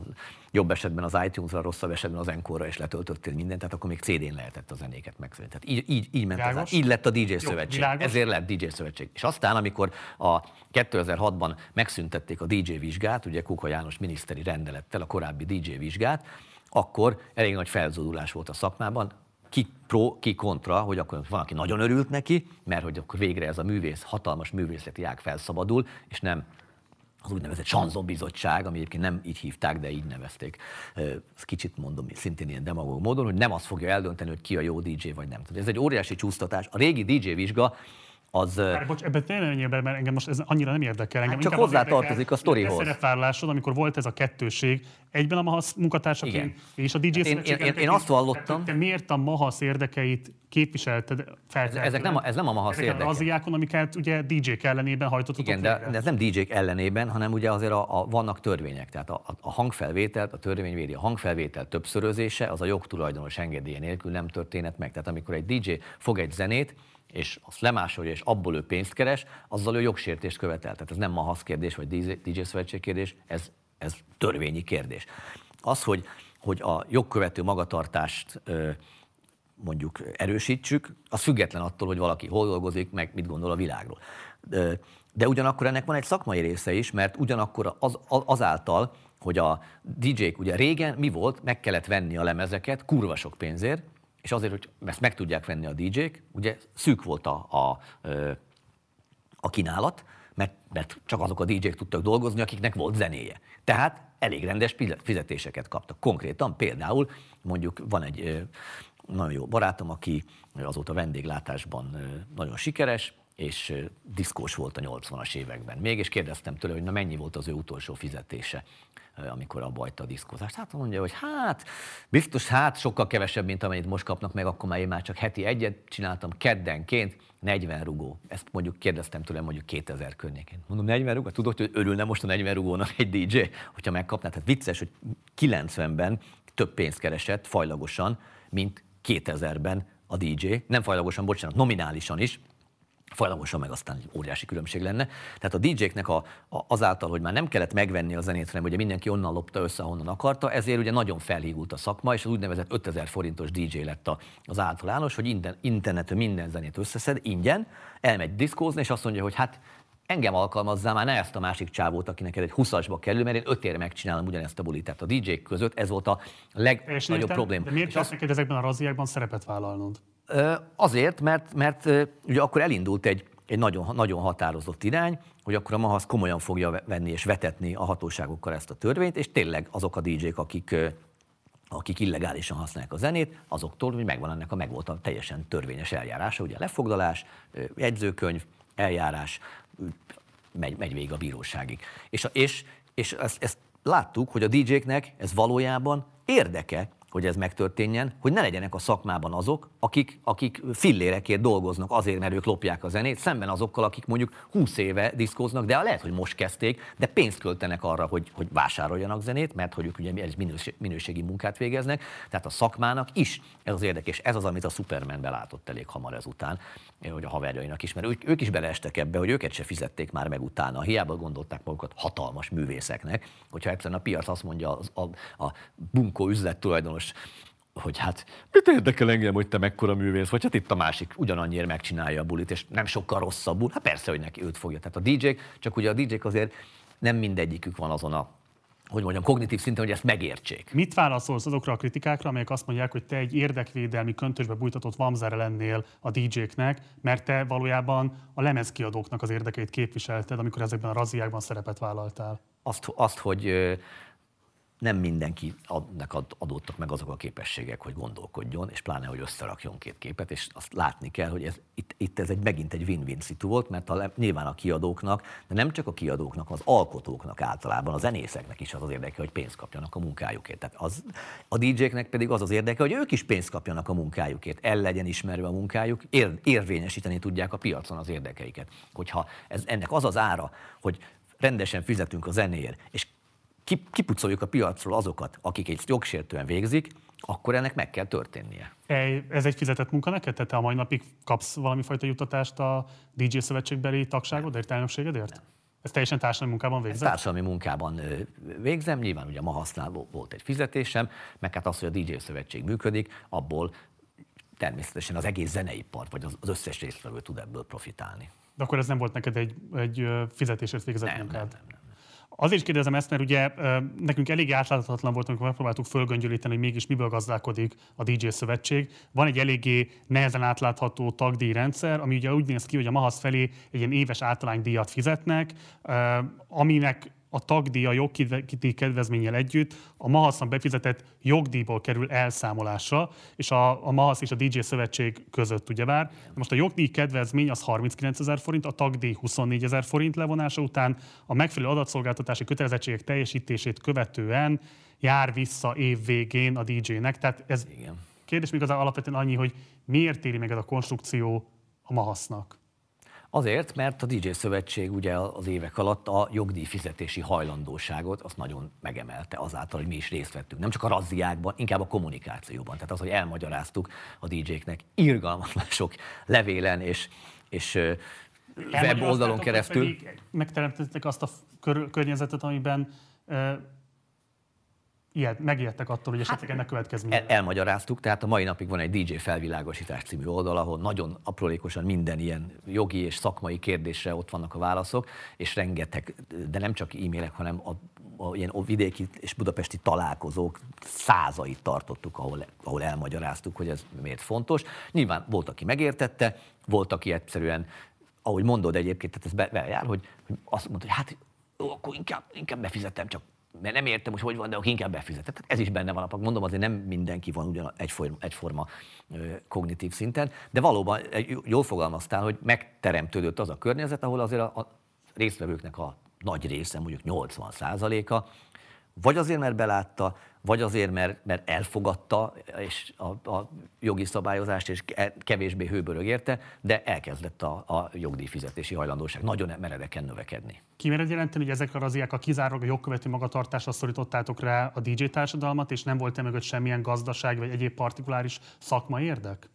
jobb esetben az iTunes-ra, rosszabb esetben az Encore-ra, és letöltöttél mindent, tehát akkor még CD-n lehetett a zenéket megszerni. Tehát így, így, így ment az, így lett a DJ szövetség. világos. Ezért lett DJ szövetség. És aztán, amikor a 2006-ban megszüntették a DJ vizsgát, ugye Kuka János miniszteri rendelettel a korábbi DJ vizsgát, akkor elég nagy felzódulás volt a szakmában, ki pro, ki kontra, hogy akkor van, aki nagyon örült neki, mert hogy akkor végre ez a művész, hatalmas művészeti ág felszabadul, és nem az úgynevezett Sanzon Bizottság, ami egyébként nem így hívták, de így nevezték. Ezt kicsit mondom, szintén ilyen demagóg módon, hogy nem azt fogja eldönteni, hogy ki a jó DJ, vagy nem. Ez egy óriási csúsztatás. A régi DJ vizsga az... Már bocs, ebben tényleg be, mert engem most ez annyira nem érdekel. Engem Hát csak hozzá tartozik a sztorihoz. szerepvállalásod, amikor volt ez a kettőség, egyben a Mahasz munkatársaként Igen. és a DJ Hát én- én- én- én azt Tehát, Te miért a Mahasz érdekeit képviselted feltétlenül? ezek nem a- ez nem a Mahasz Ezeken érdeke. Az iákon, amiket ugye DJ-k ellenében hajtottatok Igen, de, de ez nem DJ-k ellenében, hanem ugye azért a, a, vannak törvények. Tehát a, a- a hangfelvételt, a törvény védi, a hangfelvétel többszörözése, az a jogtulajdonos engedélye nélkül nem történhet meg. Tehát amikor egy DJ fog egy zenét, és azt lemásolja, és abból ő pénzt keres, azzal ő jogsértést követel. Tehát ez nem Mahasz kérdés, vagy DJ, szövetség kérdés, ez, ez törvényi kérdés. Az, hogy, hogy a jogkövető magatartást mondjuk erősítsük, az független attól, hogy valaki hol dolgozik, meg mit gondol a világról. De, de ugyanakkor ennek van egy szakmai része is, mert ugyanakkor az- azáltal, hogy a DJ-k ugye régen mi volt, meg kellett venni a lemezeket kurva sok pénzért, és azért, hogy ezt meg tudják venni a DJ-k, ugye szűk volt a, a, a kínálat, mert, mert csak azok a DJ-k tudtak dolgozni, akiknek volt zenéje. Tehát elég rendes fize- fizetéseket kaptak. Konkrétan például mondjuk van egy nagyon jó barátom, aki azóta vendéglátásban nagyon sikeres, és diszkós volt a 80-as években még, és kérdeztem tőle, hogy na mennyi volt az ő utolsó fizetése, amikor abba hagyta a diszkózást. Hát mondja, hogy hát, biztos hát sokkal kevesebb, mint amennyit most kapnak meg, akkor már én már csak heti egyet csináltam keddenként, 40 rugó. Ezt mondjuk kérdeztem tőle mondjuk 2000 környékén. Mondom, 40 rugó? Tudod, hogy örülne most a 40 rugónak egy DJ, hogyha megkapná? Tehát vicces, hogy 90-ben több pénzt keresett fajlagosan, mint 2000-ben a DJ. Nem fajlagosan, bocsánat, nominálisan is, Folyamatosan meg aztán óriási különbség lenne. Tehát a DJ-knek a, a, azáltal, hogy már nem kellett megvenni a zenét, hanem ugye mindenki onnan lopta össze, ahonnan akarta, ezért ugye nagyon felhígult a szakma, és az úgynevezett 5000 forintos DJ lett a, az általános, hogy inden, interneten minden zenét összeszed ingyen, elmegy diszkózni, és azt mondja, hogy hát engem alkalmazzál már, ne ezt a másik csávót, aki neked egy 20-asba kerül, mert én ötére megcsinálom ugyanezt a bulit. Tehát a DJ között ez volt a legnagyobb értem, probléma. De miért És azt- neked ezekben a razziákban szerepet vállalnod? Azért, mert, mert ugye akkor elindult egy, egy nagyon, nagyon határozott irány, hogy akkor a MAHASZ komolyan fogja ve- venni és vetetni a hatóságokkal ezt a törvényt, és tényleg azok a DJ-k, akik, akik illegálisan használják a zenét, azoktól, hogy megvan ennek a megvolt a teljesen törvényes eljárása, ugye lefoglalás, jegyzőkönyv, eljárás, megy, megy végig a bíróságig. És, és, és ezt, ezt láttuk, hogy a DJ-knek ez valójában érdeke, hogy ez megtörténjen, hogy ne legyenek a szakmában azok, akik, akik fillérekért dolgoznak azért, mert ők lopják a zenét, szemben azokkal, akik mondjuk 20 éve diszkóznak, de lehet, hogy most kezdték, de pénzt költenek arra, hogy, hogy vásároljanak zenét, mert hogy ők ugye egy minős- minőségi munkát végeznek. Tehát a szakmának is ez az érdekes. Ez az, amit a Superman belátott elég hamar ezután, hogy a haverjainak is, mert ők, is beleestek ebbe, hogy őket se fizették már meg utána. Hiába gondolták magukat hatalmas művészeknek, hogyha egyszerűen a piac azt mondja az, a, a bunkó üzlettulajdonos, hogy hát mit érdekel engem, hogy te mekkora művész vagy, hát itt a másik ugyanannyiért megcsinálja a bulit, és nem sokkal rosszabbul. Hát persze, hogy neki őt fogja. Tehát a DJ-k, csak ugye a DJ-k azért nem mindegyikük van azon a, hogy mondjam, kognitív szinten, hogy ezt megértsék. Mit válaszolsz azokra a kritikákra, amelyek azt mondják, hogy te egy érdekvédelmi köntösbe bújtatott vamzere lennél a DJ-knek, mert te valójában a lemezkiadóknak az érdekeit képviselted, amikor ezekben a razziákban szerepet vállaltál? azt, azt hogy nem mindenki adnak ad- adódtak meg azok a képességek, hogy gondolkodjon, és pláne, hogy összerakjon két képet, és azt látni kell, hogy ez, itt, itt ez egy, megint egy win-win szitu volt, mert a, nyilván a kiadóknak, de nem csak a kiadóknak, az alkotóknak általában, a zenészeknek is az az érdeke, hogy pénzt kapjanak a munkájukért. Tehát az, a DJ-knek pedig az az érdeke, hogy ők is pénzt kapjanak a munkájukért, el legyen ismerve a munkájuk, ér, érvényesíteni tudják a piacon az érdekeiket. Hogyha ez, ennek az az ára, hogy rendesen fizetünk a zenéért, és kipucoljuk a piacról azokat, akik egy jogsértően végzik, akkor ennek meg kell történnie. Ez egy fizetett munka neked? Tehát te a mai napig kapsz valami fajta juttatást a DJ szövetségbeli tagságodért, elnökségedért? Ez teljesen társadalmi munkában végzett? Társadalmi munkában végzem, nyilván ugye ma használó volt egy fizetésem, meg hát az, hogy a DJ szövetség működik, abból természetesen az egész zeneipar, vagy az, összes résztvevő tud ebből profitálni. De akkor ez nem volt neked egy, egy fizetésért végzett Nem, munkád? nem, nem, nem. Azért kérdezem ezt, mert ugye nekünk elég átláthatatlan volt, amikor megpróbáltuk fölgöngyölíteni, hogy mégis miből gazdálkodik a DJ szövetség. Van egy eléggé nehezen átlátható tagdíjrendszer, ami ugye úgy néz ki, hogy a MAHASZ felé egy ilyen éves általánydíjat fizetnek, aminek a tagdíja jogdíj kedvezménnyel együtt a MAHASZ-nak befizetett jogdíjból kerül elszámolásra, és a, a MAHASZ és a DJ szövetség között ugyebár. Most a jogdíj kedvezmény az 39 ezer forint, a tagdíj 24 ezer forint levonása után, a megfelelő adatszolgáltatási kötelezettségek teljesítését követően jár vissza év végén a DJ-nek. Tehát ez Igen. kérdés még az alapvetően annyi, hogy miért éri meg ez a konstrukció a MAHASZ-nak? Azért, mert a DJ szövetség ugye az évek alatt a jogdíj fizetési hajlandóságot azt nagyon megemelte azáltal, hogy mi is részt vettünk. Nem csak a razziákban, inkább a kommunikációban. Tehát az, hogy elmagyaráztuk a DJ-knek irgalmatlan sok levélen és, és weboldalon keresztül. Megteremtettek azt a környezetet, amiben ilyet, megijedtek attól, hogy esetleg ennek következménye. El, elmagyaráztuk, tehát a mai napig van egy DJ felvilágosítás című oldal, ahol nagyon aprólékosan minden ilyen jogi és szakmai kérdésre ott vannak a válaszok, és rengeteg, de nem csak e-mailek, hanem a, a ilyen vidéki és budapesti találkozók százait tartottuk, ahol, ahol elmagyaráztuk, hogy ez miért fontos. Nyilván volt, aki megértette, volt, aki egyszerűen, ahogy mondod egyébként, tehát ez be- bejár, hogy, hogy azt mondta, hogy hát akkor inkább, inkább befizetem, csak mert nem értem, hogy hogy van, de akkor inkább befizetek. Tehát ez is benne van a. Mondom, azért nem mindenki van ugyan egyforma, egyforma kognitív szinten, de valóban jól fogalmaztál, hogy megteremtődött az a környezet, ahol azért a, a résztvevőknek a nagy része, mondjuk 80 a vagy azért, mert belátta, vagy azért, mert, mert elfogadta és a, a jogi szabályozást, és ke- kevésbé hőbörög érte, de elkezdett a, a jogdíjfizetési hajlandóság nagyon meredeken növekedni. Kimered jelenteni, hogy ezekre a razziákra kizárólag a jogkövető magatartásra szorítottátok rá a DJ társadalmat, és nem volt e mögött semmilyen gazdaság vagy egyéb partikuláris szakmai érdek?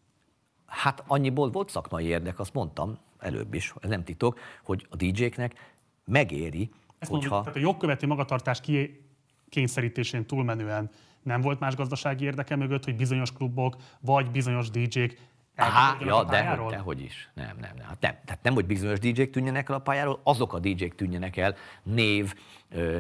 Hát annyiból volt szakmai érdek, azt mondtam előbb is, ez nem titok, hogy a DJ-knek megéri, Ezt hogyha... tehát a jogkövető magatartás ki kényszerítésén túlmenően nem volt más gazdasági érdeke mögött, hogy bizonyos klubok vagy bizonyos DJ-k Aha, ja, de, pályáról? dehogy is. Nem, nem, nem. Hát nem. Tehát nem, hogy bizonyos DJ-k tűnjenek el a pályáról, azok a DJ-k tűnjenek el név, ö,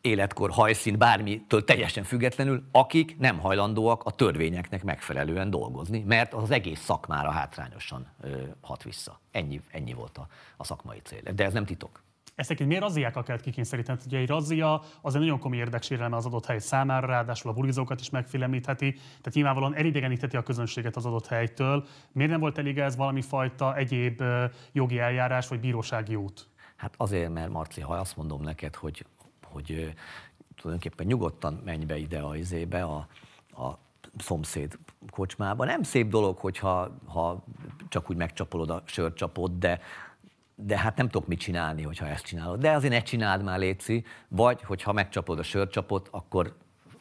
életkor, hajszín, bármitől teljesen függetlenül, akik nem hajlandóak a törvényeknek megfelelően dolgozni, mert az egész szakmára hátrányosan ö, hat vissza. Ennyi, ennyi volt a, a szakmai cél. De ez nem titok. Ezt egyébként miért razziákkal kellett kikényszeríteni? Ugye egy razzia az egy nagyon komoly érdeksérelme az adott hely számára, ráadásul a bulizókat is megfélemlítheti, tehát nyilvánvalóan elidegenítheti a közönséget az adott helytől. Miért nem volt elég ez valami fajta egyéb jogi eljárás vagy bírósági út? Hát azért, mert Marci, ha azt mondom neked, hogy, hogy tulajdonképpen nyugodtan menj be ide a izébe, a, a szomszéd kocsmába. Nem szép dolog, hogyha ha csak úgy megcsapolod a sörcsapot, de, de hát nem tudok mit csinálni, hogyha ezt csinálod. De azért ne csináld már, Léci, vagy hogyha megcsapod a sörcsapot, akkor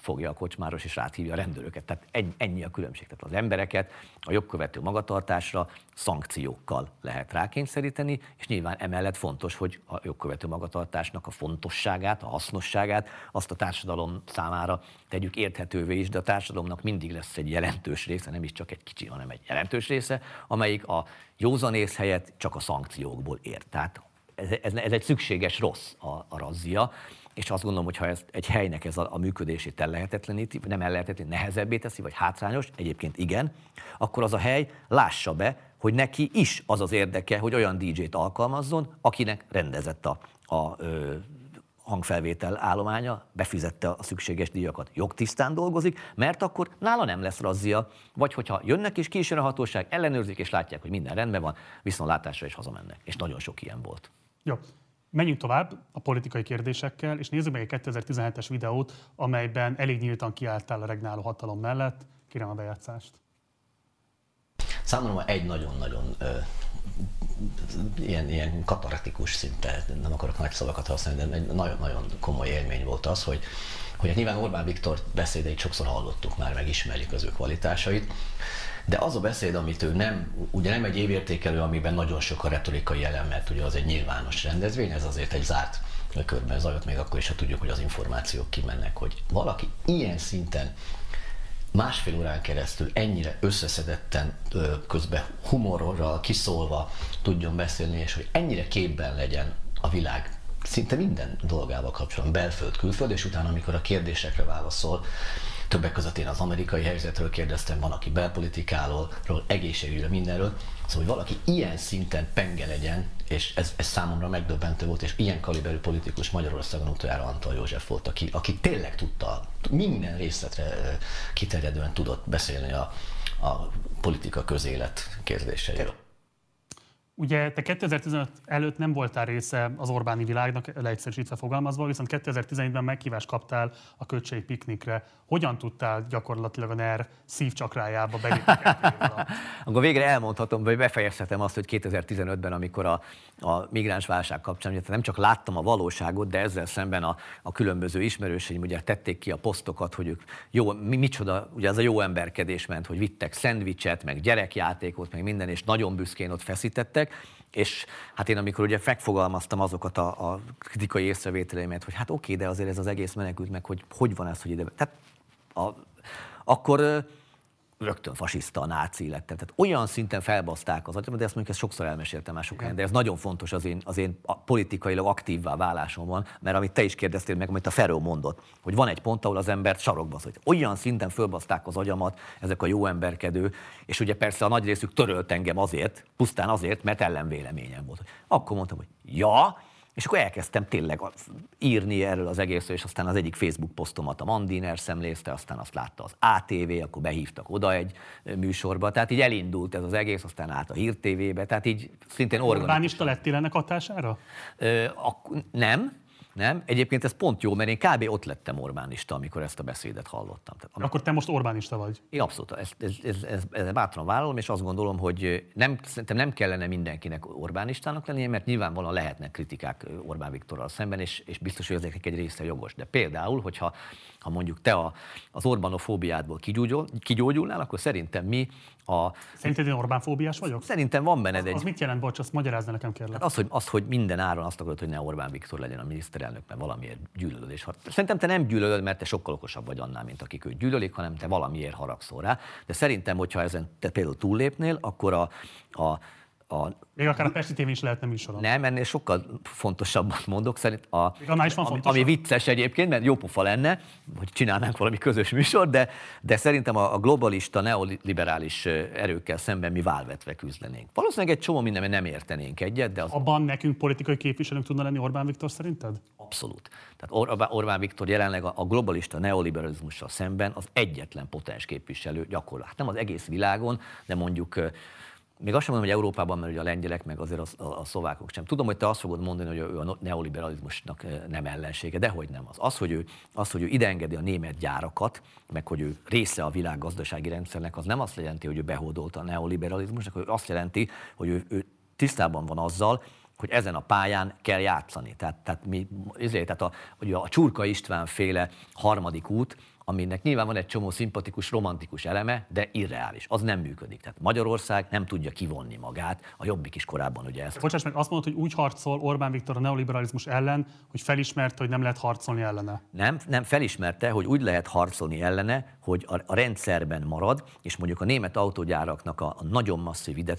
fogja a kocsmáros és áthívja a rendőröket. Tehát ennyi, a különbség. Tehát az embereket a jogkövető magatartásra szankciókkal lehet rákényszeríteni, és nyilván emellett fontos, hogy a jogkövető magatartásnak a fontosságát, a hasznosságát azt a társadalom számára tegyük érthetővé is, de a társadalomnak mindig lesz egy jelentős része, nem is csak egy kicsi, hanem egy jelentős része, amelyik a józanész helyett csak a szankciókból ér. Tehát ez, ez, ez egy szükséges rossz a, a razzia, és azt gondolom, hogy ha ez egy helynek ez a, a működését ellehetetleníti, nem ellehetetleníti, nehezebbé teszi, vagy hátrányos, egyébként igen, akkor az a hely lássa be, hogy neki is az az érdeke, hogy olyan DJ-t alkalmazzon, akinek rendezett a, a ö, hangfelvétel állománya, befizette a szükséges díjakat, jogtisztán dolgozik, mert akkor nála nem lesz razzia, vagy hogyha jönnek és kísér a hatóság, ellenőrzik és látják, hogy minden rendben van, viszontlátásra is hazamennek. És nagyon sok ilyen volt. Jó. Menjünk tovább a politikai kérdésekkel, és nézzük meg egy 2017-es videót, amelyben elég nyíltan kiálltál a regnáló hatalom mellett. Kérem a bejátszást. Számomra egy nagyon-nagyon ö, ilyen, ilyen kataratikus szinte, nem akarok nagy szavakat használni, de egy nagyon-nagyon komoly élmény volt az, hogy, hogy hát nyilván Orbán Viktor beszédeit sokszor hallottuk már, megismerjük az ő kvalitásait, de az a beszéd, amit ő nem, ugye nem egy évértékelő, amiben nagyon sok a retorikai elem, mert ugye az egy nyilvános rendezvény, ez azért egy zárt körben zajlott, még akkor is, ha tudjuk, hogy az információk kimennek, hogy valaki ilyen szinten másfél órán keresztül ennyire összeszedetten, közben humorral kiszólva tudjon beszélni, és hogy ennyire képben legyen a világ szinte minden dolgával kapcsolatban, belföld, külföld, és utána, amikor a kérdésekre válaszol, többek között én az amerikai helyzetről kérdeztem, van, aki belpolitikáról, egészségügyről, mindenről, szóval, hogy valaki ilyen szinten penge legyen, és ez, ez számomra megdöbbentő volt, és ilyen kaliberű politikus Magyarországon utoljára Antal József volt, aki, aki tényleg tudta, minden részletre kiterjedően tudott beszélni a, a politika közélet kérdéseiről. Ugye te 2015 előtt nem voltál része az Orbáni világnak, leegyszerűsítve fogalmazva, viszont 2017-ben meghívást kaptál a Köcsei piknikre. Hogyan tudtál gyakorlatilag a NER szívcsakrájába belépni? Akkor végre elmondhatom, vagy befejezhetem azt, hogy 2015-ben, amikor a, a migráns válság kapcsán, ugye nem csak láttam a valóságot, de ezzel szemben a, a különböző ismerőseim ugye tették ki a posztokat, hogy ők jó, mi, micsoda, ugye az a jó emberkedés ment, hogy vittek szendvicset, meg gyerekjátékot, meg minden, és nagyon büszkén ott feszítettek, és hát én amikor ugye megfogalmaztam azokat a, a kritikai észrevételeimet, hogy hát oké, de azért ez az egész menekült meg, hogy hogy van ez, hogy ide... Tehát a, akkor rögtön fasiszta, náci lettem. Tehát olyan szinten felbaszták az agyamat, de ezt mondjuk ezt sokszor elmeséltem már sok helyen, de ez nagyon fontos az én, az én politikailag aktívvá válásomban, mert amit te is kérdeztél meg, amit a Feró mondott, hogy van egy pont, ahol az embert sarokba szorít. Olyan szinten fölbaszták az agyamat ezek a jó emberkedő, és ugye persze a nagy részük törölt engem azért, pusztán azért, mert ellenvéleményem volt. Akkor mondtam, hogy ja, és akkor elkezdtem tényleg írni erről az egészről, és aztán az egyik Facebook posztomat a Mandiner szemlézte, aztán azt látta az ATV, akkor behívtak oda egy műsorba, tehát így elindult ez az egész, aztán át a Hír TV-be, tehát így szintén organikus. Orbánista lettél ennek hatására? Ö, ak- nem, nem. Egyébként ez pont jó, mert én kb. ott lettem Orbánista, amikor ezt a beszédet hallottam. Tehát, amikor Akkor te most Orbánista vagy. én abszolút, ezt, ez, ez, ez, ez bátran vállalom, és azt gondolom, hogy nem, szerintem nem kellene mindenkinek Orbánistának lennie, mert nyilvánvalóan lehetnek kritikák Orbán Viktorral szemben, és, és biztos, hogy ezeknek egy része jogos. De például, hogyha ha mondjuk te a, az Orbánofóbiádból kigyógyul, kigyógyulnál, akkor szerintem mi a, Szerinted én Orbán fóbiás vagyok? szerintem van benned egy, Az mit jelent, bocs, azt magyarázz nekem kérlek. Hát az, hogy, az, hogy minden áron azt akarod, hogy ne Orbán Viktor legyen a miniszterelnök, elnök, mert valamiért gyűlölődés. Szerintem te nem gyűlölöd, mert te sokkal okosabb vagy annál, mint akik őt gyűlölik, hanem te valamiért haragszol rá. De szerintem, hogyha ezen te például túllépnél, akkor a, a a, Még akár a Pesti tévén is lehetne műsoron. Nem, ennél sokkal fontosabbat mondok, szerint a, is van ami, ami vicces egyébként, mert jó pofa lenne, hogy csinálnánk valami közös műsor, de, de szerintem a, a globalista, neoliberális erőkkel szemben mi válvetve küzdenénk. Valószínűleg egy csomó mindenben nem értenénk egyet, de az... Abban nekünk politikai képviselőnk tudna lenni Orbán Viktor szerinted? Abszolút. Tehát Or- Orbán Viktor jelenleg a, a globalista neoliberalizmussal szemben az egyetlen potens képviselő gyakorlatilag. Hát nem az egész világon, de mondjuk még azt sem mondom, hogy Európában, mert ugye a lengyelek, meg azért a, a, a szlovákok sem. Tudom, hogy te azt fogod mondani, hogy ő a neoliberalizmusnak nem ellensége, de hogy nem az. Az, hogy ő, az, hogy ő ideengedi a német gyárakat, meg hogy ő része a világ gazdasági rendszernek, az nem azt jelenti, hogy ő behódolta a neoliberalizmusnak, hogy azt jelenti, hogy ő, ő tisztában van azzal, hogy ezen a pályán kell játszani. Tehát, tehát, mi, ezért, tehát a, ugye a Csurka István féle harmadik út, aminek nyilván van egy csomó szimpatikus, romantikus eleme, de irreális. Az nem működik. Tehát Magyarország nem tudja kivonni magát. A jobbik is korábban ugye ezt. Bocsáss meg, azt mondod, hogy úgy harcol Orbán Viktor a neoliberalizmus ellen, hogy felismerte, hogy nem lehet harcolni ellene. Nem, nem felismerte, hogy úgy lehet harcolni ellene, hogy a, a rendszerben marad, és mondjuk a német autógyáraknak a, a nagyon masszív ide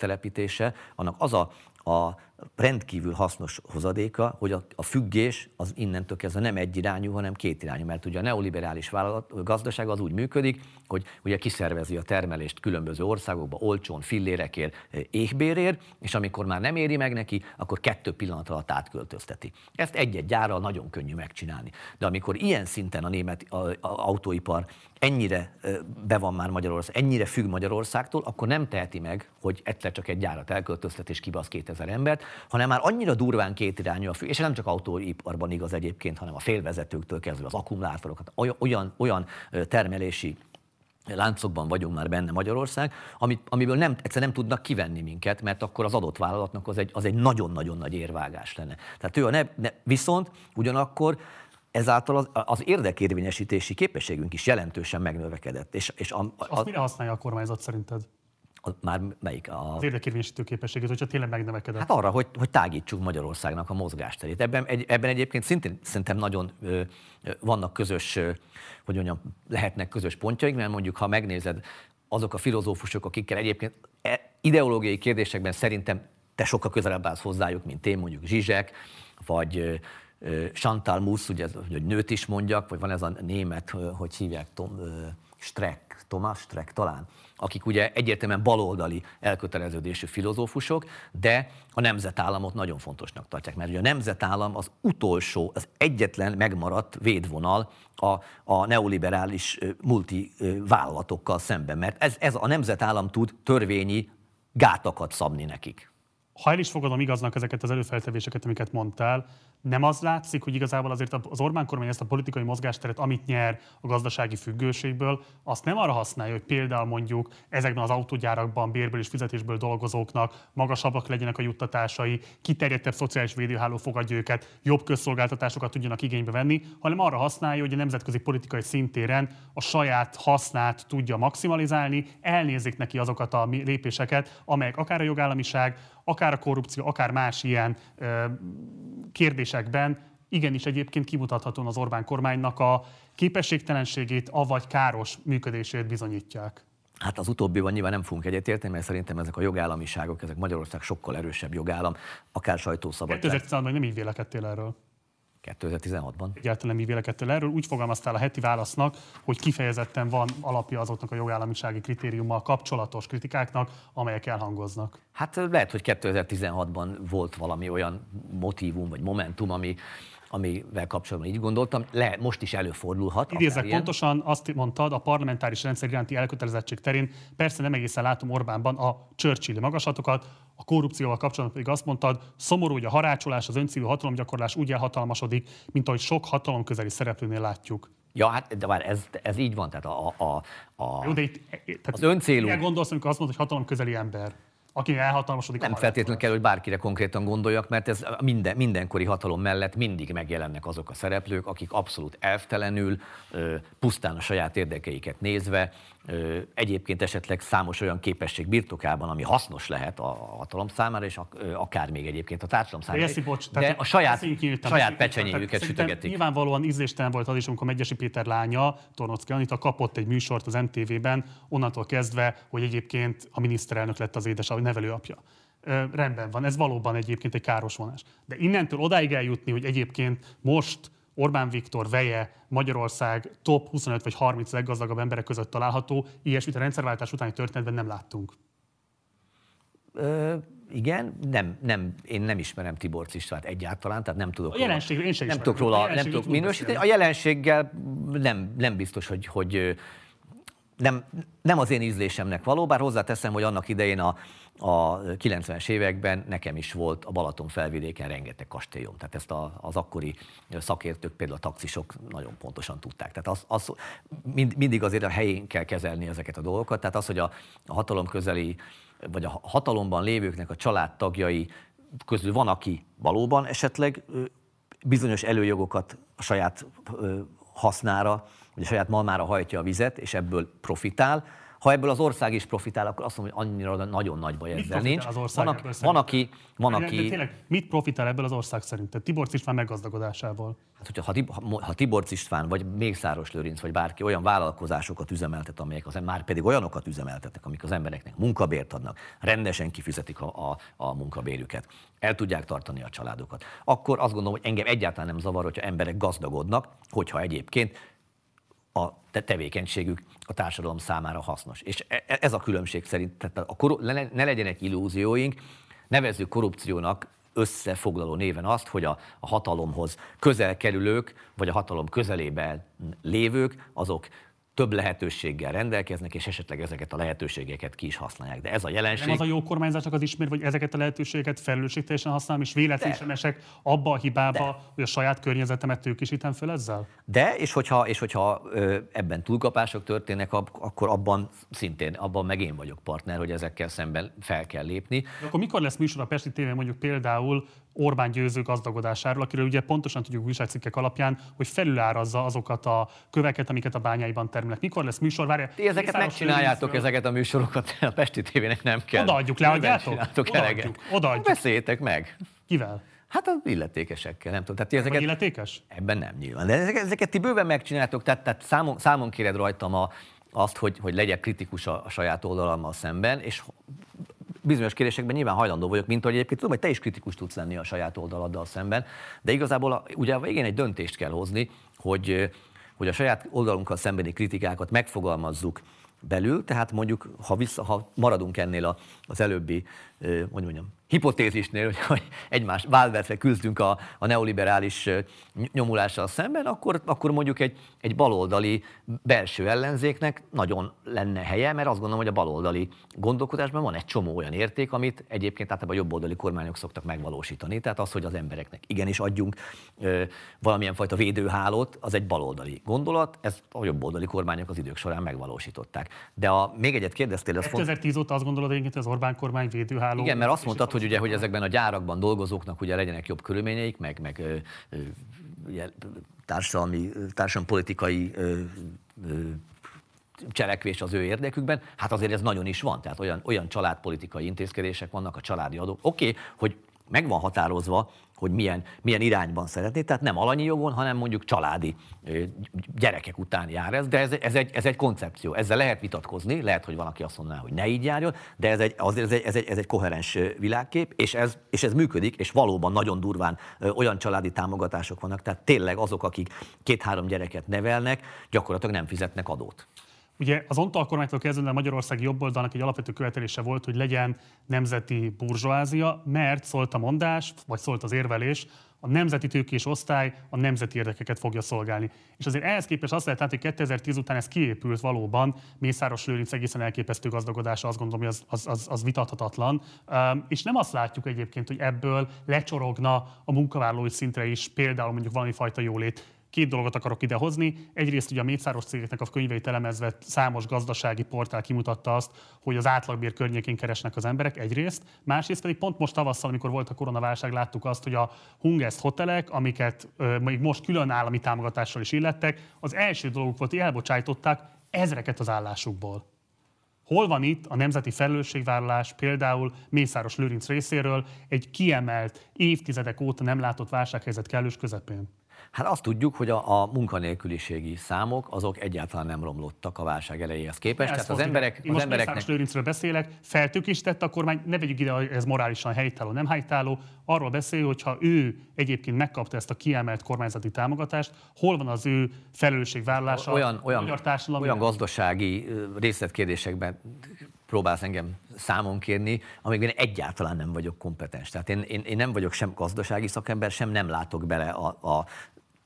annak az a, a rendkívül hasznos hozadéka, hogy a, a függés az innentől kezdve nem egyirányú, hanem kétirányú, mert ugye a neoliberális vállalat, gazdaság az úgy működik, hogy ugye kiszervezi a termelést különböző országokba olcsón, fillérekért, éhbérért, és amikor már nem éri meg neki, akkor kettő pillanat alatt átköltözteti. Ezt egy-egy gyárral nagyon könnyű megcsinálni. De amikor ilyen szinten a német autóipar ennyire be van már Magyarország, ennyire függ Magyarországtól, akkor nem teheti meg, hogy egyszer csak egy gyárat elköltöztet és kibasz 2000 embert, hanem már annyira durván kétirányú a függ, és nem csak autóiparban igaz egyébként, hanem a félvezetőktől kezdve az akkumulátorokat, olyan, olyan termelési láncokban vagyunk már benne Magyarország, amit, amiből nem, egyszer nem tudnak kivenni minket, mert akkor az adott vállalatnak az egy, az egy nagyon-nagyon nagy érvágás lenne. Tehát ő a ne, ne, viszont ugyanakkor ezáltal az, az érdekérvényesítési képességünk is jelentősen megnövekedett. És, és a, a, Azt mire használja a kormányzat szerinted? Már melyik? A... Az érdekérvényesítő képességét, hogyha tényleg megnövekedett. Hát arra, hogy, hogy tágítsuk Magyarországnak a mozgásterét. Ebben, egy, ebben egyébként szintén szerintem nagyon ö, vannak közös, ö, hogy mondjam, lehetnek közös pontjaink, mert mondjuk, ha megnézed azok a filozófusok, akikkel egyébként e, ideológiai kérdésekben szerintem te sokkal közelebb állsz hozzájuk, mint én, mondjuk Zsizsek, vagy Chantal Musz, ugye, hogy nőt is mondjak, vagy van ez a német, hogy hívják, Tom, Streck, Thomas Streck talán, akik ugye egyértelműen baloldali elköteleződésű filozófusok, de a nemzetállamot nagyon fontosnak tartják, mert ugye a nemzetállam az utolsó, az egyetlen megmaradt védvonal a, a neoliberális multi vállalatokkal szemben, mert ez, ez a nemzetállam tud törvényi gátakat szabni nekik. Ha el is fogadom igaznak ezeket az előfeltevéseket, amiket mondtál, nem az látszik, hogy igazából azért az Orbán kormány ezt a politikai mozgásteret, amit nyer a gazdasági függőségből, azt nem arra használja, hogy például mondjuk ezekben az autógyárakban bérből és fizetésből dolgozóknak magasabbak legyenek a juttatásai, kiterjedtebb szociális védőháló fogadja őket, jobb közszolgáltatásokat tudjanak igénybe venni, hanem arra használja, hogy a nemzetközi politikai szintéren a saját hasznát tudja maximalizálni, elnézik neki azokat a lépéseket, amelyek akár a jogállamiság, akár a korrupció, akár más ilyen kérdésekben igenis egyébként kimutathatóan az Orbán kormánynak a képességtelenségét, avagy káros működését bizonyítják. Hát az utóbbiban nyilván nem fogunk egyetérteni, mert szerintem ezek a jogállamiságok, ezek Magyarország sokkal erősebb jogállam, akár sajtószabadság. 2016-ban nem így vélekedtél erről. 2016-ban. Egyáltalán mi vélekedtél erről. Úgy fogalmaztál a heti válasznak, hogy kifejezetten van alapja azoknak a jogállamisági kritériummal kapcsolatos kritikáknak, amelyek elhangoznak. Hát lehet, hogy 2016-ban volt valami olyan motívum vagy momentum, ami, amivel kapcsolatban így gondoltam. Le, most is előfordulhat. Idézek pontosan, azt mondtad, a parlamentáris rendszer iránti elkötelezettség terén persze nem egészen látom Orbánban a Churchill magaslatokat, a korrupcióval kapcsolatban pedig azt mondtad, szomorú, hogy a harácsolás, az öncívű hatalomgyakorlás úgy elhatalmasodik, mint ahogy sok hatalom közeli szereplőnél látjuk. Ja, hát de már ez, ez így van, tehát a, a, a, Jó, de itt, tehát az öncélú... Gondolsz, amikor azt mondod, hogy hatalom közeli ember? Aki elhatalmasodik. Nem feltétlenül kell, hogy bárkire konkrétan gondoljak, mert ez minden, mindenkori hatalom mellett mindig megjelennek azok a szereplők, akik abszolút elvtelenül, pusztán a saját érdekeiket nézve, egyébként esetleg számos olyan képesség birtokában, ami hasznos lehet a hatalom számára, és akár még egyébként a társadalom számára. Jesszi, bocs, De tehát a saját, nyíltan, saját pecsenyéjüket sütögetik. Nyilvánvalóan ízléstelen volt az is, amikor Megyesi Péter lánya, Tornocki Anita kapott egy műsort az MTV-ben, onnantól kezdve, hogy egyébként a miniszterelnök lett az édes, a nevelőapja. Ö, rendben van, ez valóban egyébként egy káros vonás. De innentől odáig eljutni, hogy egyébként most Orbán Viktor veje Magyarország top 25 vagy 30 leggazdagabb emberek között található, ilyesmit a rendszerváltás utáni történetben nem láttunk. Ö, igen, nem, nem, én nem ismerem Tibor Istvánt egyáltalán, tehát nem tudok A jelenségről én nem ismerem. tudok A róla, nem jelenségről tudok minősíteni. A jelenséggel nem, nem biztos, hogy, hogy nem, nem az én ízlésemnek való, bár hozzáteszem, hogy annak idején a, a 90-es években nekem is volt a Balaton felvidéken rengeteg kastélyom. Tehát ezt a, az akkori szakértők, például a taxisok nagyon pontosan tudták. Tehát az, az, mind, mindig azért a helyén kell kezelni ezeket a dolgokat. Tehát az, hogy a, a hatalom közeli, vagy a hatalomban lévőknek a családtagjai közül van, aki valóban esetleg bizonyos előjogokat a saját hasznára, vagy a saját malmára hajtja a vizet, és ebből profitál. Ha ebből az ország is profitál, akkor azt mondom, hogy annyira nagyon nagy baj Mit ezzel nincs. az ország van, ebből aki, van, aki, van, De- de aki tényleg, mit profitál ebből az ország szerinted? Tibor István meggazdagodásából. Hát, hogyha ha, ha, Tiborcs István, vagy Mészáros Lőrinc, vagy bárki olyan vállalkozásokat üzemeltet, amelyek az, már pedig olyanokat üzemeltetnek, amik az embereknek munkabért adnak, rendesen kifizetik a, a, a munkabérüket, el tudják tartani a családokat, akkor azt gondolom, hogy engem egyáltalán nem zavar, hogyha emberek gazdagodnak, hogyha egyébként a te- tevékenységük a társadalom számára hasznos. És e- e- ez a különbség szerint, tehát a ne ne legyenek illúzióink, nevezzük korrupciónak összefoglaló néven azt, hogy a, a hatalomhoz közel kerülők, vagy a hatalom közelében lévők, azok több lehetőséggel rendelkeznek, és esetleg ezeket a lehetőségeket ki is használják. De ez a jelenség... Nem az a jó kormányzásnak az ismér, hogy ezeket a lehetőségeket felelősségteljesen használom, és véletlenül sem esek abba a hibába, De. hogy a saját környezetemet tőkisítem föl ezzel? De, és hogyha, és hogyha ebben túlkapások történnek, akkor abban szintén, abban meg én vagyok partner, hogy ezekkel szemben fel kell lépni. De akkor mikor lesz műsor a Pesti TV mondjuk például Orbán győző gazdagodásáról, akiről ugye pontosan tudjuk újságcikkek alapján, hogy felülárazza azokat a köveket, amiket a bányáiban termelnek. Mikor lesz műsor? Várj, Ti ezeket megcsináljátok, Lőrincről- ezeket a műsorokat, a Pesti tévének nem kell. Odaadjuk, leadjátok? csináltok Odaadjuk, odaadjuk. Beszéljétek meg. Kivel? Hát az illetékesekkel, nem tudom. Tehát Vagy ezeket, illetékes? Ebben nem nyilván. De ezeket, ezeket ti bőven megcsináltok, tehát, tehát számon, számon kéred rajtam a, azt, hogy, hogy legyek kritikus a, a saját oldalammal szemben, és bizonyos kérdésekben nyilván hajlandó vagyok, mint hogy egyébként tudom, hogy te is kritikus tudsz lenni a saját oldaladdal szemben, de igazából a, ugye a végén egy döntést kell hozni, hogy, hogy a saját oldalunkkal szembeni kritikákat megfogalmazzuk belül, tehát mondjuk, ha, vissza, ha maradunk ennél a, az előbbi, hogy mondjam, hipotézisnél, hogy- hogy egymás válvetve küzdünk a, a neoliberális nyomulással szemben, akkor, akkor mondjuk egy, egy baloldali belső ellenzéknek nagyon lenne helye, mert azt gondolom, hogy a baloldali gondolkodásban van egy csomó olyan érték, amit egyébként általában a jobboldali kormányok szoktak megvalósítani. Tehát az, hogy az embereknek igenis adjunk ö, valamilyen fajta védőhálót, az egy baloldali gondolat, ezt a jobboldali kormányok az idők során megvalósították. De a, még egyet kérdeztél, az fontos. 2010 óta azt gondolod hogy az Orbán kormány védőháló. Igen, mert azt mondtad, hogy ugye, hogy ezekben a gyárakban dolgozóknak ugye legyenek jobb körülményeik, meg, meg ö, ö, ugye, társadalmi, társadalmi politikai ö, ö, cselekvés az ő érdekükben, hát azért ez nagyon is van. Tehát olyan, olyan családpolitikai intézkedések vannak, a családi adók. Oké, okay, hogy meg van határozva, hogy milyen, milyen irányban szeretné, tehát nem alanyi jogon, hanem mondjuk családi gyerekek után jár ez, de ez, ez, egy, ez egy koncepció. Ezzel lehet vitatkozni, lehet, hogy van, aki azt mondaná, hogy ne így járjon, de ez egy, azért ez egy, ez egy, ez egy koherens világkép, és ez, és ez működik, és valóban nagyon durván olyan családi támogatások vannak, tehát tényleg azok, akik két-három gyereket nevelnek, gyakorlatilag nem fizetnek adót. Ugye az Antal kormánytól kezdve a magyarországi jobboldalnak egy alapvető követelése volt, hogy legyen nemzeti burzsóázia, mert szólt a mondás, vagy szólt az érvelés, a nemzeti tőkés osztály a nemzeti érdekeket fogja szolgálni. És azért ehhez képest azt lehet látni, hogy 2010 után ez kiépült valóban, Mészáros Lőrinc egészen elképesztő gazdagodása, azt gondolom, hogy az, az, az, az vitathatatlan. Um, és nem azt látjuk egyébként, hogy ebből lecsorogna a munkavállalói szintre is például mondjuk valami fajta jólét Két dolgot akarok idehozni. Egyrészt ugye a mészáros cégeknek a könyveit elemezve számos gazdasági portál kimutatta azt, hogy az átlagbér környékén keresnek az emberek egyrészt. Másrészt pedig pont most tavasszal, amikor volt a koronaválság, láttuk azt, hogy a Hungest hotelek, amiket ö, még most külön állami támogatással is illettek, az első dolguk volt, hogy elbocsájtották ezreket az állásukból. Hol van itt a nemzeti felelősségvállalás például Mészáros Lőrinc részéről egy kiemelt, évtizedek óta nem látott válsághelyzet kellős közepén? Hát azt tudjuk, hogy a, a munkanélküliségi számok azok egyáltalán nem romlottak a válság elejéhez képest. Tehát az emberek, Én az most embereknek... Lőrincről beszélek, feltőkésített a kormány, ne vegyük ide, hogy ez morálisan helytálló, nem helytálló. Arról beszél, hogy ha ő egyébként megkapta ezt a kiemelt kormányzati támogatást, hol van az ő felelősségvállalása olyan, olyan, magyar társadalom olyan gazdasági részletkérdésekben próbálsz engem számon kérni, amikben egyáltalán nem vagyok kompetens. Tehát én, én, én nem vagyok sem gazdasági szakember, sem nem látok bele a, a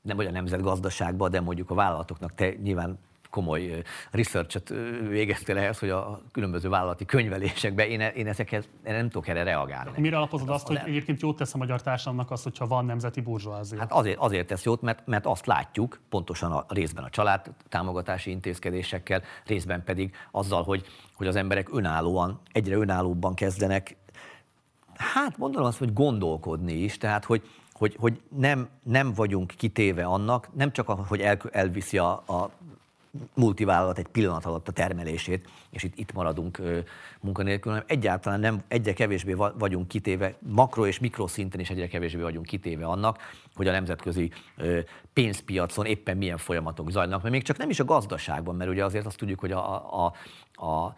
nem vagy a nemzetgazdaságba, de mondjuk a vállalatoknak te nyilván komoly research-et végeztél ehhez, hogy a különböző vállalati könyvelésekben én, én ezekhez én nem tudok erre reagálni. Mire alapozod azt, hogy az- egyébként jót tesz a magyar társadalomnak az, hogyha van nemzeti burzsóázia? Hát azért, azért tesz jót, mert, mert azt látjuk, pontosan a részben a család támogatási intézkedésekkel, részben pedig azzal, hogy, hogy az emberek önállóan, egyre önállóbban kezdenek, hát mondanom azt, hogy gondolkodni is, tehát hogy, hogy, hogy nem, nem vagyunk kitéve annak, nem csak, hogy el, elviszi a, a multivállalat egy pillanat alatt a termelését, és itt, itt maradunk ö, munkanélkül, hanem egyáltalán nem, egyre kevésbé va- vagyunk kitéve, makro és mikroszinten is egyre kevésbé vagyunk kitéve annak, hogy a nemzetközi ö, pénzpiacon éppen milyen folyamatok zajlanak, mert még csak nem is a gazdaságban, mert ugye azért azt tudjuk, hogy a, a, a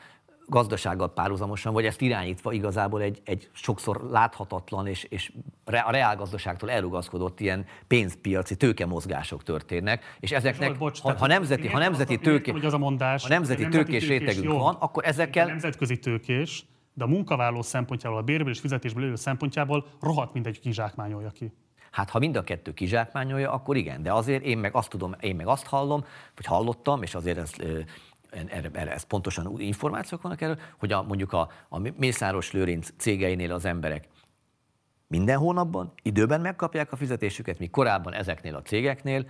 gazdasággal párhuzamosan, vagy ezt irányítva igazából egy, egy sokszor láthatatlan és, és a reálgazdaságtól elrugaszkodott ilyen pénzpiaci tőkemozgások történnek, és ezeknek, Zsolt, bocs, ha, ha nemzeti, ha nemzeti tőké, hogy az a mondás, ha nemzeti hogy tőkés rétegünk jó. van, akkor ezekkel nemzetközi tőkés, de a munkavállaló szempontjából, a bérből és fizetésből élő szempontjából rohadt mindegy kizsákmányolja ki. Hát ha mind a kettő kizsákmányolja, akkor igen, de azért én meg azt tudom, én meg azt hallom, vagy hallottam, és azért ez, erre, erre ez pontosan új információk vannak erről, hogy a, mondjuk a, a Mészáros Lőrinc cégeinél az emberek minden hónapban időben megkapják a fizetésüket, míg korábban ezeknél a cégeknél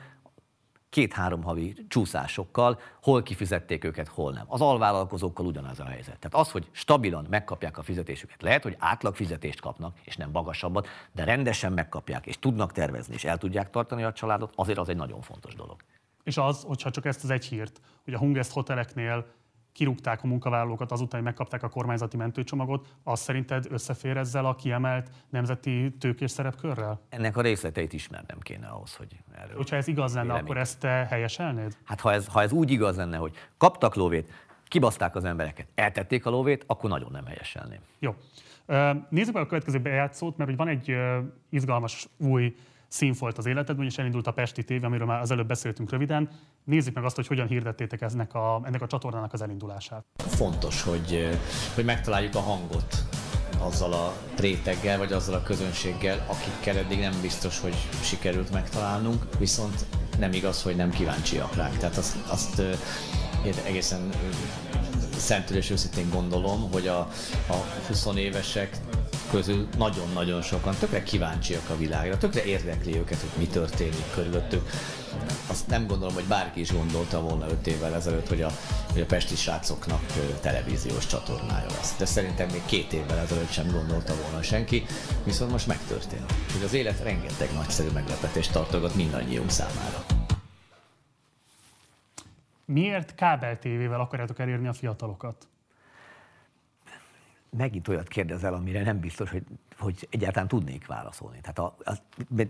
két-három havi csúszásokkal, hol kifizették őket, hol nem. Az alvállalkozókkal ugyanaz a helyzet. Tehát az, hogy stabilan megkapják a fizetésüket, lehet, hogy átlag fizetést kapnak, és nem magasabbat, de rendesen megkapják, és tudnak tervezni, és el tudják tartani a családot, azért az egy nagyon fontos dolog. És az, hogyha csak ezt az egy hírt, hogy a Hungest hoteleknél kirúgták a munkavállalókat azután, hogy megkapták a kormányzati mentőcsomagot, az szerinted összefér ezzel a kiemelt nemzeti tőkés szerepkörrel? Ennek a részleteit ismernem kéne ahhoz, hogy erről. Hogyha ez igaz lenne, vélemény. akkor ezt te helyeselnéd? Hát ha ez, ha ez úgy igaz lenne, hogy kaptak lóvét, kibaszták az embereket, eltették a lóvét, akkor nagyon nem helyeselném. Jó. Nézzük meg a következő bejátszót, mert hogy van egy izgalmas új színfolt az életedben, és elindult a Pesti TV, amiről már az előbb beszéltünk röviden. Nézzük meg azt, hogy hogyan hirdettétek ennek a, ennek a csatornának az elindulását. fontos, hogy, hogy megtaláljuk a hangot azzal a réteggel, vagy azzal a közönséggel, akikkel eddig nem biztos, hogy sikerült megtalálnunk, viszont nem igaz, hogy nem kíváncsiak ránk. Tehát azt, azt egészen szentül és őszintén gondolom, hogy a, a 20 évesek közül nagyon-nagyon sokan tökre kíváncsiak a világra, tökre érdekli őket, hogy mi történik körülöttük. Azt nem gondolom, hogy bárki is gondolta volna 5 évvel ezelőtt, hogy a, hogy a Pesti srácoknak televíziós csatornája lesz. De szerintem még két évvel ezelőtt sem gondolta volna senki, viszont most megtörtént. Hogy az élet rengeteg nagyszerű meglepetést tartogat mindannyiunk számára. Miért kábel tévével akarjátok elérni a fiatalokat? Megint olyat kérdezel, amire nem biztos, hogy, hogy egyáltalán tudnék válaszolni. Tehát a, az,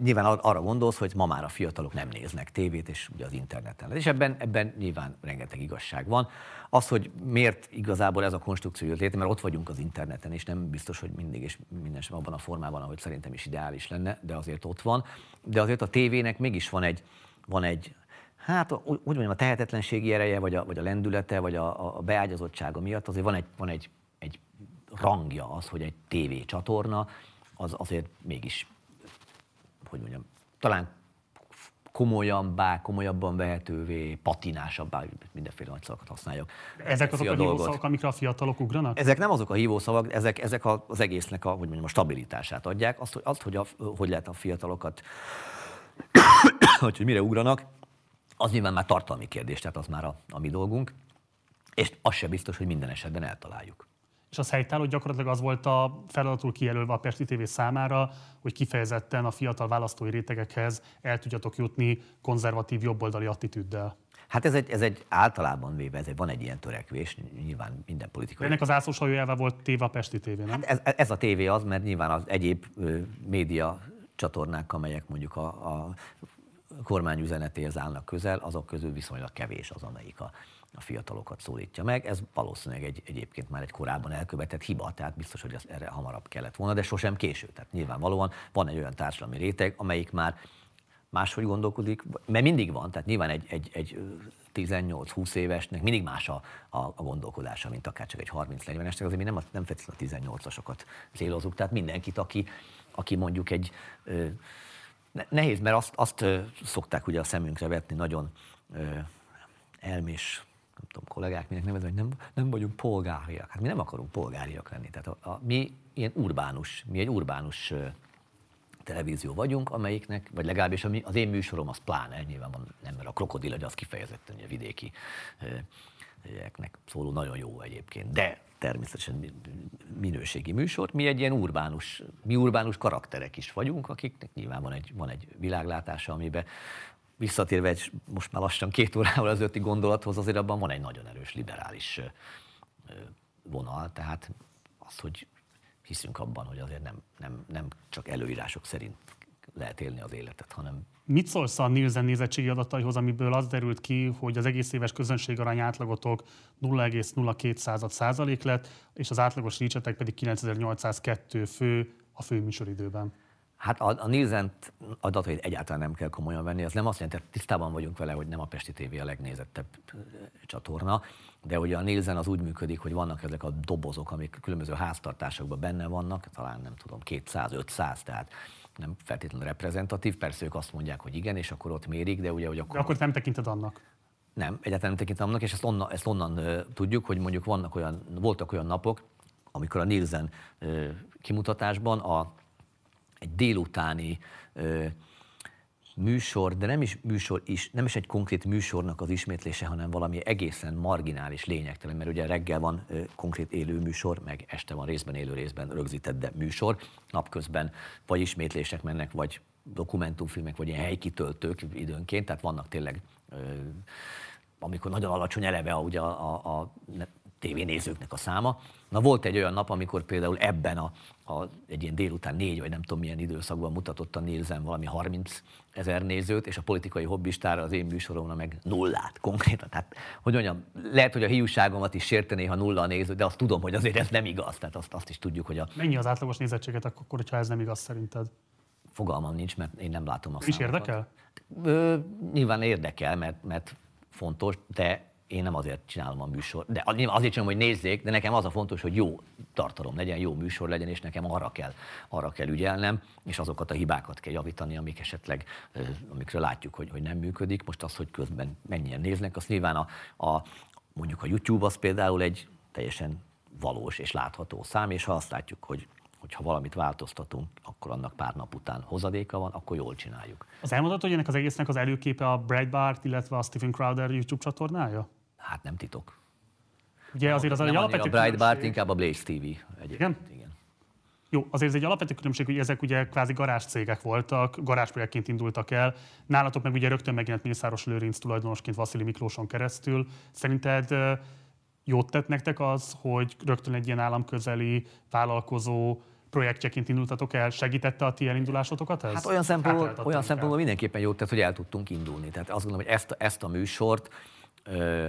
nyilván ar- arra gondolsz, hogy ma már a fiatalok nem néznek tévét, és ugye az interneten. És ebben, ebben nyilván rengeteg igazság van. Az, hogy miért igazából ez a konstrukció jött létre, mert ott vagyunk az interneten, és nem biztos, hogy mindig és minden sem abban a formában, ahogy szerintem is ideális lenne, de azért ott van. De azért a tévének mégis van egy, van egy Hát úgy mondjam, a tehetetlenségi ereje, vagy a, vagy a lendülete, vagy a, a beágyazottsága miatt azért van egy, van egy rangja az, hogy egy TV csatorna, az azért mégis, hogy mondjam, talán komolyabbá, komolyabban vehetővé, patinásabbá, mindenféle nagy szavakat használjak. Ezek azok teszi a, hívószavak, amikre a fiatalok ugranak? Ezek nem azok a hívószavak, ezek, ezek a- az egésznek a, hogy mondjam, a stabilitását adják. Azt, hogy, azt, hogy, a, hogy lehet a fiatalokat, hogy, hogy mire ugranak, Az nyilván már tartalmi kérdés, tehát az már a, a mi dolgunk, és az se biztos, hogy minden esetben eltaláljuk. És az helytálló gyakorlatilag az volt a feladatul kijelölve a Pesti TV számára, hogy kifejezetten a fiatal választói rétegekhez el tudjatok jutni konzervatív jobboldali attitűddel. Hát ez egy, ez egy általában véve, ez egy, van egy ilyen törekvés, nyilván minden politikai. Ennek az ászlós hajójával volt téve a Pesti TV, nem? Hát ez, ez a tévé az, mert nyilván az egyéb ö, média csatornák, amelyek mondjuk a, a kormány üzenetéhez állnak közel, azok közül viszonylag kevés az, amelyik a, a fiatalokat szólítja meg. Ez valószínűleg egy, egyébként már egy korábban elkövetett hiba, tehát biztos, hogy ez erre hamarabb kellett volna, de sosem késő. Tehát nyilvánvalóan van egy olyan társadalmi réteg, amelyik már máshogy gondolkodik, mert mindig van, tehát nyilván egy, egy, egy 18-20 évesnek mindig más a, a, a gondolkodása, mint akár csak egy 30-40-esnek, azért mi nem, nem feltétlenül a 18-asokat célozunk, tehát mindenkit, aki, aki mondjuk egy, nehéz, mert azt, azt szokták ugye a szemünkre vetni nagyon elmés nem tudom, kollégák minek nevezve, hogy nem, nem vagyunk polgáriak. Hát mi nem akarunk polgáriak lenni. Tehát a, a, mi ilyen urbánus, mi egy urbánus televízió vagyunk, amelyiknek, vagy legalábbis az én műsorom az pláne, nyilván van, nem, mert a krokodil, az kifejezetten a vidéki eknek szóló nagyon jó egyébként, de természetesen minőségi műsor. Mi egy ilyen urbánus, mi urbánus karakterek is vagyunk, akiknek nyilván van egy, van egy világlátása, amiben visszatérve egy most már lassan két órával az ötti gondolathoz, azért abban van egy nagyon erős liberális vonal, tehát az, hogy hiszünk abban, hogy azért nem, nem, nem csak előírások szerint lehet élni az életet, hanem Mit szólsz a Nielsen nézettségi adataihoz, amiből az derült ki, hogy az egész éves közönségarány átlagotok 0,02 százalék lett, és az átlagos ricsetek pedig 9802 fő a főműsoridőben? Hát a, a Nielsen adatait egyáltalán nem kell komolyan venni. Az nem azt jelenti, hogy tisztában vagyunk vele, hogy nem a Pesti TV a legnézettebb csatorna, de ugye a Nielsen az úgy működik, hogy vannak ezek a dobozok, amik különböző háztartásokban benne vannak, talán nem tudom, 200-500, tehát nem feltétlenül reprezentatív. Persze ők azt mondják, hogy igen, és akkor ott mérik, de ugye, hogy akkor... De akkor nem tekinted annak? Nem, egyáltalán nem tekintem annak, és ezt onnan, ezt onnan uh, tudjuk, hogy mondjuk vannak olyan, voltak olyan napok, amikor a Nielsen uh, kimutatásban a egy délutáni ö, műsor, de nem is műsor is, nem is egy konkrét műsornak az ismétlése, hanem valami egészen marginális, lényegtelen, mert ugye reggel van ö, konkrét élő műsor, meg este van részben élő részben rögzített, de műsor, napközben vagy ismétlések mennek, vagy dokumentumfilmek, vagy ilyen helykitöltők időnként, tehát vannak tényleg ö, amikor nagyon alacsony eleve ugye a, a, a tévénézőknek a száma. Na volt egy olyan nap, amikor például ebben a, a egy ilyen délután négy, vagy nem tudom milyen időszakban mutatott a Nielsen valami 30 ezer nézőt, és a politikai hobbistára az én műsoromra meg nullát konkrétan. Tehát, hogy mondjam, lehet, hogy a hiúságomat is sértené, ha nulla a néző, de azt tudom, hogy azért ez nem igaz. Tehát azt, azt is tudjuk, hogy a... Mennyi az átlagos nézettséget akkor, hogyha ez nem igaz szerinted? Fogalmam nincs, mert én nem látom azt. És érdekel? Ö, nyilván érdekel, mert, mert fontos, de én nem azért csinálom a műsor, de azért csinálom, hogy nézzék, de nekem az a fontos, hogy jó tartalom legyen, jó műsor legyen, és nekem arra kell, arra kell ügyelnem, és azokat a hibákat kell javítani, amik esetleg, amikről látjuk, hogy, hogy nem működik. Most az, hogy közben mennyien néznek, az nyilván a, a mondjuk a YouTube az például egy teljesen valós és látható szám, és ha azt látjuk, hogy hogyha valamit változtatunk, akkor annak pár nap után hozadéka van, akkor jól csináljuk. Az elmondható, hogy ennek az egésznek az előképe a Breitbart, illetve a Stephen Crowder YouTube csatornája? Hát nem titok. Ugye azért az nem egy alapvető a Breitbart, inkább a Blaze TV egyébként. Igen? Igen. Jó, azért ez egy alapvető különbség, hogy ezek ugye kvázi garázs cégek voltak, garázsprojektként indultak el. Nálatok meg ugye rögtön megjelent Mészáros Lőrinc tulajdonosként Vasili Miklóson keresztül. Szerinted jót tett nektek az, hogy rögtön egy ilyen államközeli vállalkozó projektjeként indultatok el, segítette a ti elindulásotokat ez? Hát olyan szempontból, olyan szempontból mindenképpen jót tett, hogy el tudtunk indulni. Tehát azt gondolom, hogy ezt, ezt a műsort ö,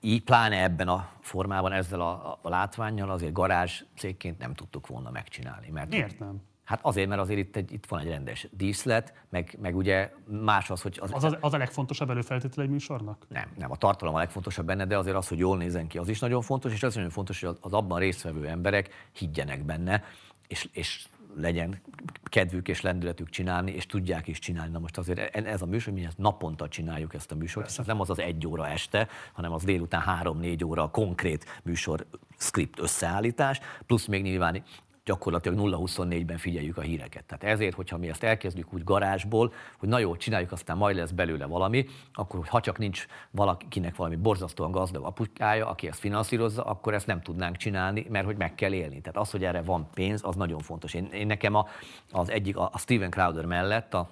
így pláne ebben a formában, ezzel a, a látványjal azért garázs cégként nem tudtuk volna megcsinálni. Mert Miért nem? Hát azért, mert azért itt, egy, itt van egy rendes díszlet, meg, meg ugye más az, hogy... Az, az, az a legfontosabb előfeltétele egy műsornak? Nem, nem, a tartalom a legfontosabb benne, de azért az, hogy jól nézen ki, az is nagyon fontos, és az is nagyon fontos, hogy az abban résztvevő emberek higgyenek benne, és, és legyen kedvük és lendületük csinálni, és tudják is csinálni. Na most azért e- ez a műsor, mi ezt naponta csináljuk ezt a műsort, ez nem az az egy óra este, hanem az délután három-négy óra konkrét műsor, script összeállítás, plusz még nyilván gyakorlatilag 0-24-ben figyeljük a híreket. Tehát ezért, hogyha mi ezt elkezdjük úgy garázsból, hogy na jó, csináljuk, aztán majd lesz belőle valami, akkor ha csak nincs valakinek valami borzasztóan gazdag apukája, aki ezt finanszírozza, akkor ezt nem tudnánk csinálni, mert hogy meg kell élni. Tehát az, hogy erre van pénz, az nagyon fontos. Én, én nekem a, az egyik, a Steven Crowder mellett a,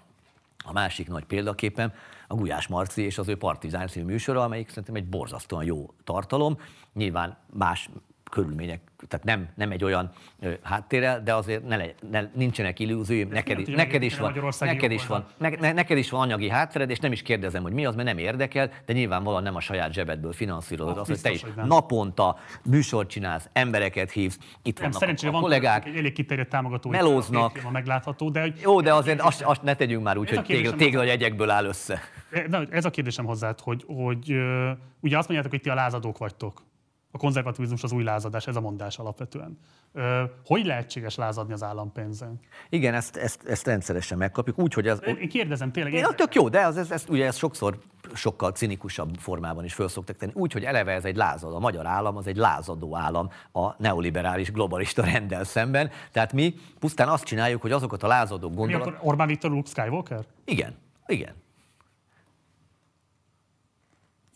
a másik nagy példaképem a Gulyás Marci és az ő Partizán című műsora, amelyik szerintem egy borzasztóan jó tartalom. Nyilván más körülmények, tehát nem, nem egy olyan ö, háttérrel, de azért ne, le, ne, nincsenek illúzióim, neked, is, neked, is van, neked, is van, ne, ne, neked is van anyagi háttered, és nem is kérdezem, hogy mi az, mert nem érdekel, de nyilvánvalóan nem a saját zsebedből finanszírozod azt, hogy te biztos, is hogy naponta műsort csinálsz, embereket hívsz, itt Nem, vannak a, van kollégák, egy elég kiterjedt támogató. melóznak. A meglátható, de hogy jó, de azért azt, azt ne tegyünk már úgy, hogy tégla, tégla jegyekből áll össze. Na, ez a kérdésem hozzád, hogy, hogy ugye azt mondjátok, hogy ti a lázadók vagytok. A konzervativizmus az új lázadás, ez a mondás alapvetően. Ö, hogy lehetséges lázadni az állampénzen? Igen, ezt, ezt, ezt rendszeresen megkapjuk, úgy, hogy ez, Én kérdezem tényleg. Én, érdekel. tök jó, de az, ez, ez, ugye ez sokszor sokkal cinikusabb formában is föl szoktak tenni. Úgy, hogy eleve ez egy lázadó. A magyar állam az egy lázadó állam a neoliberális globalista renddel szemben. Tehát mi pusztán azt csináljuk, hogy azokat a lázadó Mi gondolatokat... akkor Orbán Viktor Luke Skywalker? Igen, igen.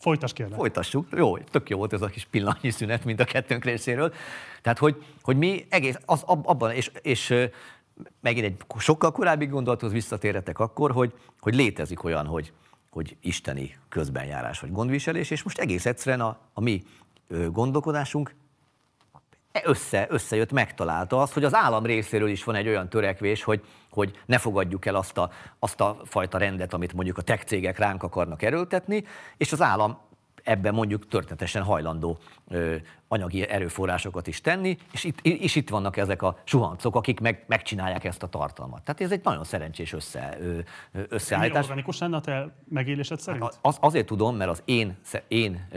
Folytas kérlek. Folytassuk. Jó, tök jó volt ez a kis pillanatnyi szünet, mint a kettőnk részéről. Tehát, hogy, hogy mi egész az, ab- abban, és, és megint egy sokkal korábbi gondolathoz visszatérhetek akkor, hogy, hogy létezik olyan, hogy, hogy isteni közbenjárás vagy gondviselés, és most egész egyszerűen a, a mi gondolkodásunk össze, összejött, megtalálta azt, hogy az állam részéről is van egy olyan törekvés, hogy, hogy ne fogadjuk el azt a, azt a fajta rendet, amit mondjuk a tech cégek ránk akarnak erőltetni, és az állam ebben mondjuk történetesen hajlandó ö, anyagi erőforrásokat is tenni, és itt, és itt vannak ezek a suhancok, akik meg, megcsinálják ezt a tartalmat. Tehát ez egy nagyon szerencsés össze, ö, összeállítás. organikus lenne a te megélésed szerint? Hát Az, azért tudom, mert az én, én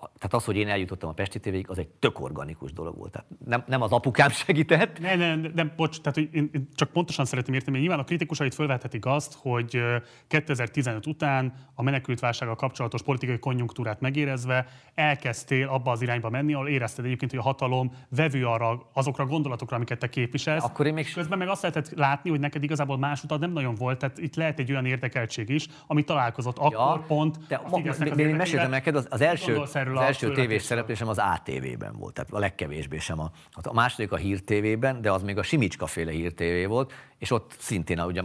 tehát az, hogy én eljutottam a Pesti TV-ig, az egy tök organikus dolog volt. Tehát nem, nem az apukám segített, Ne, ne, ne, nem, bocs, tehát hogy én, csak pontosan szeretném érteni, hogy nyilván a kritikusait felvethetik azt, hogy ö, 2015 után a menekültválsággal kapcsolatos politikai konjunktúrát megérezve elkezdtél abba az irányba menni, ahol érezted egyébként, hogy a hatalom vevő arra, azokra a gondolatokra, amiket te képviselsz. Akkor én még- Közben meg azt lehetett látni, hogy neked igazából más utad nem nagyon volt, tehát itt lehet egy olyan érdekeltség is, ami találkozott akkor pont de a ma, de én meséltem neked, az, az első, erről az a első tévés szereplésem az ATV-ben volt, tehát a legkevésbé sem a, a második a Hír TV-ben, de az még a Simicska féle Hír TV volt, és ott szintén a, ugye,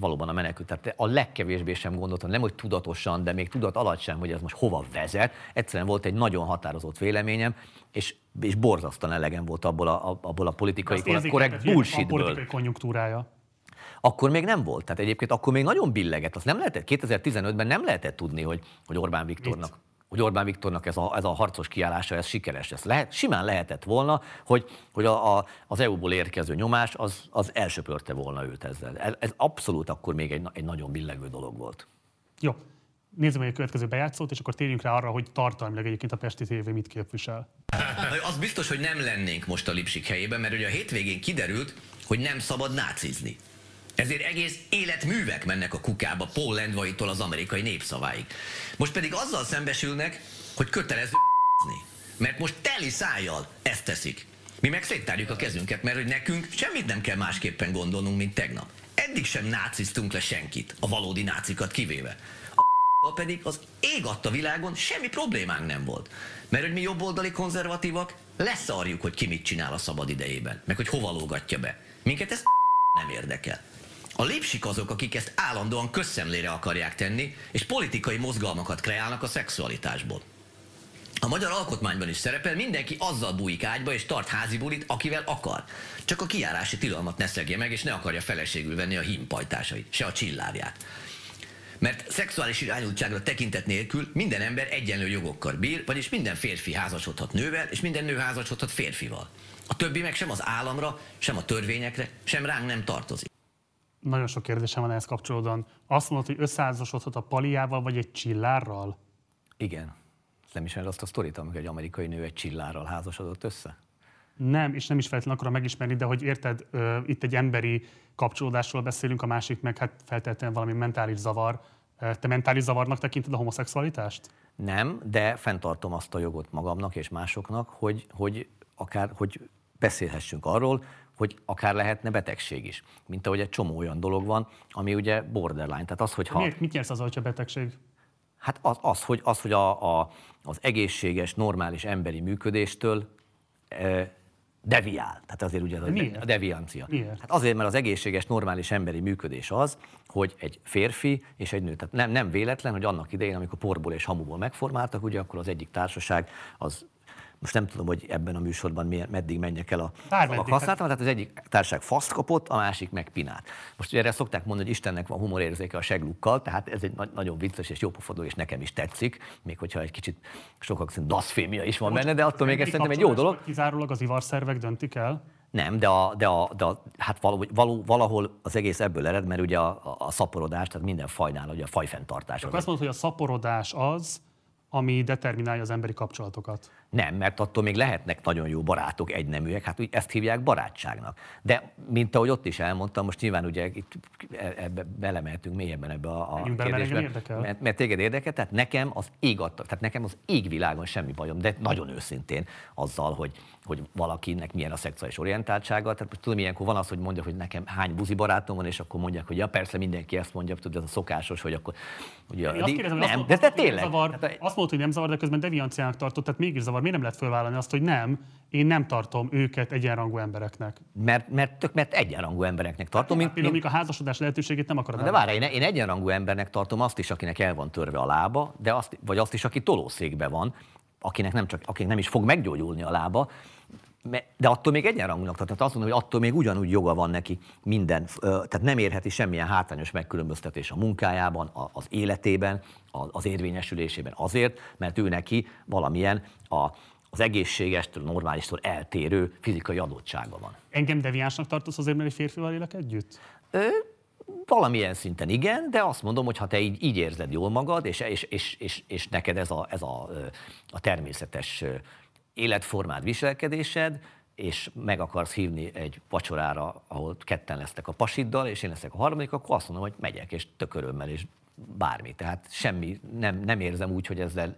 valóban a menekült, tehát a legkevésbé sem gondoltam, nem hogy tudatosan, de még tudat alatt sem, hogy ez most hova vezet. Egyszerűen volt egy nagyon határozott véleményem, és, és borzasztóan elegem volt abból a, abból a politikai korrekt van bullshitből. politikai konjunktúrája. Akkor még nem volt. Tehát egyébként akkor még nagyon billegett. Azt nem lehetett, 2015-ben nem lehetett tudni, hogy, hogy Orbán Viktornak hogy Orbán Viktornak ez a, ez a harcos kiállása, ez sikeres lesz. Lehet, simán lehetett volna, hogy, hogy a, a, az EU-ból érkező nyomás az, az elsöpörte volna őt ezzel. Ez, ez abszolút akkor még egy, egy nagyon billegő dolog volt. Jó. Nézzük meg a következő bejátszót, és akkor térjünk rá arra, hogy tartalmilag egyébként a Pesti TV mit képvisel. Az biztos, hogy nem lennénk most a Lipsik helyében, mert ugye a hétvégén kiderült, hogy nem szabad nácizni. Ezért egész életművek mennek a kukába Paul Lendvaitól az amerikai népszaváig. Most pedig azzal szembesülnek, hogy kötelező mert most teli szájjal ezt teszik. Mi meg széttárjuk a kezünket, mert hogy nekünk semmit nem kell másképpen gondolnunk, mint tegnap. Eddig sem náciztunk le senkit, a valódi nácikat kivéve. A pedig az ég adta világon semmi problémánk nem volt. Mert hogy mi jobboldali konzervatívak leszarjuk, hogy ki mit csinál a szabad idejében, meg hogy hova lógatja be. Minket ez nem érdekel. A lépsik azok, akik ezt állandóan közszemlére akarják tenni, és politikai mozgalmakat kreálnak a szexualitásból. A magyar alkotmányban is szerepel, mindenki azzal bújik ágyba és tart házi bulit, akivel akar. Csak a kiárási tilalmat ne szegje meg, és ne akarja feleségül venni a hímpajtásait, se a csillárját. Mert szexuális irányultságra tekintet nélkül minden ember egyenlő jogokkal bír, vagyis minden férfi házasodhat nővel, és minden nő házasodhat férfival. A többi meg sem az államra, sem a törvényekre, sem ránk nem tartozik. Nagyon sok kérdésem van ehhez kapcsolódóan. Azt mondod, hogy összeházasodhat a paliával, vagy egy csillárral? Igen. Nem ismered azt a sztorit, amikor egy amerikai nő egy csillárral házasodott össze? Nem, és nem is feltétlenül akarom megismerni, de hogy érted, ö, itt egy emberi kapcsolódásról beszélünk, a másik meg hát feltétlenül valami mentális zavar. Te mentális zavarnak tekinted a homoszexualitást? Nem, de fenntartom azt a jogot magamnak és másoknak, hogy, hogy akár hogy beszélhessünk arról, hogy akár lehetne betegség is. Mint ahogy egy csomó olyan dolog van, ami ugye borderline. Tehát az, hogy ha... Miért, mit nyersz az, hogyha betegség? Hát az, az hogy, az, hogy a, a, az egészséges, normális emberi működéstől e, deviál. Tehát azért ugye az miért? a deviancia. Miért? Hát azért, mert az egészséges, normális emberi működés az, hogy egy férfi és egy nő. Tehát nem, nem véletlen, hogy annak idején, amikor porból és hamuból megformáltak, ugye akkor az egyik társaság az most nem tudom, hogy ebben a műsorban milyen, meddig menjek el a szavak használtam, tehát az egyik társaság faszt kapott, a másik meg pinát. Most ugye erre szokták mondani, hogy Istennek van humorérzéke a seglukkal, tehát ez egy na- nagyon vicces és jópofodó, és nekem is tetszik, még hogyha egy kicsit sokak szerint blaszfémia is van benne, de attól még ez szerintem egy jó dolog. Kizárólag az ivarszervek döntik el. Nem, de, a, de, a, de a, hát való, való, valahol az egész ebből ered, mert ugye a, a, szaporodás, tehát minden fajnál ugye a fajfenntartás. Akkor az azt mondod, hogy a szaporodás az, ami determinálja az emberi kapcsolatokat. Nem, mert attól még lehetnek nagyon jó barátok, egyneműek, hát úgy ezt hívják barátságnak. De mint ahogy ott is elmondtam, most nyilván ugye itt e- ebbe belemeltünk mélyebben ebbe a, a kérdésbe. érdekel. Mert, mert téged érdekel, tehát nekem az ég adta, tehát nekem az égvilágon semmi bajom, de nagyon őszintén azzal, hogy, hogy valakinek milyen a szexuális orientáltsága. Tehát most tudom, ilyenkor van az, hogy mondja, hogy nekem hány buzi barátom van, és akkor mondják, hogy ja, persze mindenki ezt mondja, tudod, ez a szokásos, hogy akkor ugye, Én azt kérdezem, nem, azt, de, mondod, de nem tényleg. Zavar, Tehát, azt mondod, hogy nem zavar, de közben devianciának tartott, tehát mégis zavar. Miért nem lehet fölvállalni azt, hogy nem, én nem tartom őket egyenrangú embereknek. mert, mert, tök, mert egyenrangú embereknek tartom, mint, Például mint, a házasodás lehetőségét nem akarod de várj, én, én egyenrangú embernek tartom azt is, akinek el van törve a lába, de azt, vagy azt is, aki tolószékbe van, akinek nem, csak, akinek nem is fog meggyógyulni a lába, de attól még egyenrangúnak. Tehát azt mondom, hogy attól még ugyanúgy joga van neki minden, tehát nem érheti semmilyen hátrányos megkülönböztetés a munkájában, az életében, az érvényesülésében azért, mert ő neki valamilyen a, az egészségestől, normálistól eltérő fizikai adottsága van. Engem deviánsnak tartasz azért, mert egy férfival élek együtt? Ö, valamilyen szinten igen, de azt mondom, hogy ha te így, így érzed jól magad, és, és, és, és, és neked ez, a, ez a, a természetes életformád, viselkedésed, és meg akarsz hívni egy vacsorára, ahol ketten lesztek a pasiddal, és én leszek a harmadik, akkor azt mondom, hogy megyek, és tök és bármi. Tehát semmi, nem, nem érzem úgy, hogy ezzel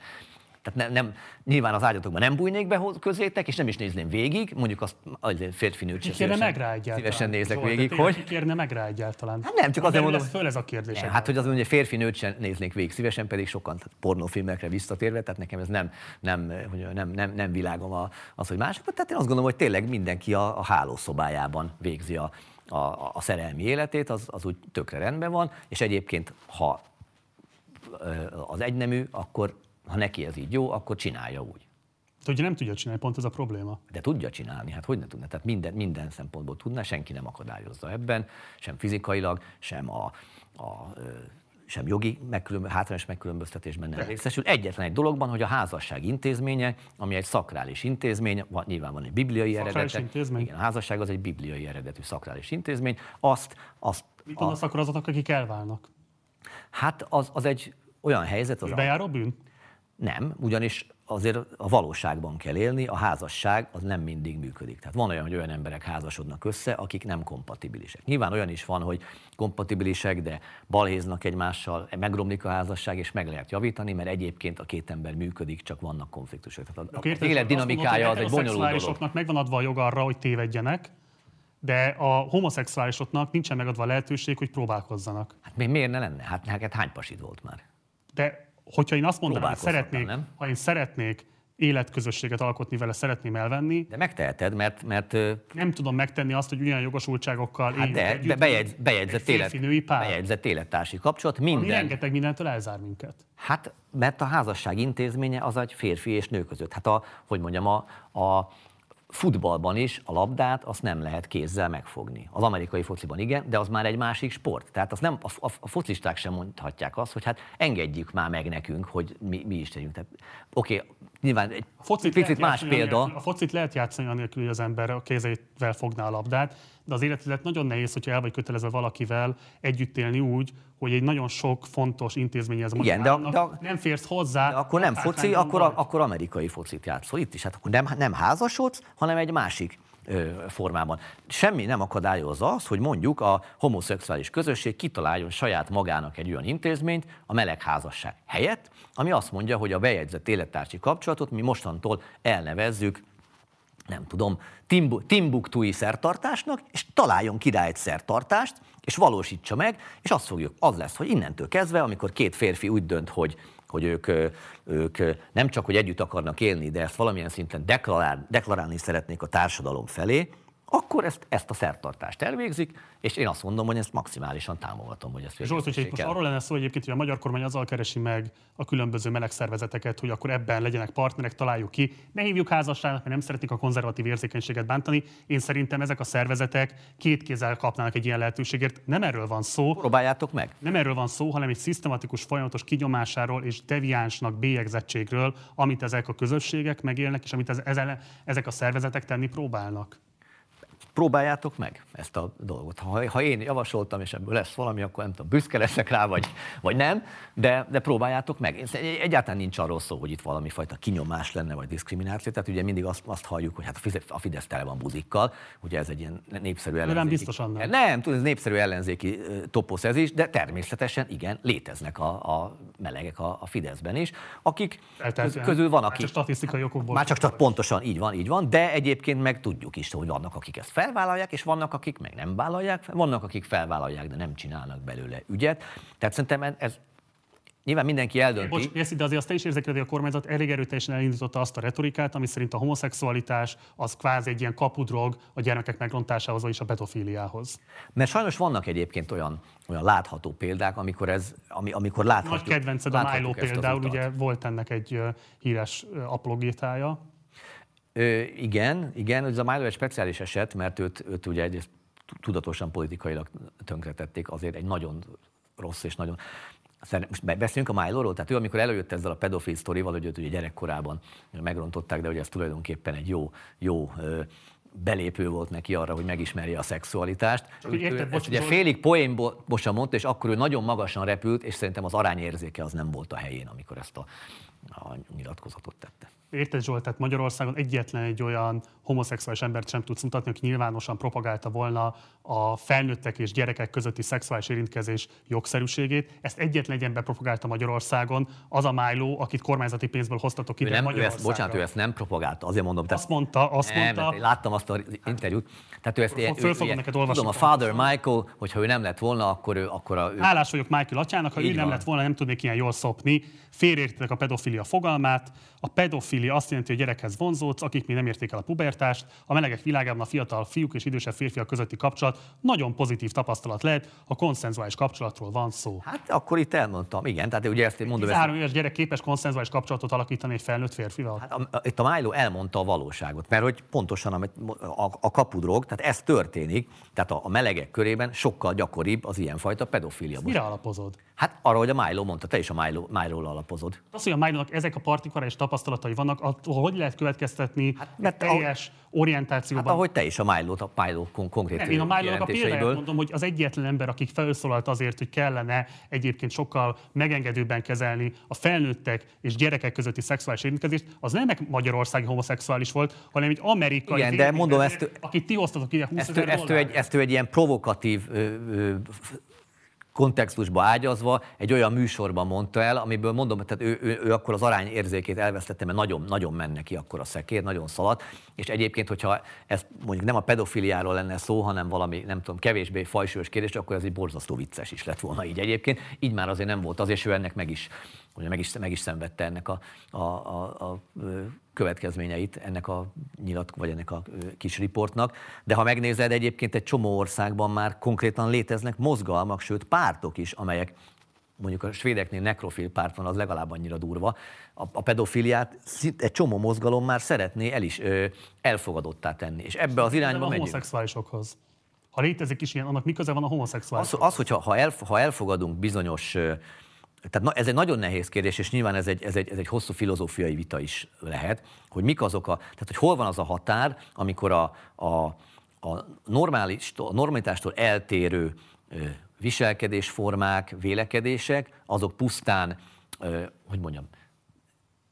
tehát nem, nem, nyilván az ágyatokban nem bújnék be közétek, és nem is nézném végig, mondjuk azt azért férfi nőt sem kérne meg rá egyáltalán? szívesen nézek Zsolt, végig, hogy... Ki kérne meg rá egyáltalán? Hát nem, csak azért mondom, Ez föl ez a kérdés. Nem, hát hogy az mondja, férfi nőt sem néznék végig szívesen, pedig sokan tehát pornófilmekre visszatérve, tehát nekem ez nem, nem, hogy nem, nem, nem világom a, az, hogy mások. Tehát én azt gondolom, hogy tényleg mindenki a, a hálószobájában végzi a, a, a szerelmi életét, az, az úgy tökre rendben van, és egyébként, ha az egynemű, akkor ha neki ez így jó, akkor csinálja úgy. De ugye nem tudja csinálni, pont ez a probléma. De tudja csinálni, hát hogy ne tudna? Tehát minden, minden szempontból tudna, senki nem akadályozza ebben, sem fizikailag, sem a, a sem jogi megkülönbö, hátrányos megkülönböztetésben nem részesül. Egyetlen egy dologban, hogy a házasság intézménye, ami egy szakrális intézmény, van, nyilván van egy bibliai Szakrális eredete. intézmény? Igen, a házasság az egy bibliai eredetű szakrális intézmény. Azt, azt Mit a, mondasz akkor azoknak, akik elválnak? hát az, az egy olyan helyzet, az a, Bejáró bűn? Nem, ugyanis azért a valóságban kell élni, a házasság az nem mindig működik. Tehát van olyan, hogy olyan emberek házasodnak össze, akik nem kompatibilisek. Nyilván olyan is van, hogy kompatibilisek, de balhéznak egymással, megromlik a házasság, és meg lehet javítani, mert egyébként a két ember működik, csak vannak konfliktusok. Tehát a, az érted, élet dinamikája az egy bonyolult dolog. megvan adva a jog arra, hogy tévedjenek, de a homoszexuálisoknak nincsen megadva a lehetőség, hogy próbálkozzanak. Hát mi- miért ne lenne? Hát neked hány pasid volt már? De hogyha én azt mondanám, hogy szeretnék, nem? ha én szeretnék életközösséget alkotni vele, szeretném elvenni, De megteheted, mert, mert nem tudom megtenni azt, hogy olyan jogosultságokkal hát de, együtt, be, bejegyz, bejegyzett, egy élet, pár, bejegyzett élettársi kapcsolat, ami minden. rengeteg mindentől elzár minket. Hát, mert a házasság intézménye az egy férfi és nő között. Hát a, hogy mondjam, a, a futballban is a labdát azt nem lehet kézzel megfogni. Az amerikai fociban igen, de az már egy másik sport. Tehát az nem, a, a, a focisták sem mondhatják azt, hogy hát engedjük már meg nekünk, hogy mi, mi is tegyünk. Tehát, oké, nyilván egy A focit picit más példa. Anélkül, a focit lehet játszani anélkül, hogy az ember a kezeivel fogná a labdát, de az életet nagyon nehéz, hogyha el vagy kötelezve valakivel együtt élni úgy, hogy egy nagyon sok fontos intézményhez Igen, de a- de a- nem férsz hozzá. De akkor nem foci, akkor, vagy. akkor amerikai focit játszol. Itt is, hát akkor nem, nem házasodsz, hanem egy másik ö, formában. Semmi nem akadályozza azt, hogy mondjuk a homoszexuális közösség kitaláljon saját magának egy olyan intézményt, a melegházasság helyett, ami azt mondja, hogy a bejegyzett élettársi kapcsolatot mi mostantól elnevezzük nem tudom, Timbu- Timbuktui szertartásnak, és találjon ki rá egy szertartást, és valósítsa meg, és azt fogjuk, az lesz, hogy innentől kezdve, amikor két férfi úgy dönt, hogy hogy ők, ők nem csak, hogy együtt akarnak élni, de ezt valamilyen szinten deklarál, deklarálni szeretnék a társadalom felé, akkor ezt, ezt a szertartást elvégzik, és én azt mondom, hogy ezt maximálisan támogatom, hogy ezt Zsolt, hogyha most arról lenne szó egyébként, hogy a magyar kormány azzal keresi meg a különböző meleg szervezeteket, hogy akkor ebben legyenek partnerek, találjuk ki. Ne hívjuk házasságnak, mert nem szeretnék a konzervatív érzékenységet bántani. Én szerintem ezek a szervezetek két kézzel kapnának egy ilyen lehetőségért. Nem erről van szó. Próbáljátok meg. Nem erről van szó, hanem egy szisztematikus, folyamatos kinyomásáról és deviánsnak bélyegzettségről, amit ezek a közösségek megélnek, és amit ez, ezek a szervezetek tenni próbálnak. Próbáljátok meg ezt a dolgot. Ha, ha én javasoltam, és ebből lesz valami, akkor nem tudom, büszke leszek rá, vagy, vagy nem, de, de próbáljátok meg. Egyáltalán nincs arról szó, hogy itt valami fajta kinyomás lenne, vagy diszkrimináció. Tehát ugye mindig azt, azt halljuk, hogy hát a Fidesz, tele van buzikkal, ugye ez egy ilyen népszerű nem ellenzéki... biztosan nem. Nem, tudod, ez népszerű ellenzéki toposz ez is, de természetesen igen, léteznek a, a melegek a, a Fideszben is, akik köz, Feltehetően. közül van, Már aki... csak statisztikai okokból. Már csak csak pontosan így van, így van, de egyébként meg tudjuk is, hogy vannak, akik ezt felvállalják, és vannak, akik meg nem vállalják, vannak, akik felvállalják, de nem csinálnak belőle ügyet. Tehát szerintem ez nyilván mindenki eldönti. Bocs, Jesszi, de azért azt te is érzékeled, hogy a kormányzat elég erőteljesen elindította azt a retorikát, ami szerint a homoszexualitás az kvázi egy ilyen kapudrog a gyermekek megrontásához, vagyis a pedofíliához. Mert sajnos vannak egyébként olyan, olyan látható példák, amikor ez, ami, amikor láthatjuk. Nagy kedvenced a Milo például, ugye volt ennek egy híres apologétája. Ö, igen, igen, ez a Milo egy speciális eset, mert őt, őt ugye egyrészt tudatosan politikailag tönkretették, azért egy nagyon rossz és nagyon... Most beszéljünk a Milo-ról, tehát ő amikor előjött ezzel a pedofil sztorival, hogy őt ugye gyerekkorában megrontották, de hogy ez tulajdonképpen egy jó, jó belépő volt neki arra, hogy megismerje a szexualitást. érted, bocs, ugye félig poénbosan mondta, és akkor ő nagyon magasan repült, és szerintem az arányérzéke az nem volt a helyén, amikor ezt a, a nyilatkozatot tette. Érted Zsolt, tehát Magyarországon egyetlen egy olyan homoszexuális embert sem tudsz mutatni, aki nyilvánosan propagálta volna a felnőttek és gyerekek közötti szexuális érintkezés jogszerűségét. Ezt egyetlen egy ember propagálta Magyarországon, az a Milo, akit kormányzati pénzből hoztatok Ő ide nem, ő ezt, Magyarországra. bocsánat, ő ezt nem propagálta, azért mondom. Azt mondta, azt nem, mondta. láttam azt az interjút. Tehát ő ezt ilyen, Föl fogom neked olvasni tudom, a. Father Michael, hogyha ő nem lett volna, akkor ő, akkor a, ő, Hálás vagyok Michael atyának, ha Így ő nem van. lett volna, nem tudnék ilyen jól szopni. Félreértitek a pedofilia fogalmát. A pedofilia azt jelenti, hogy gyerekhez vonzódsz, akik még nem érték el a pubertást. A melegek világában a fiatal fiúk és idősebb férfiak közötti kapcsolat nagyon pozitív tapasztalat lehet, ha konszenzuális kapcsolatról van szó. hát akkor itt elmondtam, igen, tehát ugye ezt én mondom, ezt, 13 éves gyerek képes konszenzuális kapcsolatot alakítani egy felnőtt férfival? Hát a, a, itt a Milo elmondta a valóságot, mert hogy pontosan amit, a, a kapudrog, tehát ez történik, tehát a, a melegek körében sokkal gyakoribb az ilyenfajta pedofilia. Mire alapozod? Hát arra, hogy a Milo mondta, te is a Milo, Milo-ról alapozod. Az, hogy a Milo-nak ezek a partikuláris tapasztalatai vannak, attól hogy lehet következtetni hát, mert teljes orientációban? Hát ahogy te is a Milo, a Milo kon- konkrét Nem, én a Milo-nak a példáját mondom, hogy az egyetlen ember, aki felszólalt azért, hogy kellene egyébként sokkal megengedőbben kezelni a felnőttek és gyerekek közötti szexuális érintkezést, az nem egy magyarországi homoszexuális volt, hanem egy amerikai Igen, de mondom, ezt- akit ti osztatok ide 20 Ezt, ezt, ő egy, ezt ő egy ilyen provokatív ö, ö, kontextusba ágyazva egy olyan műsorban mondta el, amiből mondom, tehát ő, ő, ő akkor az arány érzékét elvesztette, mert nagyon, nagyon menne ki akkor a szekér, nagyon szaladt, és egyébként, hogyha ez mondjuk nem a pedofiliáról lenne szó, hanem valami, nem tudom, kevésbé fajsúlyos kérdés, akkor ez egy borzasztó vicces is lett volna így egyébként. Így már azért nem volt az, és ő ennek meg is, ugye meg is, meg is szenvedte ennek a, a, a, a következményeit ennek a nyilat, vagy ennek a kis riportnak. De ha megnézed, egyébként egy csomó országban már konkrétan léteznek mozgalmak, sőt pártok is, amelyek mondjuk a svédeknél nekrofil párt van, az legalább annyira durva. A, a pedofiliát egy csomó mozgalom már szeretné el is ö, elfogadottá tenni. És ebbe az irányba a megyünk. homoszexuálisokhoz. Ha létezik is ilyen, annak mi köze van a homoszexuális? Az, az hogyha ha, elf, ha elfogadunk bizonyos, tehát na, ez egy nagyon nehéz kérdés, és nyilván ez egy, ez, egy, ez egy hosszú filozófiai vita is lehet, hogy mik azok a, tehát hogy hol van az a határ, amikor a, a, a, normális, a normalitástól eltérő viselkedésformák, vélekedések, azok pusztán, hogy mondjam,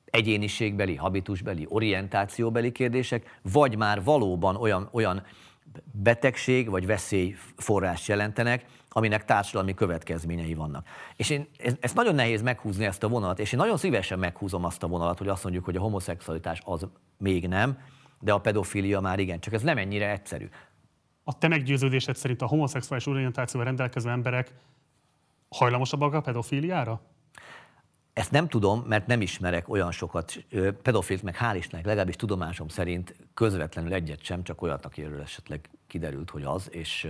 egyéniségbeli, habitusbeli, orientációbeli kérdések, vagy már valóban olyan, olyan betegség vagy veszélyforrás jelentenek, aminek társadalmi következményei vannak. És én, ez, nagyon nehéz meghúzni ezt a vonalat, és én nagyon szívesen meghúzom azt a vonalat, hogy azt mondjuk, hogy a homoszexualitás az még nem, de a pedofilia már igen, csak ez nem ennyire egyszerű. A te meggyőződésed szerint a homoszexuális orientációval rendelkező emberek hajlamosabbak a pedofiliára? Ezt nem tudom, mert nem ismerek olyan sokat pedofilt, meg hál' Istennek, legalábbis tudomásom szerint közvetlenül egyet sem, csak olyat, akiről esetleg kiderült, hogy az, és,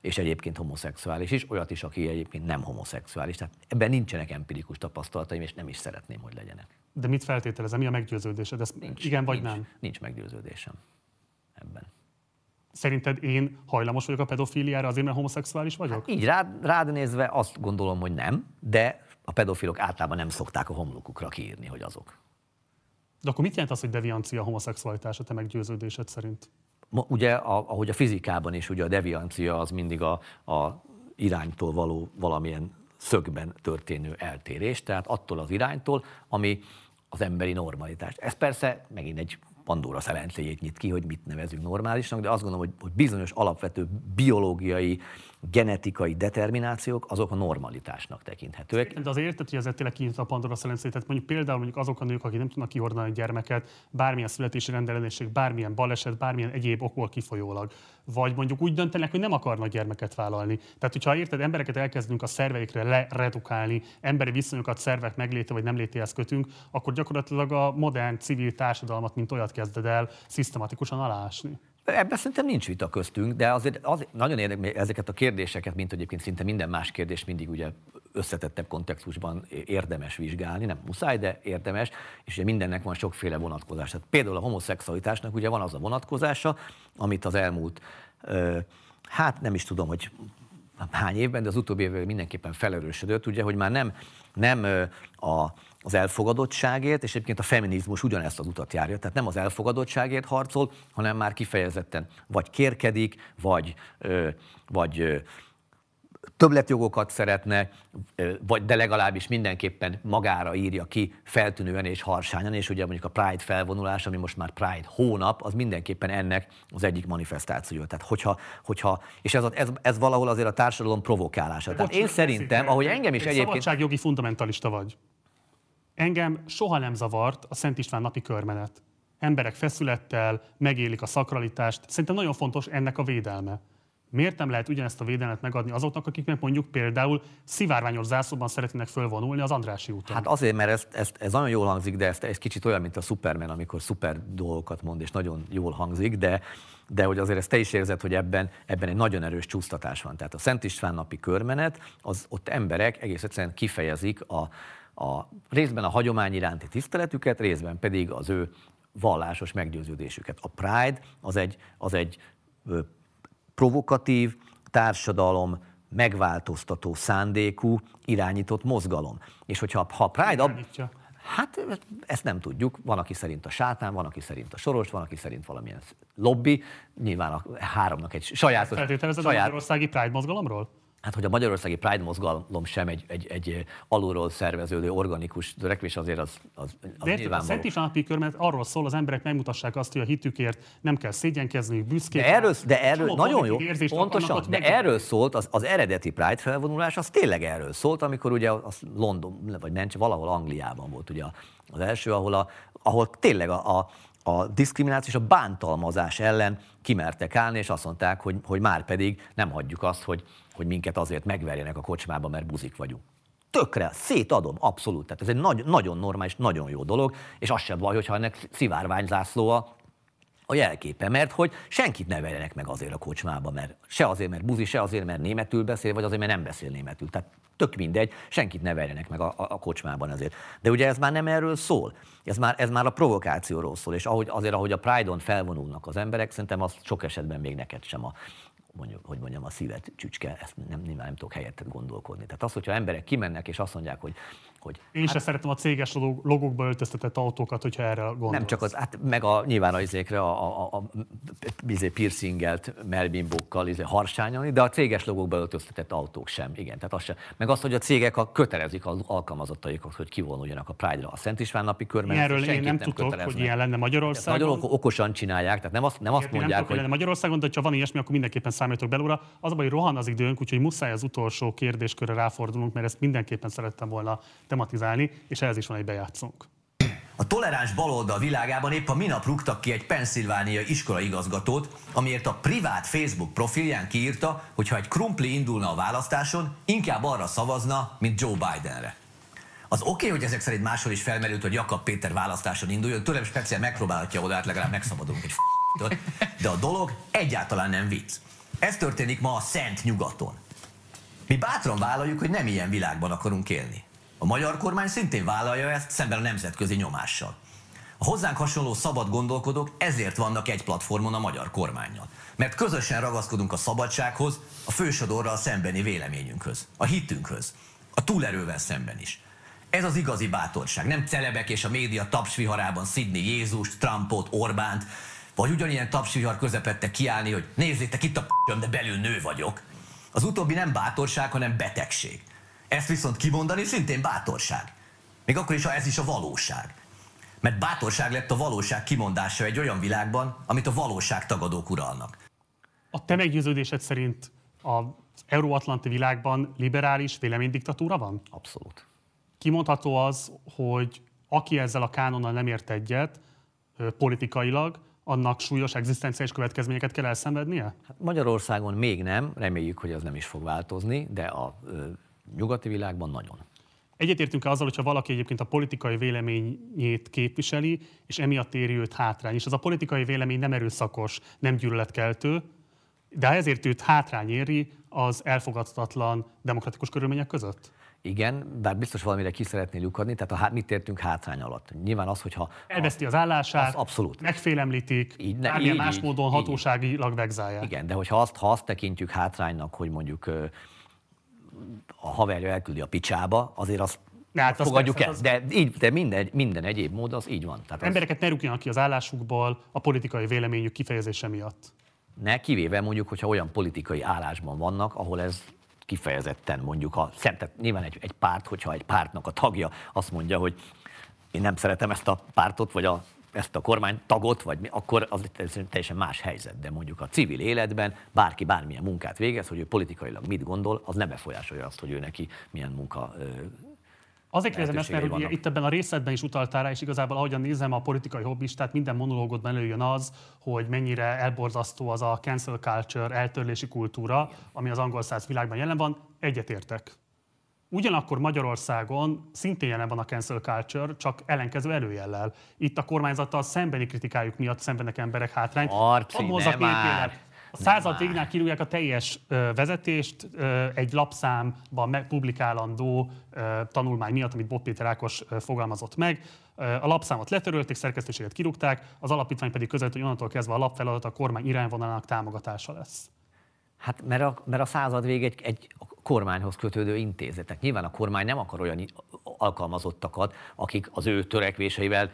és egyébként homoszexuális is, olyat is, aki egyébként nem homoszexuális. Tehát ebben nincsenek empirikus tapasztalataim, és nem is szeretném, hogy legyenek. De mit feltételezem? Mi a meggyőződésed? Ez Nincs, igen vagy nincs, nem? Nincs meggyőződésem ebben. Szerinted én hajlamos vagyok a pedofiliára azért, mert homoszexuális vagyok? Így rád, rád nézve azt gondolom, hogy nem, de a pedofilok általában nem szokták a homlokukra kiírni, hogy azok. De akkor mit jelent az, hogy deviancia a homoszexualitás a te meggyőződésed szerint? Ugye, a, ahogy a fizikában is, ugye a deviancia az mindig a, a iránytól való valamilyen szögben történő eltérés, tehát attól az iránytól, ami az emberi normalitás. Ez persze megint egy Pandora szelencéjét nyit ki, hogy mit nevezünk normálisnak, de azt gondolom, hogy, hogy bizonyos alapvető biológiai, genetikai determinációk azok a normalitásnak tekinthetőek. De az érted, hogy ezzel tényleg kinyitva a Pandora szelencét. Tehát mondjuk például mondjuk azok a nők, akik nem tudnak kihordani a gyermeket, bármilyen születési rendellenesség, bármilyen baleset, bármilyen egyéb okból kifolyólag. Vagy mondjuk úgy döntenek, hogy nem akarnak gyermeket vállalni. Tehát, hogyha érted, embereket elkezdünk a szerveikre leredukálni, emberi viszonyokat szervek megléte vagy nem létéhez kötünk, akkor gyakorlatilag a modern civil társadalmat, mint olyat kezded el szisztematikusan alásni. Ebben szerintem nincs vita köztünk, de azért az, nagyon érdekel ezeket a kérdéseket, mint egyébként szinte minden más kérdés mindig ugye összetettebb kontextusban érdemes vizsgálni, nem muszáj, de érdemes, és ugye mindennek van sokféle vonatkozása. Például a homoszexualitásnak ugye van az a vonatkozása, amit az elmúlt, hát nem is tudom, hogy hány évben, de az utóbbi évben mindenképpen felerősödött, ugye, hogy már nem, nem a, az elfogadottságért, és egyébként a feminizmus ugyanezt az utat járja, tehát nem az elfogadottságért harcol, hanem már kifejezetten vagy kérkedik, vagy, vagy többletjogokat szeretne, vagy de legalábbis mindenképpen magára írja ki feltűnően és harsányan, és ugye mondjuk a Pride felvonulás, ami most már Pride hónap, az mindenképpen ennek az egyik manifestációja. Tehát hogyha, hogyha és ez, ez, ez valahol azért a társadalom provokálása. Tehát én szerintem, ahogy engem is egyébként... Szabadságjogi fundamentalista vagy. Engem soha nem zavart a Szent István napi körmenet. Emberek feszülettel megélik a szakralitást. Szerintem nagyon fontos ennek a védelme. Miért nem lehet ugyanezt a védelmet megadni azoknak, akik meg mondjuk például szivárványos zászlóban szeretnének fölvonulni az Andrási úton? Hát azért, mert ez, ez, ez nagyon jól hangzik, de ez, ez kicsit olyan, mint a Superman, amikor szuper dolgokat mond, és nagyon jól hangzik, de, de hogy azért ezt te is érzed, hogy ebben, ebben egy nagyon erős csúsztatás van. Tehát a Szent István napi körmenet, az ott emberek egész egyszerűen kifejezik a, a részben a hagyomány iránti tiszteletüket, részben pedig az ő vallásos meggyőződésüket. A Pride az egy, az egy provokatív, társadalom megváltoztató szándékú, irányított mozgalom. És hogyha ha Pride... Ab... Hát ezt nem tudjuk. Van, aki szerint a sátán, van, aki szerint a soros, van, aki szerint valamilyen lobby. Nyilván a háromnak egy sajátos... Feltételezed saját... a Magyarországi Pride mozgalomról? Hát, hogy a magyarországi Pride mozgalom sem egy, egy, egy alulról szerveződő organikus törekvés, azért az, az, az De érted, a Szent István napi mert arról szól, az emberek megmutassák azt, hogy a hitükért nem kell szégyenkezni, büszkék. De erről, de erről nagyon jó, pontosan, de erről szólt, az, az eredeti Pride felvonulás, az tényleg erről szólt, amikor ugye az London, vagy nem, valahol Angliában volt ugye az első, ahol, a, ahol tényleg a, a a diszkrimináció és a bántalmazás ellen kimertek állni, és azt mondták, hogy, hogy már pedig nem hagyjuk azt, hogy, hogy minket azért megverjenek a kocsmába, mert buzik vagyunk. Tökre, szétadom, abszolút. Tehát ez egy nagy, nagyon normális, nagyon jó dolog, és az sem baj, hogyha ennek szivárványzászló a, a jelképe, mert hogy senkit ne verjenek meg azért a kocsmába, mert se azért, mert buzi, se azért, mert németül beszél, vagy azért, mert nem beszél németül. Tehát tök mindegy, senkit ne verjenek meg a, a, kocsmában ezért. De ugye ez már nem erről szól. Ez már, ez már a provokációról szól, és ahogy, azért, ahogy a Pride-on felvonulnak az emberek, szerintem az sok esetben még neked sem a, mondjuk, hogy mondjam, a szívet csücske, ezt nem, nem, nem tudok helyettet gondolkodni. Tehát az, hogyha emberek kimennek és azt mondják, hogy hogy... Én hát, sem szeretem a céges logókba öltöztetett autókat, hogyha erre gondolsz. Nem csak az, hát meg a, nyilván az izékre a, a, a, a izé piercingelt melbimbókkal izé harsányolni, de a céges logókba öltöztetett autók sem, igen. Tehát az sem. Meg azt, hogy a cégek a, kötelezik az alkalmazottaikat, hogy kivonuljanak a Pride-ra a Szent István napi körben. Erről én nem, nem tudok, hogy ilyen lenne Magyarországon. Nagyon okosan csinálják, tehát nem azt, nem azt mondják, nem tudok, hogy... Magyarországon, de ha van ilyesmi, akkor mindenképpen számítok belőle. Az a baj, rohan az időnk, úgyhogy muszáj az utolsó kérdéskörre ráfordulunk, mert ezt mindenképpen szerettem volna tematizálni, és ehhez is van egy bejátszónk. A toleráns baloldal világában épp a minap rúgtak ki egy Pennsylvania iskolaigazgatót, amiért a privát Facebook profilján kiírta, hogy ha egy krumpli indulna a választáson, inkább arra szavazna, mint Joe Bidenre. Az oké, okay, hogy ezek szerint máshol is felmerült, hogy Jakab Péter választáson induljon, tőlem speciál megpróbálhatja oda, hát legalább megszabadulunk egy f***től. De a dolog egyáltalán nem vicc. Ez történik ma a szent nyugaton. Mi bátran vállaljuk, hogy nem ilyen világban akarunk élni. A magyar kormány szintén vállalja ezt szemben a nemzetközi nyomással. A hozzánk hasonló szabad gondolkodók ezért vannak egy platformon a magyar kormányjal. Mert közösen ragaszkodunk a szabadsághoz, a fősodorral szembeni véleményünkhöz, a hitünkhöz, a túlerővel szemben is. Ez az igazi bátorság. Nem celebek és a média tapsviharában szidni Jézust, Trumpot, Orbánt, vagy ugyanilyen tapsvihar közepette kiállni, hogy nézzétek itt a p***öm, de belül nő vagyok. Az utóbbi nem bátorság, hanem betegség. Ezt viszont kimondani szintén bátorság. Még akkor is, ha ez is a valóság. Mert bátorság lett a valóság kimondása egy olyan világban, amit a valóság tagadók uralnak. A te meggyőződésed szerint az euróatlanti világban liberális véleménydiktatúra van? Abszolút. Kimondható az, hogy aki ezzel a kánonnal nem ért egyet politikailag, annak súlyos egzisztenciális következményeket kell elszenvednie? Hát Magyarországon még nem, reméljük, hogy ez nem is fog változni, de a nyugati világban nagyon. Egyetértünk-e azzal, hogyha valaki egyébként a politikai véleményét képviseli, és emiatt éri őt hátrány, és az a politikai vélemény nem erőszakos, nem gyűlöletkeltő, de ha ezért őt hátrány éri, az elfogadhatatlan demokratikus körülmények között? Igen, bár biztos valamire ki szeretnél lyukadni, tehát a, há- mit értünk hátrány alatt? Nyilván az, hogyha Elveszti az állását, Az abszolút. megfélemlítik, Így ne- bármilyen így, más így, módon hatóságilag vegzálják. Igen, de hogyha azt, ha azt tekintjük hátránynak, hogy mondjuk a haverja elküldi a picsába, azért azt Ne, hát fogadjuk el. az- De, így, de minden, minden egyéb mód az így van. Tehát az, Embereket ne rúgjanak ki az állásukból a politikai véleményük kifejezése miatt. ne, kivéve mondjuk, hogyha olyan politikai állásban vannak, ahol ez kifejezetten mondjuk, ha tehát nyilván egy, egy párt, hogyha egy pártnak a tagja azt mondja, hogy én nem szeretem ezt a pártot, vagy a, ezt a kormánytagot, vagy mi, akkor az teljesen más helyzet. De mondjuk a civil életben bárki bármilyen munkát végez, hogy ő politikailag mit gondol, az ne befolyásolja azt, hogy ő neki milyen munka Azért kérdezem ezt, mert ugye itt ebben a részletben is utaltál rá, és igazából ahogyan nézem a politikai hobbistát, minden monológodban előjön az, hogy mennyire elborzasztó az a cancel culture, eltörlési kultúra, ami az angol száz világban jelen van. Egyetértek. Ugyanakkor Magyarországon szintén jelen van a cancel culture, csak ellenkező előjellel. Itt a kormányzattal szembeni kritikájuk miatt szenvednek emberek hátrányt. Ne hozzak már! A század végénál kirúgják a teljes vezetést egy lapszámban publikálandó tanulmány miatt, amit Bob Péter Ákos fogalmazott meg. A lapszámot letörölték, szerkesztőséget kirúgták, az alapítvány pedig között, hogy onnantól kezdve a lapfeladat a kormány irányvonalának támogatása lesz. Hát mert a, mert a század vég egy, egy kormányhoz kötődő intézet. Tehát nyilván a kormány nem akar olyan alkalmazottakat, akik az ő törekvéseivel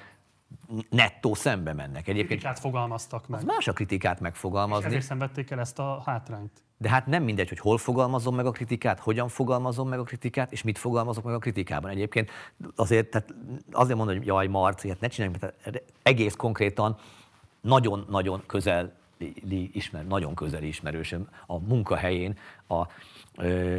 nettó szembe mennek. Egyébként Kritikát fogalmaztak meg. az más a kritikát megfogalmazni, Ezért szenvedték el ezt a hátrányt. de hát nem mindegy, hogy hol fogalmazom meg a kritikát, hogyan fogalmazom meg a kritikát, és mit fogalmazok meg a kritikában. Egyébként azért, tehát azért mondom, hogy jaj, Marci, hát ne csináljunk, tehát egész konkrétan nagyon-nagyon közeli ismer, nagyon közeli ismerősöm a munkahelyén a, ö,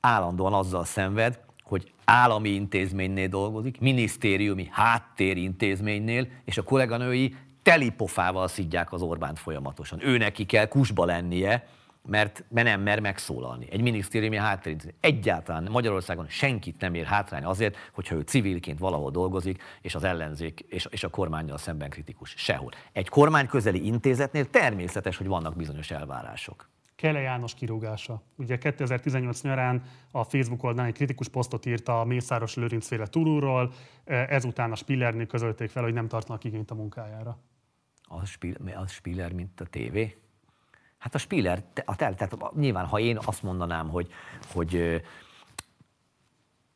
állandóan azzal szenved, hogy állami intézménynél dolgozik, minisztériumi háttérintézménynél, és a kolléganői telipofával szidják az Orbánt folyamatosan. Ő neki kell kusba lennie, mert, nem mer megszólalni. Egy minisztériumi háttérintézmény. Egyáltalán Magyarországon senkit nem ér hátrány azért, hogyha ő civilként valahol dolgozik, és az ellenzék és, és a kormányjal szemben kritikus. Sehol. Egy kormány közeli intézetnél természetes, hogy vannak bizonyos elvárások. Kele János kirúgása. Ugye 2018 nyarán a Facebook oldalán egy kritikus posztot írt a Mészáros Lőrinc féle turulról, ezután a Spillernél közölték fel, hogy nem tartanak igényt a munkájára. Az, Spiel, az Spiller, mint a tévé? Hát a Spiller, a tel, tehát nyilván, ha én azt mondanám, hogy, hogy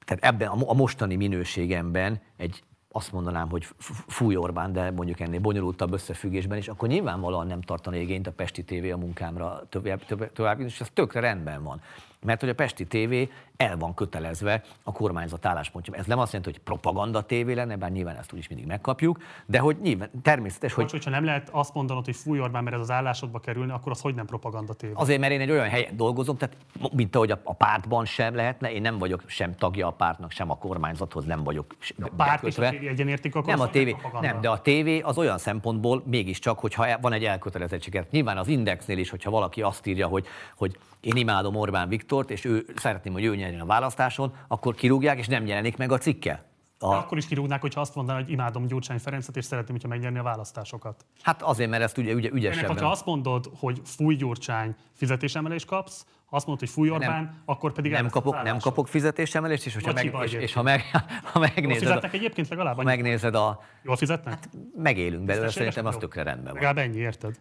tehát ebben a mo- a mostani minőségemben egy azt mondanám, hogy fúj Orbán, de mondjuk ennél bonyolultabb összefüggésben is, akkor nyilvánvalóan nem tartana igényt a Pesti TV a munkámra tovább, tovább, tovább és ez tökre rendben van. mert hogy a Pesti TV el van kötelezve a kormányzat álláspontja. Ez nem azt jelenti, hogy propaganda tévé lenne, bár nyilván ezt úgyis mindig megkapjuk, de hogy nyilván természetes, Hogy... hogy Hogyha nem lehet azt mondanod, hogy fúj Orbán, mert ez az állásodba kerülne, akkor az hogy nem propaganda tévé? Azért, mert én egy olyan helyen dolgozom, tehát mint ahogy a, a pártban sem lehetne, én nem vagyok sem tagja a pártnak, sem a kormányzathoz nem vagyok A párt és a bekötve. egyenértik, akkor Nem a tévé, nem, de a tévé az olyan szempontból mégiscsak, hogyha el- van egy elkötelezettséget. Nyilván az Indexnél is, hogyha valaki azt írja, hogy, hogy én imádom Orbán Viktort, és ő szeretném, hogy ő nyerjen a választáson, akkor kirúgják, és nem jelenik meg a cikke. De A, Akkor is kirúgnák, hogyha azt mondaná, hogy imádom Gyurcsány Ferencet, és szeretném, hogyha megnyerni a választásokat. hát azért, mert ezt ugye, ugye Ennek, ügyesebben. hogyha azt mondod, hogy fúj Gyurcsány, fizetésemelést kapsz, azt mondod, hogy fúj Orbán, akkor pedig nem kapok, nem kapok fizetésemelést, és, hogyha meg, és, és ha, meg, ha Jól megnézed, a, fizetnek egyébként legalább ha megnézed a, Jól fizetnek? megélünk belőle, szerintem az tökre rendben van. Legalább ennyi, érted?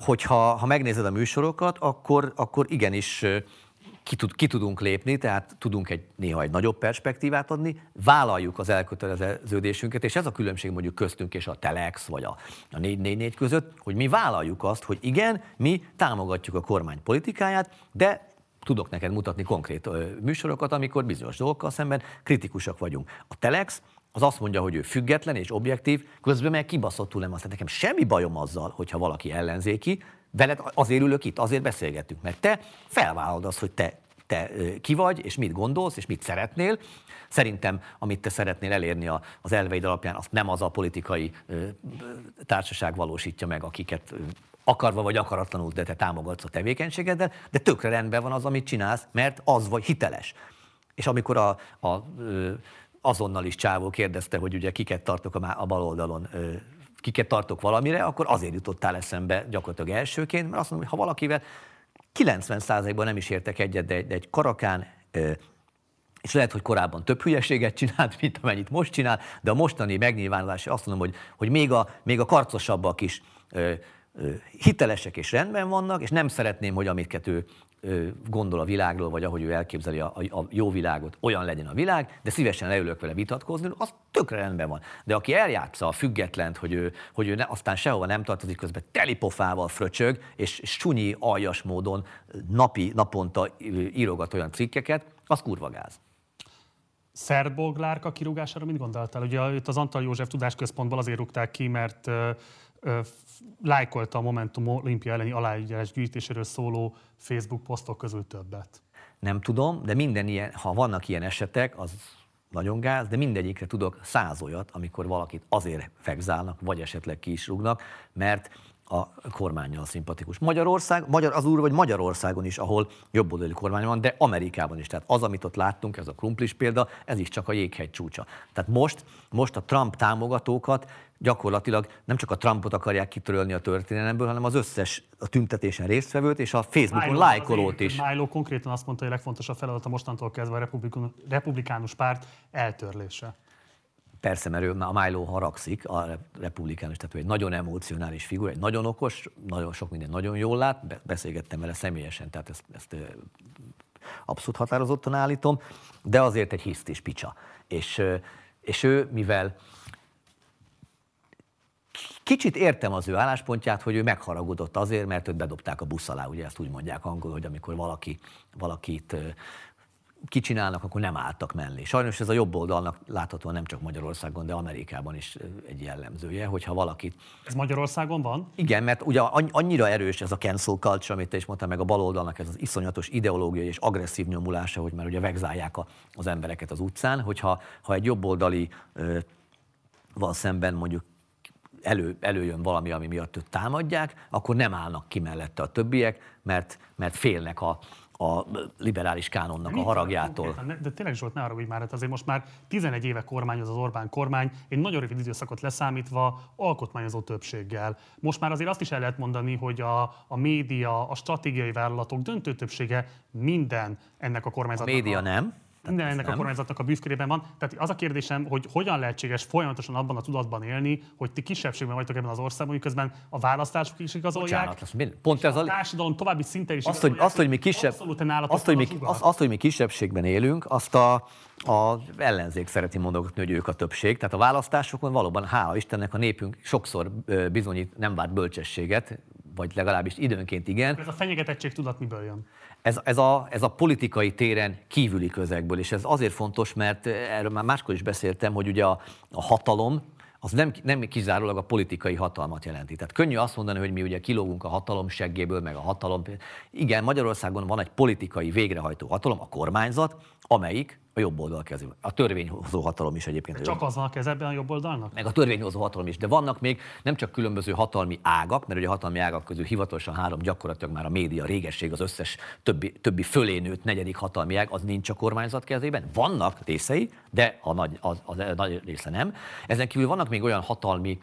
Hogyha ha megnézed a műsorokat, akkor, akkor igenis ki, tud, ki tudunk lépni, tehát tudunk egy néha egy nagyobb perspektívát adni, vállaljuk az elköteleződésünket, és ez a különbség mondjuk köztünk és a Telex vagy a, a 444 között, hogy mi vállaljuk azt, hogy igen, mi támogatjuk a kormány politikáját, de tudok neked mutatni konkrét ö, műsorokat, amikor bizonyos dolgokkal szemben kritikusak vagyunk. A Telex az azt mondja, hogy ő független és objektív, közben meg kibaszottul nem azt. Nekem semmi bajom azzal, hogyha valaki ellenzéki, veled azért ülök itt, azért beszélgetünk, mert te felvállalod azt, hogy te, te ki vagy, és mit gondolsz, és mit szeretnél. Szerintem, amit te szeretnél elérni az elveid alapján, azt nem az a politikai társaság valósítja meg, akiket akarva vagy akaratlanul, de te támogatsz a tevékenységeddel, de tökre rendben van az, amit csinálsz, mert az vagy hiteles. És amikor a, a, azonnal is Csávó kérdezte, hogy ugye kiket tartok a, a bal oldalon, kiket tartok valamire, akkor azért jutottál eszembe gyakorlatilag elsőként, mert azt mondom, hogy ha valakivel 90%-ban nem is értek egyet, de egy, de egy karakán, és lehet, hogy korábban több hülyeséget csinált, mint amennyit most csinál, de a mostani megnyilvánulása azt mondom, hogy, hogy még, a, még a karcosabbak is hitelesek és rendben vannak, és nem szeretném, hogy amiket ő gondol a világról, vagy ahogy ő elképzeli a, a, a jó világot, olyan legyen a világ, de szívesen leülök vele vitatkozni, az tökre rendben van. De aki eljátsza a függetlent, hogy ő, hogy ő ne, aztán sehova nem tartozik, közben telipofával fröcsög, és sunyi, aljas módon napi, naponta írogat olyan cikkeket, az kurva gáz. Szerboglárka kirúgására mit gondoltál? Ugye itt az Antal József Tudásközpontból azért rúgták ki, mert lájkolta a Momentum olimpia elleni aláírás gyűjtéséről szóló Facebook posztok közül többet. Nem tudom, de minden ilyen, ha vannak ilyen esetek, az nagyon gáz, de mindegyikre tudok száz olyat, amikor valakit azért fegzálnak, vagy esetleg ki is rúgnak, mert a kormányjal szimpatikus. Magyarország, Magyar, az úr vagy Magyarországon is, ahol jobboldali kormány van, de Amerikában is. Tehát az, amit ott láttunk, ez a krumplis példa, ez is csak a jéghegy csúcsa. Tehát most, most a Trump támogatókat gyakorlatilag nem csak a Trumpot akarják kitörölni a történelemből, hanem az összes a tüntetésen résztvevőt és a Facebookon Milo lájkolót is. Milo konkrétan azt mondta, hogy a legfontosabb feladata mostantól kezdve a republikánus párt eltörlése. Persze, mert ő, a Milo haragszik, a re- republikánus, tehát ő egy nagyon emocionális figura, egy nagyon okos, nagyon sok minden nagyon jól lát, be- beszélgettem vele személyesen, tehát ezt, ezt abszolút határozottan állítom, de azért egy hisztis picsa. És, és ő, mivel Kicsit értem az ő álláspontját, hogy ő megharagudott azért, mert őt bedobták a busz alá, ugye ezt úgy mondják angol, hogy amikor valaki, valakit kicsinálnak, akkor nem álltak mellé. Sajnos ez a jobb oldalnak láthatóan nem csak Magyarországon, de Amerikában is egy jellemzője, hogyha valakit Ez Magyarországon van? igen, mert ugye anny- annyira erős ez a cancel culture, amit te is mondtál, meg a baloldalnak ez az iszonyatos ideológiai és agresszív nyomulása, hogy már ugye vegzálják a, az embereket az utcán, hogyha ha egy jobboldali ö, van szemben mondjuk elő, előjön valami, ami miatt őt támadják, akkor nem állnak ki mellette a többiek, mert, mert félnek a, a liberális kánonnak a Mit haragjától. konkrétan? Ne- De tényleg Zsolt, ne hogy már hát azért most már 11 éve kormányoz az Orbán kormány, egy nagyon rövid időszakot leszámítva alkotmányozó többséggel. Most már azért azt is el lehet mondani, hogy a, a média, a stratégiai vállalatok döntő többsége minden ennek a A kormányzatnak média nem. Minden ennek a nem. kormányzatnak a bűvkörében van. Tehát az a kérdésem, hogy hogyan lehetséges folyamatosan abban a tudatban élni, hogy ti kisebbségben vagytok ebben az országban, miközben a választások is igazolják. Bocsánat, mind- pont ez a a, társadalom további szinten is azt, hogy, azt, hogy mi kisebb, azt, hogy mi, az azt, azt, hogy mi kisebbségben élünk, azt a, a ellenzék szereti mondogatni, hogy ők a többség. Tehát a választásokon valóban, hála Istennek, a népünk sokszor bizonyít nem várt bölcsességet, vagy legalábbis időnként igen. Ez a fenyegetettség tudat miből jön? Ez, ez, a, ez a politikai téren kívüli közegből, és ez azért fontos, mert erről már máskor is beszéltem, hogy ugye a, a hatalom, az nem, nem kizárólag a politikai hatalmat jelenti. Tehát könnyű azt mondani, hogy mi ugye kilógunk a hatalom seggéből, meg a hatalom. Igen, Magyarországon van egy politikai végrehajtó hatalom, a kormányzat, amelyik a jobb oldal kezében. A törvényhozó hatalom is egyébként. Csak az van a kezében a jobb oldalnak? Meg a törvényhozó hatalom is. De vannak még nem csak különböző hatalmi ágak, mert ugye a hatalmi ágak közül hivatalosan három gyakorlatilag már a média, a régesség, az összes többi, többi fölé nőtt negyedik hatalmi ág, az nincs a kormányzat kezében. Vannak részei, de a nagy, a, a, a nagy része nem. Ezen kívül vannak még olyan hatalmi,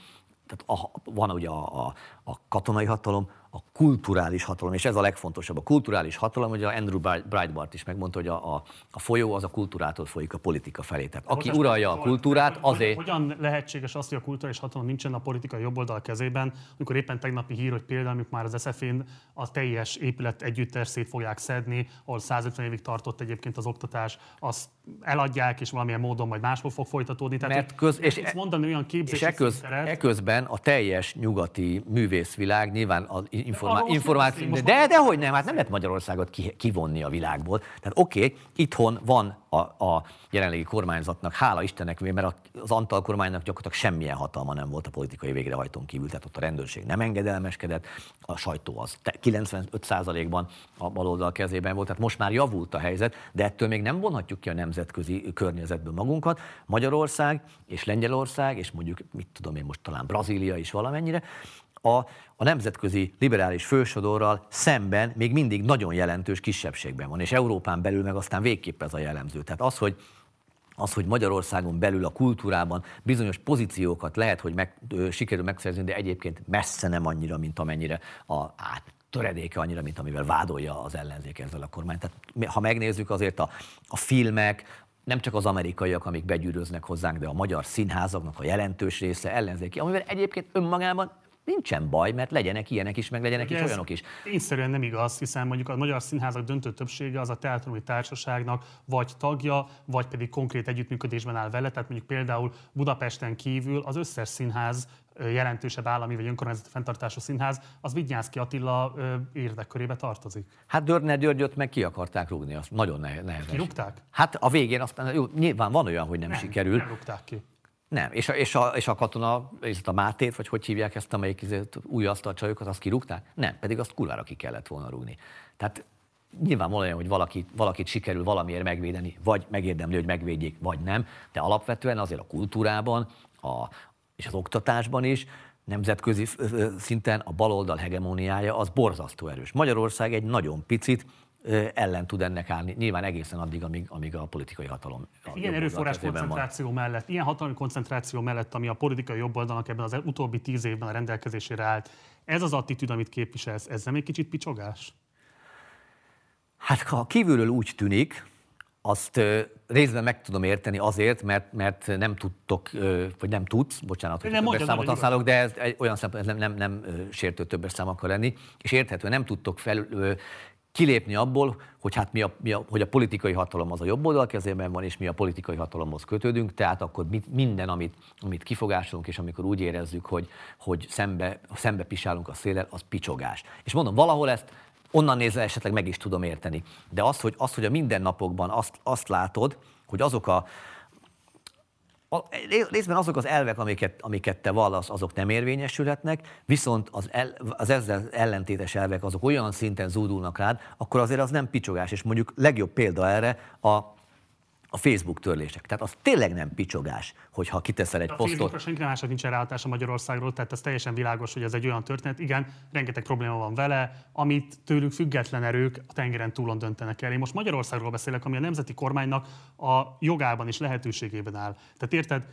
tehát a, van ugye a, a, a katonai hatalom, a kulturális hatalom, és ez a legfontosabb. A kulturális hatalom, ugye Andrew Breitbart is megmondta, hogy a, a, a folyó az a kultúrától folyik a politika felé. Tehát aki Most uralja a kultúrát, azért... Hogyan lehetséges az, hogy a kulturális hatalom nincsen a politikai jobboldal kezében, amikor éppen tegnapi hír, hogy például amikor már az SZF-én a teljes épület együttes szét fogják szedni, ahol 150 évig tartott egyébként az oktatás, azt eladják, és valamilyen módon majd máshol fog folytatódni. Tehát, Mert köz, és, mondani olyan és eköz, eközben a teljes nyugati művészvilág nyilván az informá- információ. De, de, de hogy nem, hát nem lehet Magyarországot kivonni a világból. Tehát oké, okay, itthon van a, a jelenlegi kormányzatnak, hála Istennek, mert az Antal kormánynak gyakorlatilag semmilyen hatalma nem volt a politikai végrehajtón kívül, tehát ott a rendőrség nem engedelmeskedett, a sajtó az 95%-ban a baloldal kezében volt, tehát most már javult a helyzet, de ettől még nem vonhatjuk ki a nemzetközi környezetből magunkat. Magyarország és Lengyelország, és mondjuk, mit tudom én most talán Brazília is valamennyire, a, a nemzetközi liberális fősodorral szemben még mindig nagyon jelentős kisebbségben van, és Európán belül meg aztán végképp ez a jellemző. Tehát az, hogy az, hogy Magyarországon belül a kultúrában bizonyos pozíciókat lehet, hogy meg, ö, sikerül megszerzni, de egyébként messze nem annyira, mint amennyire a át, töredéke annyira, mint amivel vádolja az ellenzék ezzel a kormány. Tehát ha megnézzük azért a, a filmek, nem csak az amerikaiak, amik begyűröznek hozzánk, de a magyar színházaknak a jelentős része ellenzéki, amivel egyébként önmagában nincsen baj, mert legyenek ilyenek is, meg legyenek is olyanok is. Tényszerűen nem igaz, hiszen mondjuk a Magyar Színházak döntő többsége az a teátrumi társaságnak vagy tagja, vagy pedig konkrét együttműködésben áll vele. Tehát mondjuk például Budapesten kívül az összes színház jelentősebb állami vagy önkormányzati fenntartású színház, az Vigyánszki Attila érdekkörébe tartozik. Hát Dörner Györgyöt meg ki akarták rúgni, azt nagyon nehezen. Kirúgták? Hát a végén aztán, jó, nyilván van olyan, hogy nem, nem sikerül. Nem rúgták ki. Nem, és a, és a, és a katona, és a Mátét, vagy hogy hívják ezt, amelyik izé, új asztalcsajokat, azt kirúgták? Nem, pedig azt kurvára ki kellett volna rúgni. Tehát nyilván olyan, hogy valakit, valakit sikerül valamiért megvédeni, vagy megérdemli, hogy megvédjék, vagy nem, de alapvetően azért a kultúrában a, és az oktatásban is nemzetközi szinten a baloldal hegemóniája az borzasztó erős. Magyarország egy nagyon picit ellen tud ennek állni, nyilván egészen addig, amíg, amíg a politikai hatalom. A ilyen erőforrás koncentráció van. mellett, ilyen hatalmi koncentráció mellett, ami a politikai jobboldalnak ebben az utóbbi tíz évben a rendelkezésére állt, ez az attitűd, amit képviselsz, ez nem egy kicsit picsogás? Hát ha kívülről úgy tűnik, azt részben meg tudom érteni azért, mert, mert nem tudtok, vagy nem tudsz, bocsánat, hogy nem többes számot használok, de ez egy olyan szempont, nem, nem, nem sértő többes szám akar lenni, és érthető, nem tudtok fel, kilépni abból, hogy hát mi a, mi a, hogy a politikai hatalom az a jobb oldal kezében van, és mi a politikai hatalomhoz kötődünk, tehát akkor mit, minden, amit, amit kifogásolunk, és amikor úgy érezzük, hogy, hogy szembe, szembe pisálunk a széllel, az picsogás. És mondom, valahol ezt onnan nézve esetleg meg is tudom érteni. De az, hogy, az, hogy a mindennapokban azt, azt látod, hogy azok a, részben azok az elvek, amiket, amiket te vallasz, azok nem érvényesülhetnek, viszont az, el, az ezzel ellentétes elvek azok olyan szinten zúdulnak rád, akkor azért az nem picsogás. És mondjuk legjobb példa erre a a Facebook törlések. Tehát az tényleg nem picsogás, hogyha kiteszel egy a posztot. Facebookra senki másnak nincs ráhatása Magyarországról, tehát ez teljesen világos, hogy ez egy olyan történet. Igen, rengeteg probléma van vele, amit tőlük független erők a tengeren túlon döntenek el. Én most Magyarországról beszélek, ami a nemzeti kormánynak a jogában és lehetőségében áll. Tehát érted,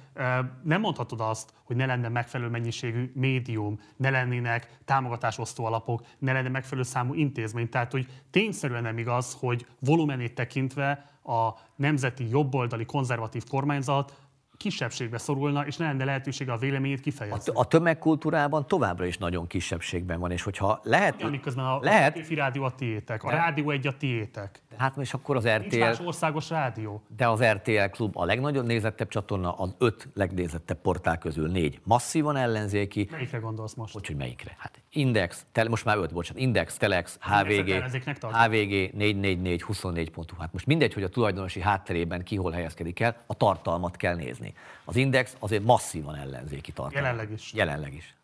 nem mondhatod azt, hogy ne lenne megfelelő mennyiségű médium, ne lennének támogatásosztó alapok, ne lenne megfelelő számú intézmény. Tehát, hogy tényszerűen nem igaz, hogy volumenét tekintve a nemzeti jobboldali konzervatív kormányzat kisebbségbe szorulna, és ne lenne lehetősége a véleményét kifejezni. A, a tömegkultúrában továbbra is nagyon kisebbségben van, és hogyha lehet... Miközben a, lehet, a rádió a tiétek, a De- rádió egy a tiétek. hát és akkor az Nincs más RTL, országos rádió. de az RTL klub a legnagyobb nézettebb csatorna, az öt legnézettebb portál közül négy. Masszívan ellenzéki, Melyikre gondolsz most? hogy, hogy melyikre? Hát Index, tele, most már öt, bocsánat, Index, Telex, HVG? HVG, 444, 24.hu. Hát most mindegy, hogy a tulajdonosi hátterében ki hol helyezkedik el, a tartalmat kell nézni. Az Index azért masszívan ellenzéki tartalma. Jelenleg is. Jelenleg is.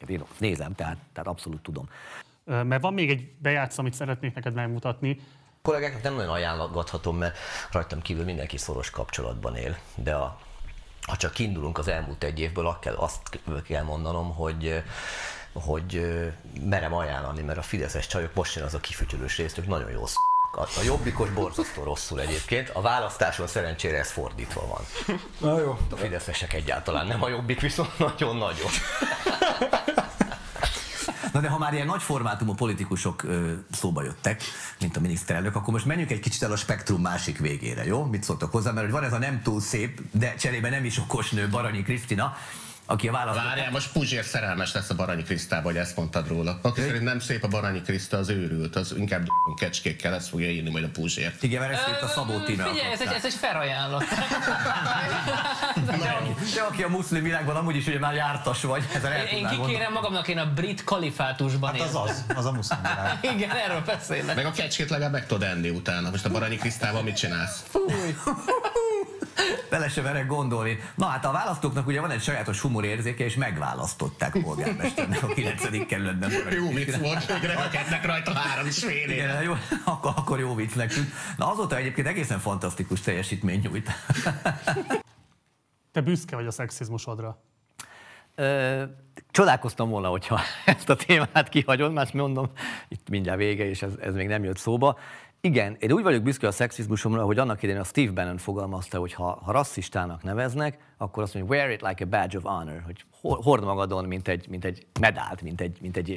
Hát Én nézem, tehát, tehát abszolút tudom. Mert van még egy bejátszó, amit szeretnék neked megmutatni. kollégáknak nem nagyon ajánlathatom, mert rajtam kívül mindenki szoros kapcsolatban él, de a, ha csak kiindulunk az elmúlt egy évből, azt kell mondanom, hogy hogy merem ajánlani, mert a fideszes csajok most jön az a kifütyülős részt, ők nagyon jó sz- a, a jobbikos borzasztó rosszul egyébként, a választáson szerencsére ez fordítva van. Na jó. A fideszesek egyáltalán nem, a jobbik viszont nagyon-nagyon. Na de ha már ilyen nagy formátumú politikusok ö, szóba jöttek, mint a miniszterelnök, akkor most menjünk egy kicsit el a spektrum másik végére, jó? Mit szóltok hozzá? Mert hogy van ez a nem túl szép, de cserébe nem is okos nő, Baranyi Krisztina, aki a választó. Várjál, most Puzsér szerelmes lesz a Baranyi Krisztába, hogy ezt mondtad róla. Aki szerint nem szép a Baranyi Kriszta, az őrült, az inkább kecskékkel, ezt fogja írni majd a Puzsér. Igen, mert ezt itt a Szabó Tíme Figyelj, ez egy, ez egy felajánlat. De aki, de aki a muszlim világban amúgy is ugye már jártas vagy, ezen el Én kikérem magamnak, én a brit kalifátusban Hát az az, az a muszlim világ. Igen, erről beszélek. Meg a kecskét legalább meg tudod enni utána. Most a Baranyi Krisztával mit csinálsz? Bele se merek gondolni. Na hát a választóknak ugye van egy sajátos humorérzéke, és megválasztották polgármesternek a 9. kerületben. Jó vicc volt, végre rajta három is fél. Igen, jó, akkor, akkor jó viccnek tűnt. Na azóta egyébként egészen fantasztikus teljesítmény nyújt. Te büszke vagy a szexizmusodra. Ö, csodálkoztam volna, hogyha ezt a témát kihagyod, mert mondom, itt mindjárt vége, és ez, ez még nem jött szóba. Igen, én úgy vagyok büszke a szexizmusomra, hogy annak idején a Steve Bannon fogalmazta, hogy ha, ha rasszistának neveznek, akkor azt mondja, wear it like a badge of honor, hogy hor- hord magadon, mint egy, mint egy medált, mint egy, mint egy,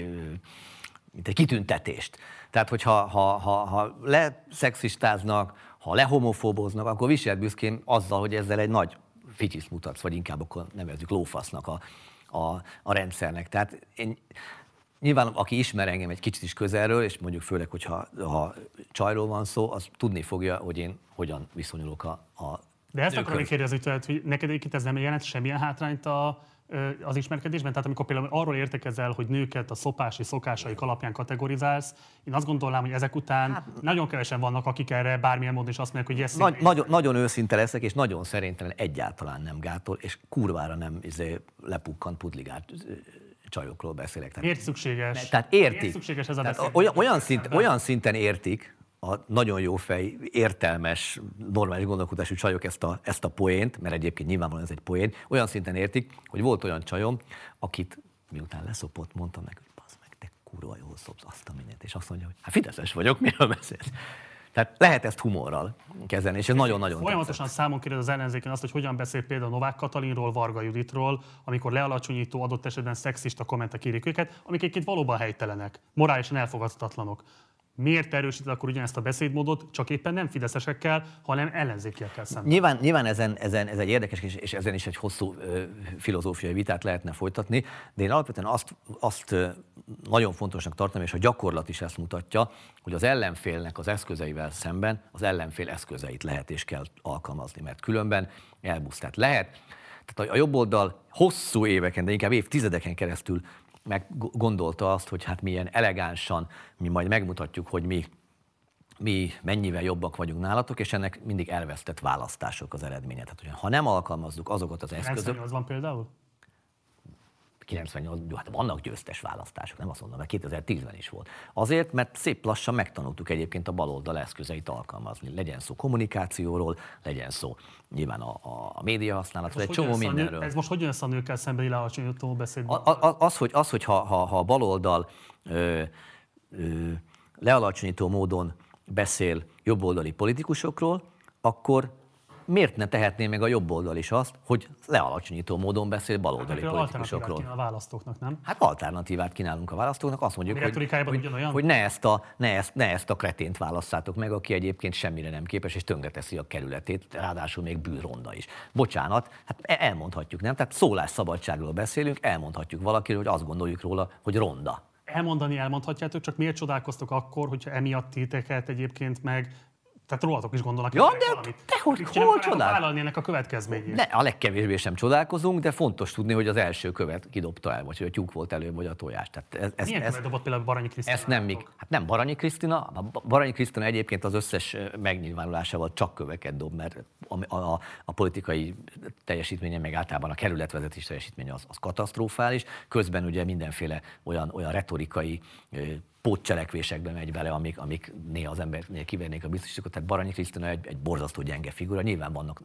mint egy kitüntetést. Tehát, hogyha ha, ha, ha leszexistáznak, ha lehomofóboznak, akkor viselt büszkén azzal, hogy ezzel egy nagy fityiszt mutatsz, vagy inkább akkor nevezzük lófasznak a, a, a rendszernek. Tehát én, nyilván aki ismer engem egy kicsit is közelről, és mondjuk főleg, hogyha ha csajról van szó, az tudni fogja, hogy én hogyan viszonyulok a, a De ezt akarom kérdezni tőled, hogy neked egyébként ez nem jelent semmilyen hátrányt a, az ismerkedésben? Tehát amikor például arról értekezel, hogy nőket a szopási szokásaik alapján kategorizálsz, én azt gondolnám, hogy ezek után hát, nagyon kevesen vannak, akik erre bármilyen módon is azt mondják, hogy ez Nagy, nagyon, nagyon őszinte leszek, és nagyon szerintem egyáltalán nem gátol, és kurvára nem izé, lepukkant pudligált ö, csajokról beszélek. Tehát, Miért szükséges? tehát értik. Miért szükséges ez a Tehát olyan, olyan, szint, olyan szinten értik, a nagyon jó fej, értelmes, normális gondolkodású csajok ezt a, ezt a poént, mert egyébként nyilvánvalóan ez egy poén, olyan szinten értik, hogy volt olyan csajom, akit miután leszopott, mondtam neki, hogy meg, te kurva jól szopsz azt a mindent, és azt mondja, hogy hát fideszes vagyok, miről beszélsz? Tehát lehet ezt humorral kezelni, és ez nagyon-nagyon Folyamatosan számon kéred az ellenzéken azt, hogy hogyan beszél például Novák Katalinról, Varga Juditról, amikor lealacsonyító adott esetben szexista kommentek érik őket, amik egyébként valóban helytelenek, morálisan elfogadhatatlanok. Miért erősíted akkor ugyanezt a beszédmódot, csak éppen nem fideszesekkel, hanem ellenzékiekkel szemben? Nyilván, nyilván ezen, ezen, ez egy érdekes, és, és ezen is egy hosszú ö, filozófiai vitát lehetne folytatni, de én alapvetően azt, azt nagyon fontosnak tartom, és a gyakorlat is ezt mutatja, hogy az ellenfélnek az eszközeivel szemben az ellenfél eszközeit lehet és kell alkalmazni, mert különben elbusz. Lehet, tehát a jobb oldal hosszú éveken, de inkább évtizedeken keresztül meg gondolta azt, hogy hát milyen elegánsan mi majd megmutatjuk, hogy mi mi mennyivel jobbak vagyunk nálatok, és ennek mindig elvesztett választások az eredménye. Tehát, hogy ha nem alkalmazzuk azokat az eszközök, 98 van például? 98, jó, hát vannak győztes választások, nem azt mondom, mert 2010-ben is volt. Azért, mert szép lassan megtanultuk egyébként a baloldal eszközeit alkalmazni. Legyen szó kommunikációról, legyen szó nyilván a, a, média használatról, egy csomó nő- mindenről. Ez most hogy jön a nőkkel szembeni lealacsonyító beszédben? A- a- Az, hogy, az, hogy ha, ha, ha a baloldal ö, ö, lealacsonyító módon beszél jobboldali politikusokról, akkor miért ne tehetné meg a jobb oldal is azt, hogy lealacsonyító módon beszél baloldali alternatívát politikusokról? a választóknak, nem? Hát alternatívát kínálunk a választóknak, azt mondjuk, hogy, hogy, hogy ne, ezt a, ne, ezt, ne ezt a kretént válasszátok meg, aki egyébként semmire nem képes, és tönkreteszi a kerületét, ráadásul még bűronda is. Bocsánat, hát e- elmondhatjuk, nem? Tehát szólásszabadságról beszélünk, elmondhatjuk valakiről, hogy azt gondoljuk róla, hogy ronda. Elmondani elmondhatjátok, csak miért csodálkoztok akkor, hogyha emiatt titeket egyébként meg tehát rólatok is gondolnak Ja, de valamit. te hogy- Mit hol csodál- vállalni ennek a következményét. Ne, a legkevésbé sem csodálkozunk, de fontos tudni, hogy az első követ kidobta el, vagy hogy a tyúk volt előbb, vagy a tojás. Tehát ez, ez, Milyen ez, dobott például Baranyi Krisztina? Ezt nem még. Hát nem Baranyi Krisztina, a Ba- Baranyi Krisztina egyébként az összes megnyilvánulásával csak köveket dob, mert a, a, a politikai teljesítménye, meg általában a kerületvezetés teljesítménye az, az katasztrofális. Közben ugye mindenféle olyan, olyan retorikai pótcselekvésekbe megy bele, amik, amik néha az embernél kivernék a biztosítékot. Tehát Baranyi Krisztina egy, egy borzasztó gyenge figura. Nyilván vannak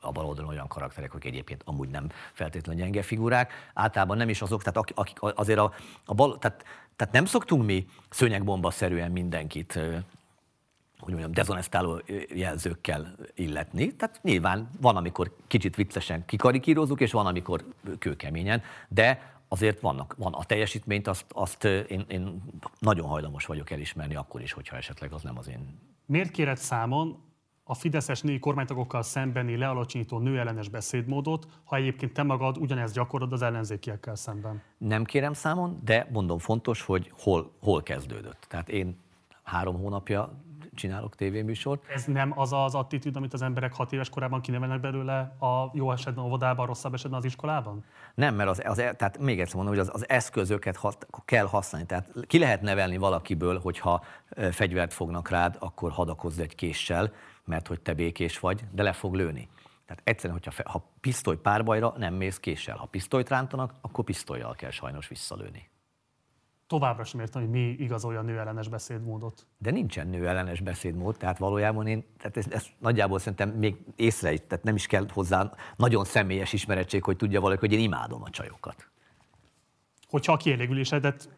a bal oldalon olyan karakterek, akik egyébként amúgy nem feltétlenül gyenge figurák. Általában nem is azok, tehát akik, akik azért a, a bal, tehát, tehát nem szoktunk mi szőnyegbomba-szerűen mindenkit hogy mondjam, dezonestáló jelzőkkel illetni. Tehát nyilván van, amikor kicsit viccesen kikarikírozzuk, és van, amikor kőkeményen, de azért vannak, van a teljesítményt, azt, azt én, én nagyon hajlamos vagyok elismerni akkor is, hogyha esetleg az nem az én Miért kéred számon a fideszes női kormánytagokkal szembeni lealacsonyító nőellenes beszédmódot, ha egyébként te magad ugyanezt gyakorod az ellenzékiekkel szemben? nem kérem számon, de mondom fontos, hogy hol, hol kezdődött. Tehát én három hónapja csinálok tévéműsort, Ez nem az az attitűd, amit az emberek hat éves korában kinevelnek belőle a jó esetben óvodában, rosszabb esetben az iskolában? Nem, mert az, az, tehát még egyszer mondom, hogy az, az eszközöket has, kell használni. Tehát ki lehet nevelni valakiből, hogyha fegyvert fognak rád, akkor hadakozz egy késsel, mert hogy te békés vagy, de le fog lőni. Tehát egyszerűen, hogyha ha pisztoly párbajra, nem mész késsel. Ha pisztolyt rántanak, akkor pisztolyjal kell sajnos visszalőni. Továbbra sem értem, hogy mi igazolja a nőellenes beszédmódot. De nincsen nő ellenes beszédmód, tehát valójában én, tehát ez, ez nagyjából szerintem még észre tehát nem is kell hozzá nagyon személyes ismerettség, hogy tudja valaki, hogy én imádom a csajokat. Hogyha a kielégülésedet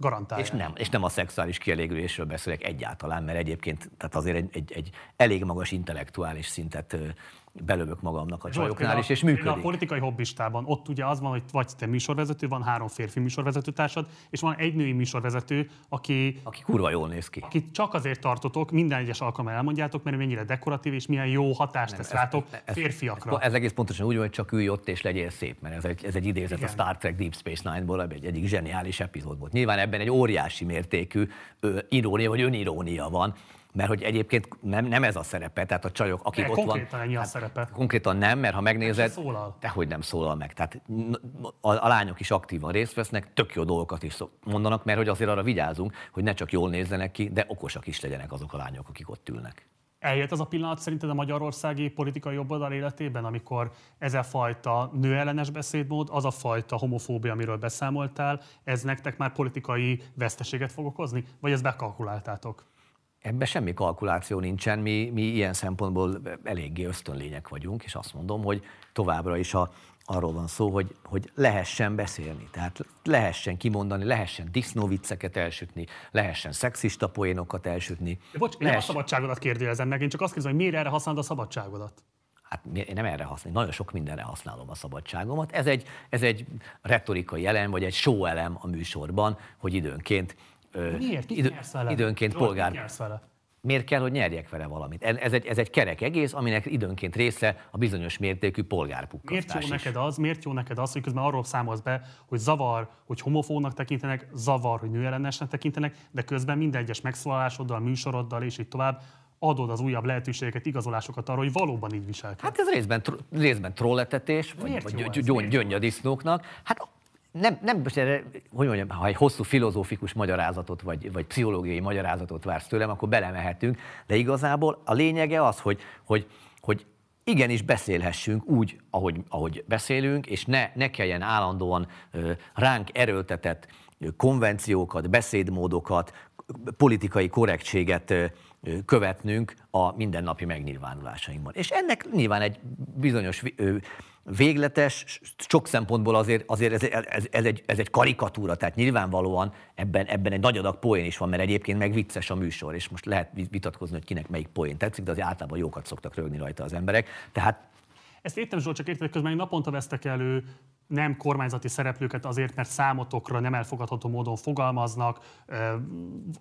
garantálja. És nem, és nem a szexuális kielégülésről beszélek egyáltalán, mert egyébként tehát azért egy, egy, egy elég magas intellektuális szintet belövök magamnak a csajoknál is, és működik. A politikai hobbistában ott ugye az van, hogy vagy te műsorvezető, van három férfi műsorvezető társad, és van egy női műsorvezető, aki, aki kurva jól néz ki. Akit csak azért tartotok, minden egyes alkalommal elmondjátok, mert mennyire dekoratív, és milyen jó hatást tesz rátok férfiakra. Ez, ez egész pontosan úgy van, hogy csak ülj ott és legyél szép, mert ez egy, ez egy idézet Igen. a Star Trek Deep Space Nine-ból, egy egyik zseniális epizód volt. Nyilván ebben egy óriási mértékű ö, irónia vagy önirónia van, mert hogy egyébként nem, nem ez a szerepe, tehát a csajok, akik De ott van... konkrétan ennyi a szerepe. Konkrétan nem, mert ha megnézed, se szólal. dehogy nem szólal meg. Tehát a, a lányok is aktívan részt vesznek, tök jó dolgokat is mondanak, mert hogy azért arra vigyázunk, hogy ne csak jól nézzenek ki, de okosak is legyenek azok a lányok, akik ott ülnek. Eljött az a pillanat szerinted a magyarországi politikai jobboldal életében, amikor ez a fajta nőellenes beszédmód, az a fajta homofóbia, amiről beszámoltál, ez nektek már politikai veszteséget fog okozni? Vagy ezt bekalkuláltátok? Ebben semmi kalkuláció nincsen, mi, mi ilyen szempontból eléggé ösztönlények vagyunk, és azt mondom, hogy továbbra is a, arról van szó, hogy, hogy lehessen beszélni, tehát lehessen kimondani, lehessen disznóvicceket elsütni, lehessen szexista poénokat elsütni. Bocs, én nem a szabadságodat kérdőjelezem meg, én csak azt kérdezem, hogy miért erre használod a szabadságodat? Hát én nem erre használom, nagyon sok mindenre használom a szabadságomat. Ez egy, ez egy retorikai elem, vagy egy show elem a műsorban, hogy időnként Miért? Idő, időnként Zsolt, polgár, miért kell, hogy nyerjek vele valamit? Ez egy, ez egy kerek egész, aminek időnként része a bizonyos mértékű Miért jó polgárpukkasztás is. neked az, miért jó neked az, hogy közben arról számolsz be, hogy zavar, hogy homofónak tekintenek, zavar, hogy nőellenesnek tekintenek, de közben minden egyes megszólalásoddal, műsoroddal és így tovább adod az újabb lehetőségeket, igazolásokat arra, hogy valóban így viselkedj. Hát ez részben, tro- részben trolletetés, vagy, vagy disznóknak. Hát nem, nem most erre, hogy mondjam, ha egy hosszú filozófikus magyarázatot, vagy, vagy pszichológiai magyarázatot vársz tőlem, akkor belemehetünk, de igazából a lényege az, hogy, hogy, hogy igenis beszélhessünk úgy, ahogy, ahogy beszélünk, és ne, ne kelljen állandóan ránk erőltetett konvenciókat, beszédmódokat, politikai korrektséget követnünk a mindennapi megnyilvánulásainkban. És ennek nyilván egy bizonyos végletes, sok szempontból azért, azért ez, ez, ez, egy, ez egy karikatúra, tehát nyilvánvalóan ebben, ebben egy nagy adag poén is van, mert egyébként meg vicces a műsor, és most lehet vitatkozni, hogy kinek melyik poén tetszik, de azért általában jókat szoktak rögni rajta az emberek. Tehát Ezt értem, Zsolt, csak érted, közben naponta vesztek elő nem kormányzati szereplőket azért, mert számotokra nem elfogadható módon fogalmaznak,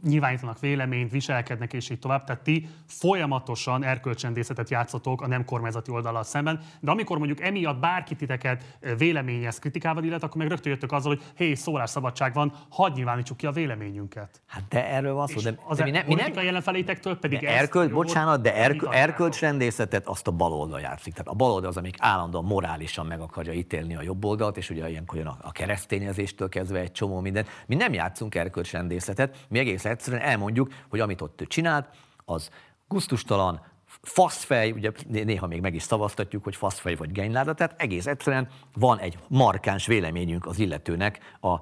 nyilvánítanak véleményt, viselkednek, és így tovább. Tehát ti folyamatosan erkölcsendészetet játszotok a nem kormányzati oldalal szemben, de amikor mondjuk emiatt bárki titeket véleményez, kritikával illet, akkor meg rögtön jöttök azzal, hogy hé, szólásszabadság van, hadd nyilvánítsuk ki a véleményünket. Hát de erről van szó, de, az de mi nem, mi nem, politikai ellenfelétektől pedig de jól bocsánat, de erk, vitatjátok. erkölcsrendészetet azt a baloldal játszik. Tehát a baloldal az, amik állandóan morálisan meg akarja ítélni a jobb oldalt, és ugye ilyenkor jön a, a keresztényezéstől kezdve egy csomó minden. Mi nem játszunk erkölcsrendészetet, mi egész egyszerűen elmondjuk, hogy amit ott ő csinált, az gusztustalan, faszfej, ugye néha még meg is szavaztatjuk, hogy faszfej vagy genyláda, tehát egész egyszerűen van egy markáns véleményünk az illetőnek a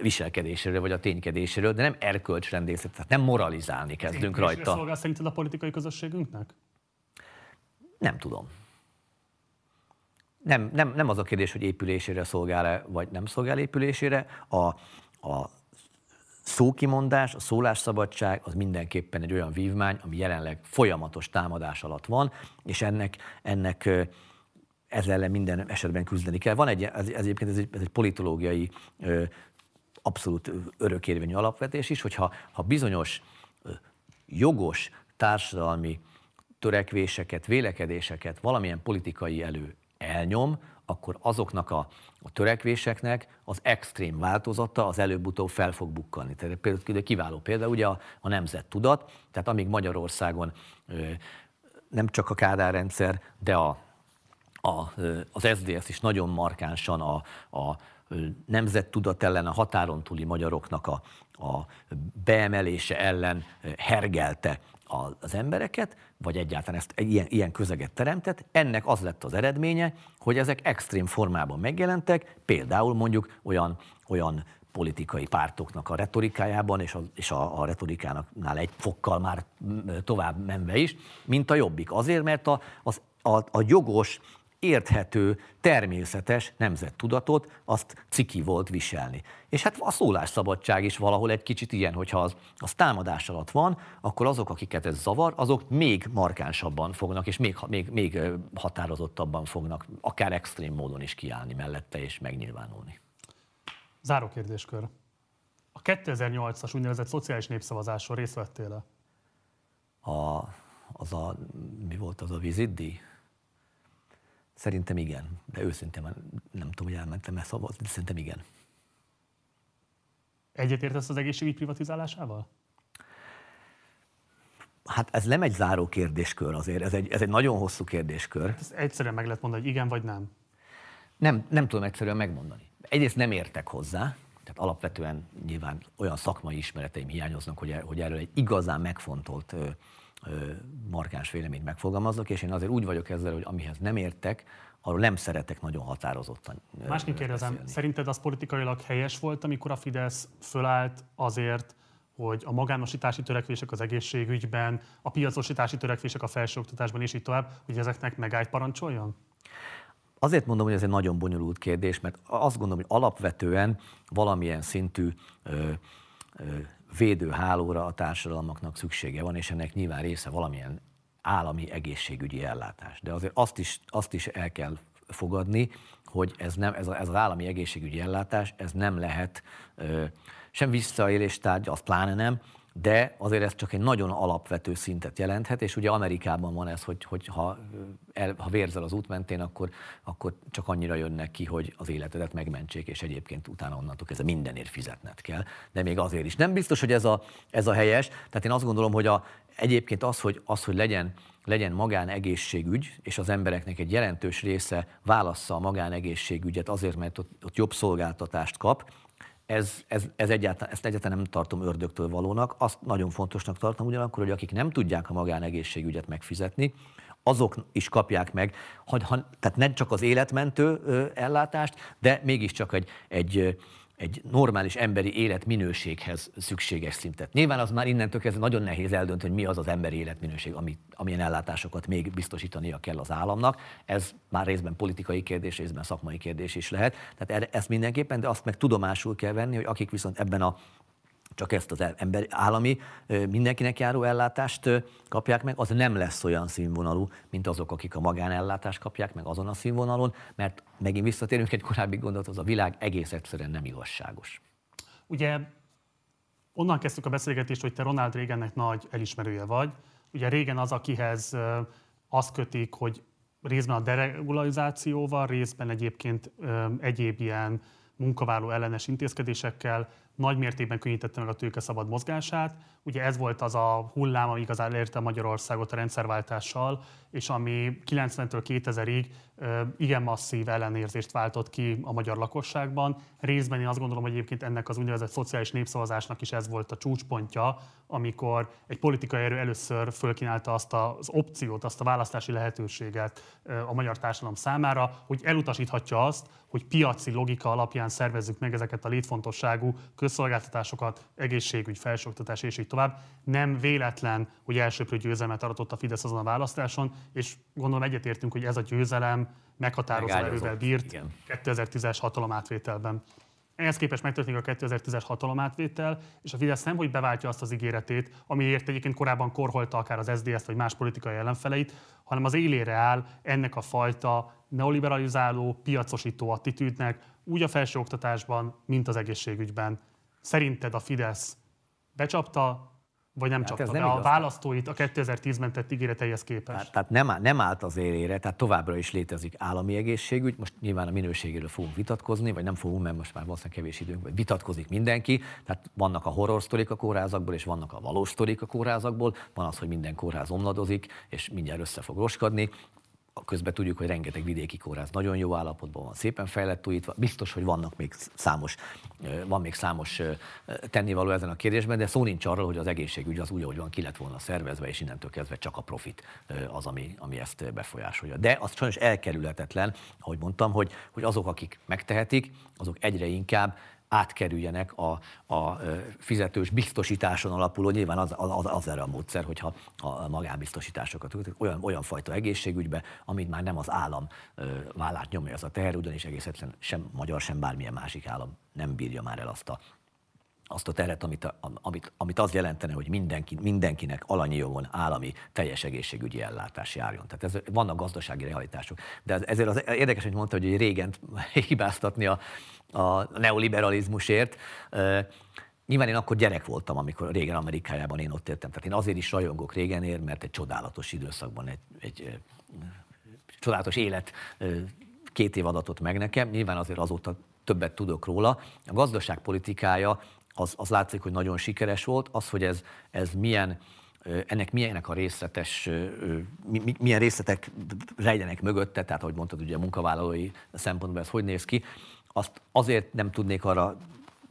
viselkedéséről vagy a ténykedéséről, de nem erkölcsrendészet, tehát nem moralizálni kezdünk Épülésre rajta. szolgál szerinted a politikai közösségünknek? Nem tudom. Nem, nem, nem az a kérdés, hogy épülésére szolgál-e, vagy nem szolgál épülésére. A, a szókimondás, a szólásszabadság az mindenképpen egy olyan vívmány, ami jelenleg folyamatos támadás alatt van, és ennek, ennek ezzel ellen minden esetben küzdeni kell. Van egy, ez, ez egyébként ez egy, ez egy politológiai abszolút örökérvényű alapvetés is, hogyha ha bizonyos jogos társadalmi törekvéseket, vélekedéseket valamilyen politikai elő elnyom, akkor azoknak a, a törekvéseknek az extrém változata az előbb-utóbb fel fog bukkanni. Tehát például kiváló példa ugye a, a nemzettudat, tehát amíg Magyarországon nem csak a Kádár rendszer, de a, a, az SZDSZ is nagyon markánsan a, a nemzettudat ellen, a határon túli magyaroknak a, a beemelése ellen hergelte az embereket, vagy egyáltalán ezt ilyen, ilyen közeget teremtett. Ennek az lett az eredménye, hogy ezek extrém formában megjelentek, például mondjuk olyan, olyan politikai pártoknak a retorikájában, és a, és a, a retorikánaknál egy fokkal már tovább menve is, mint a jobbik. Azért, mert a, az, a, a jogos, érthető, természetes nemzettudatot, azt ciki volt viselni. És hát a szólásszabadság is valahol egy kicsit ilyen, hogyha az, az támadás alatt van, akkor azok, akiket ez zavar, azok még markánsabban fognak, és még, még, még határozottabban fognak, akár extrém módon is kiállni mellette és megnyilvánulni. Záró kérdéskör. A 2008-as úgynevezett szociális népszavazáson részt vettél-e? A, az a, mi volt az a vizitdi? Szerintem igen, de őszintén nem tudom, hogy elmentem-e szavazni, de szerintem igen. Egyetértesz az egészségügy privatizálásával? Hát ez nem egy záró kérdéskör azért, ez egy, ez egy nagyon hosszú kérdéskör. Ezt egyszerűen meg lehet mondani, hogy igen vagy nem. Nem, nem tudom egyszerűen megmondani. Egyrészt nem értek hozzá, tehát alapvetően nyilván olyan szakmai ismereteim hiányoznak, hogy, hogy erről egy igazán megfontolt markáns véleményt megfogalmazok, és én azért úgy vagyok ezzel, hogy amihez nem értek, arról nem szeretek nagyon határozottan. Másként kérdezem, szerinted az politikailag helyes volt, amikor a Fidesz fölállt azért, hogy a magánosítási törekvések az egészségügyben, a piacosítási törekvések a felsőoktatásban és így tovább, hogy ezeknek megállt parancsoljon? Azért mondom, hogy ez egy nagyon bonyolult kérdés, mert azt gondolom, hogy alapvetően valamilyen szintű ö, ö, védőhálóra a társadalmaknak szüksége van, és ennek nyilván része valamilyen állami egészségügyi ellátás. De azért azt is, azt is el kell fogadni, hogy ez, nem, ez, a, ez az állami egészségügyi ellátás, ez nem lehet ö, sem visszaélés tárgya, az pláne nem, de azért ez csak egy nagyon alapvető szintet jelenthet, és ugye Amerikában van ez, hogy, hogy ha, el, ha vérzel az út mentén, akkor, akkor csak annyira jönnek ki, hogy az életedet megmentsék, és egyébként utána onnantól kezdve mindenért fizetned kell. De még azért is. Nem biztos, hogy ez a, ez a helyes. Tehát én azt gondolom, hogy a, egyébként az, hogy, az, hogy legyen, legyen magánegészségügy, és az embereknek egy jelentős része válassza a magánegészségügyet azért, mert ott, ott jobb szolgáltatást kap, ez, ez, ez egyáltalán, ezt egyáltalán nem tartom ördögtől valónak. Azt nagyon fontosnak tartom ugyanakkor, hogy akik nem tudják a magánegészségügyet megfizetni, azok is kapják meg, ha, ha, tehát nem csak az életmentő ö, ellátást, de mégiscsak egy, egy, egy normális emberi életminőséghez szükséges szintet. Nyilván az már innentől kezdve nagyon nehéz eldönteni, hogy mi az az emberi életminőség, ami, amilyen ellátásokat még biztosítania kell az államnak. Ez már részben politikai kérdés, részben szakmai kérdés is lehet. Tehát ezt mindenképpen, de azt meg tudomásul kell venni, hogy akik viszont ebben a csak ezt az ember, állami mindenkinek járó ellátást kapják meg, az nem lesz olyan színvonalú, mint azok, akik a magánellátást kapják meg azon a színvonalon, mert megint visszatérünk egy korábbi gondolathoz, a világ egész egyszerűen nem igazságos. Ugye onnan kezdtük a beszélgetést, hogy te Ronald Reagannek nagy elismerője vagy. Ugye Reagan az, akihez azt kötik, hogy részben a deregularizációval, részben egyébként egyéb ilyen munkavállaló ellenes intézkedésekkel nagy mértékben könnyítette meg a tőke szabad mozgását. Ugye ez volt az a hullám, ami igazán elérte Magyarországot a rendszerváltással, és ami 90-től 2000-ig ö, igen masszív ellenérzést váltott ki a magyar lakosságban. Részben én azt gondolom, hogy egyébként ennek az úgynevezett szociális népszavazásnak is ez volt a csúcspontja, amikor egy politikai erő először fölkínálta azt az opciót, azt a választási lehetőséget a magyar társadalom számára, hogy elutasíthatja azt, hogy piaci logika alapján szervezzük meg ezeket a létfontosságú közszolgáltatásokat, egészségügy, felsőoktatás és így tovább. Nem véletlen, hogy elsőprő győzelmet aratott a Fidesz azon a választáson, és gondolom egyetértünk, hogy ez a győzelem meghatározó erővel bírt igen. 2010-es hatalomátvételben. Ehhez képest megtörténik a 2010-es hatalomátvétel, és a Fidesz nem, hogy beváltja azt az ígéretét, amiért egyébként korábban korholta akár az SZDSZ-t vagy más politikai ellenfeleit, hanem az élére áll ennek a fajta neoliberalizáló, piacosító attitűdnek, úgy a felsőoktatásban, mint az egészségügyben. Szerinted a Fidesz becsapta, vagy nem Hát csapta ez be nem a igaz. választóit a 2010-ben tett ígéreteihez képest? Tehát, tehát nem, nem állt az élére, tehát továbbra is létezik állami egészségügy. Most nyilván a minőségéről fogunk vitatkozni, vagy nem fogunk, mert most már valószínűleg kevés időnk, vagy vitatkozik mindenki. Tehát vannak a horror sztorik a kórházakból, és vannak a valós sztorik a kórházakból. Van az, hogy minden kórház omladozik, és mindjárt össze fog roskadni. Közben tudjuk, hogy rengeteg vidéki kórház nagyon jó állapotban van, szépen fejlett újítva. Biztos, hogy vannak még számos, van még számos tennivaló ezen a kérdésben, de szó nincs arról, hogy az egészségügy az úgy, ahogy van, ki lett volna szervezve, és innentől kezdve csak a profit az, ami, ami ezt befolyásolja. De az sajnos elkerülhetetlen, ahogy mondtam, hogy, hogy azok, akik megtehetik, azok egyre inkább átkerüljenek a, a fizetős biztosításon alapuló, nyilván az, az, az erre a módszer, hogyha a magánbiztosításokat olyan, olyan fajta egészségügybe, amit már nem az állam vállát nyomja ez a teher, ugyanis egész egyszerűen sem magyar, sem bármilyen másik állam nem bírja már el azt a azt a teret, amit, amit, amit az jelentene, hogy mindenki, mindenkinek alanyi jogon állami teljes egészségügyi ellátás járjon. Tehát ez, vannak gazdasági realitások. De ez, ezért az érdekes, hogy mondta, hogy régen hibáztatni a, a neoliberalizmusért. Nyilván én akkor gyerek voltam, amikor régen Amerikájában én ott éltem. Tehát én azért is rajongok régenért, mert egy csodálatos időszakban egy, egy csodálatos élet két év adatot meg nekem, nyilván azért azóta többet tudok róla. A gazdaság politikája az, az látszik, hogy nagyon sikeres volt. Az, hogy ez, ez milyen, ennek milyenek a részletes, milyen részletek rejlenek mögötte, tehát ahogy mondtad, ugye a munkavállalói szempontból ez hogy néz ki, azt azért nem tudnék arra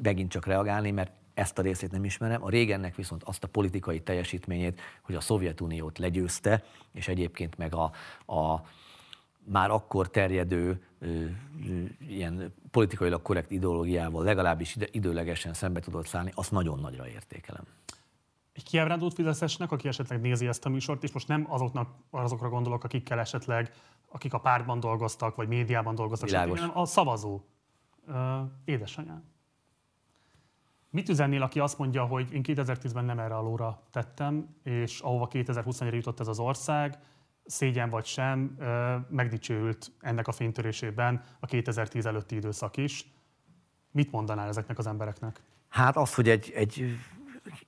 megint csak reagálni, mert ezt a részét nem ismerem. A régennek viszont azt a politikai teljesítményét, hogy a Szovjetuniót legyőzte, és egyébként meg a, a már akkor terjedő ilyen politikailag korrekt ideológiával legalábbis időlegesen szembe tudott szállni, azt nagyon nagyra értékelem. egy kiábrándult fideszesnek, aki esetleg nézi ezt a műsort, és most nem azoknak, azokra gondolok, akikkel esetleg, akik a pártban dolgoztak, vagy médiában dolgoztak, stb., hanem a szavazó. Ö, édesanyám. Mit üzennél, aki azt mondja, hogy én 2010-ben nem erre a lóra tettem, és ahova 2021-re jutott ez az ország, szégyen vagy sem, megdicsőült ennek a fénytörésében a 2010 előtti időszak is. Mit mondanál ezeknek az embereknek? Hát az, hogy egy, egy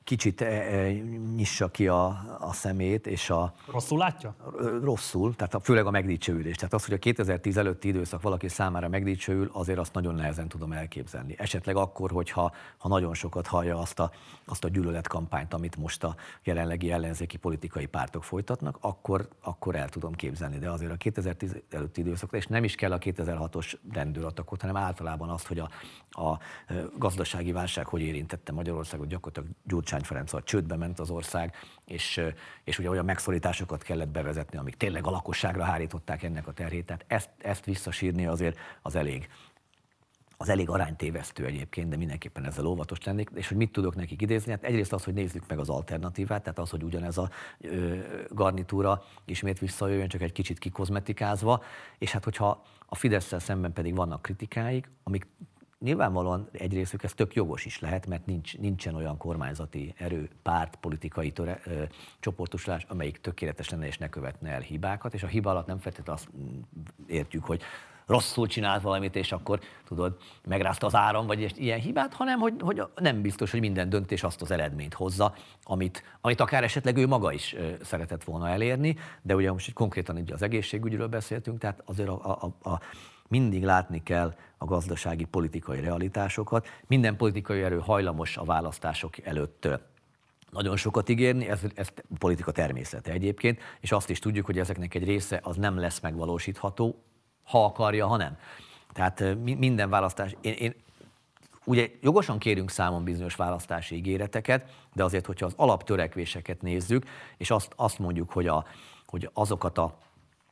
kicsit e, e, nyissa ki a, a szemét, és a... Rosszul látja? Rosszul, tehát a, főleg a megdicsőülés. Tehát az, hogy a 2010 előtti időszak valaki számára megdicsőül, azért azt nagyon nehezen tudom elképzelni. Esetleg akkor, hogyha ha nagyon sokat hallja azt a, azt a gyűlöletkampányt, amit most a jelenlegi ellenzéki politikai pártok folytatnak, akkor, akkor el tudom képzelni. De azért a 2010 előtti időszakra, és nem is kell a 2006-os rendőratakot, hanem általában azt, hogy a, a gazdasági válság hogy érintette Magyarországot, gyakorlatilag Gyurcsány Ferenc csődbe ment az ország, és, és ugye olyan megszorításokat kellett bevezetni, amik tényleg a lakosságra hárították ennek a terhét. Tehát ezt, ezt visszasírni azért az elég az elég aránytévesztő egyébként, de mindenképpen ezzel óvatos lennék. És hogy mit tudok nekik idézni? Hát egyrészt az, hogy nézzük meg az alternatívát, tehát az, hogy ugyanez a ö, garnitúra ismét visszajöjjön, csak egy kicsit kikozmetikázva, és hát hogyha a fidesz szemben pedig vannak kritikáik, amik nyilvánvalóan egy részük ez tök jogos is lehet, mert nincs, nincsen olyan kormányzati erő, párt, politikai töre, ö, csoportosulás, amelyik tökéletes lenne és ne követne el hibákat, és a hiba alatt nem feltétlenül azt mm, értjük, hogy rosszul csinált valamit, és akkor tudod, megrázta az áram, vagy ilyen hibát, hanem hogy, hogy nem biztos, hogy minden döntés azt az eredményt hozza, amit, amit akár esetleg ő maga is szeretett volna elérni, de ugye most konkrétan így az egészségügyről beszéltünk, tehát azért a, a, a, mindig látni kell a gazdasági, politikai realitásokat. Minden politikai erő hajlamos a választások előtt nagyon sokat ígérni, ez, ez politika természete egyébként, és azt is tudjuk, hogy ezeknek egy része az nem lesz megvalósítható, ha akarja, ha nem. Tehát minden választás, én, én ugye jogosan kérünk számon bizonyos választási ígéreteket, de azért, hogyha az alaptörekvéseket nézzük, és azt, azt mondjuk, hogy, a, hogy azokat a,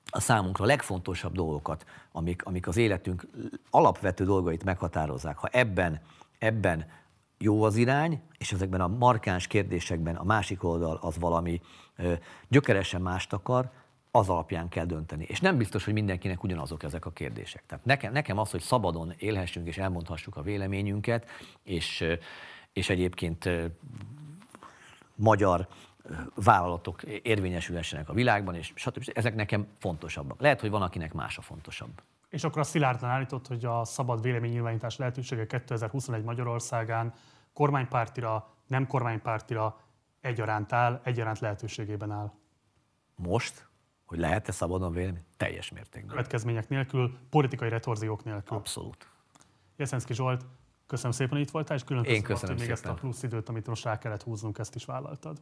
a számunkra legfontosabb dolgokat, amik, amik az életünk alapvető dolgait meghatározzák, ha ebben, ebben jó az irány, és ezekben a markáns kérdésekben a másik oldal az valami ö, gyökeresen mást akar, az alapján kell dönteni. És nem biztos, hogy mindenkinek ugyanazok ezek a kérdések. Tehát nekem, nekem az, hogy szabadon élhessünk és elmondhassuk a véleményünket, és, és egyébként magyar vállalatok érvényesülhessenek a világban, és stb. Ezek nekem fontosabbak. Lehet, hogy van, akinek más a fontosabb. És akkor a szilárdan állított, hogy a szabad véleménynyilvánítás lehetősége 2021 Magyarországán kormánypártira, nem kormánypártira egyaránt áll, egyaránt lehetőségében áll. Most, hogy lehet-e szabadon vélemény? Teljes mértékben. Következmények nélkül, politikai retorziók nélkül. Abszolút. Jeszenszki Zsolt, köszönöm szépen, hogy itt voltál, és külön Én köszönöm, azt, köszönöm még ezt a szépen. plusz időt, amit most rá kellett húznunk, ezt is vállaltad.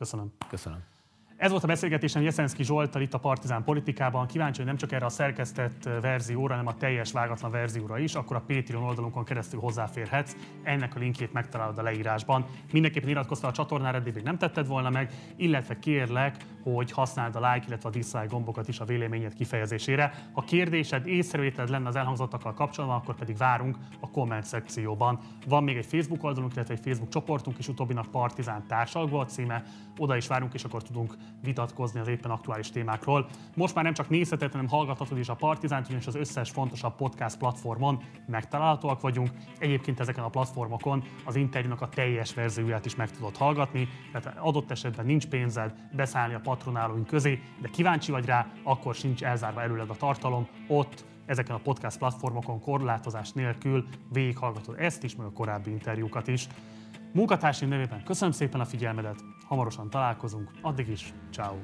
Köszönöm. Köszönöm. Ez volt a beszélgetésem Jeszenszki Zsoltal itt a Partizán politikában. Kíváncsi, hogy nem csak erre a szerkesztett verzióra, hanem a teljes vágatlan verzióra is, akkor a Patreon oldalunkon keresztül hozzáférhetsz. Ennek a linkjét megtalálod a leírásban. Mindenképpen iratkozz fel a csatornára, eddig még nem tetted volna meg, illetve kérlek, hogy használd a like, illetve a dislike gombokat is a véleményed kifejezésére. Ha kérdésed, észrevételed lenne az elhangzottakkal kapcsolatban, akkor pedig várunk a komment szekcióban. Van még egy Facebook oldalunk, illetve egy Facebook csoportunk is, utóbbinak Partizán társalgó a címe. Oda is várunk, és akkor tudunk vitatkozni az éppen aktuális témákról. Most már nem csak nézheted, hanem hallgathatod is a Partizánt, ugyanis az összes fontosabb podcast platformon megtalálhatóak vagyunk. Egyébként ezeken a platformokon az interjúnak a teljes verzióját is meg tudod hallgatni, tehát adott esetben nincs pénzed beszállni a patronálóink közé, de kíváncsi vagy rá, akkor sincs elzárva előled a tartalom, ott ezeken a podcast platformokon korlátozás nélkül végighallgatod ezt is, meg a korábbi interjúkat is. Munkatársaim nevében köszönöm szépen a figyelmedet, hamarosan találkozunk, addig is, ciao.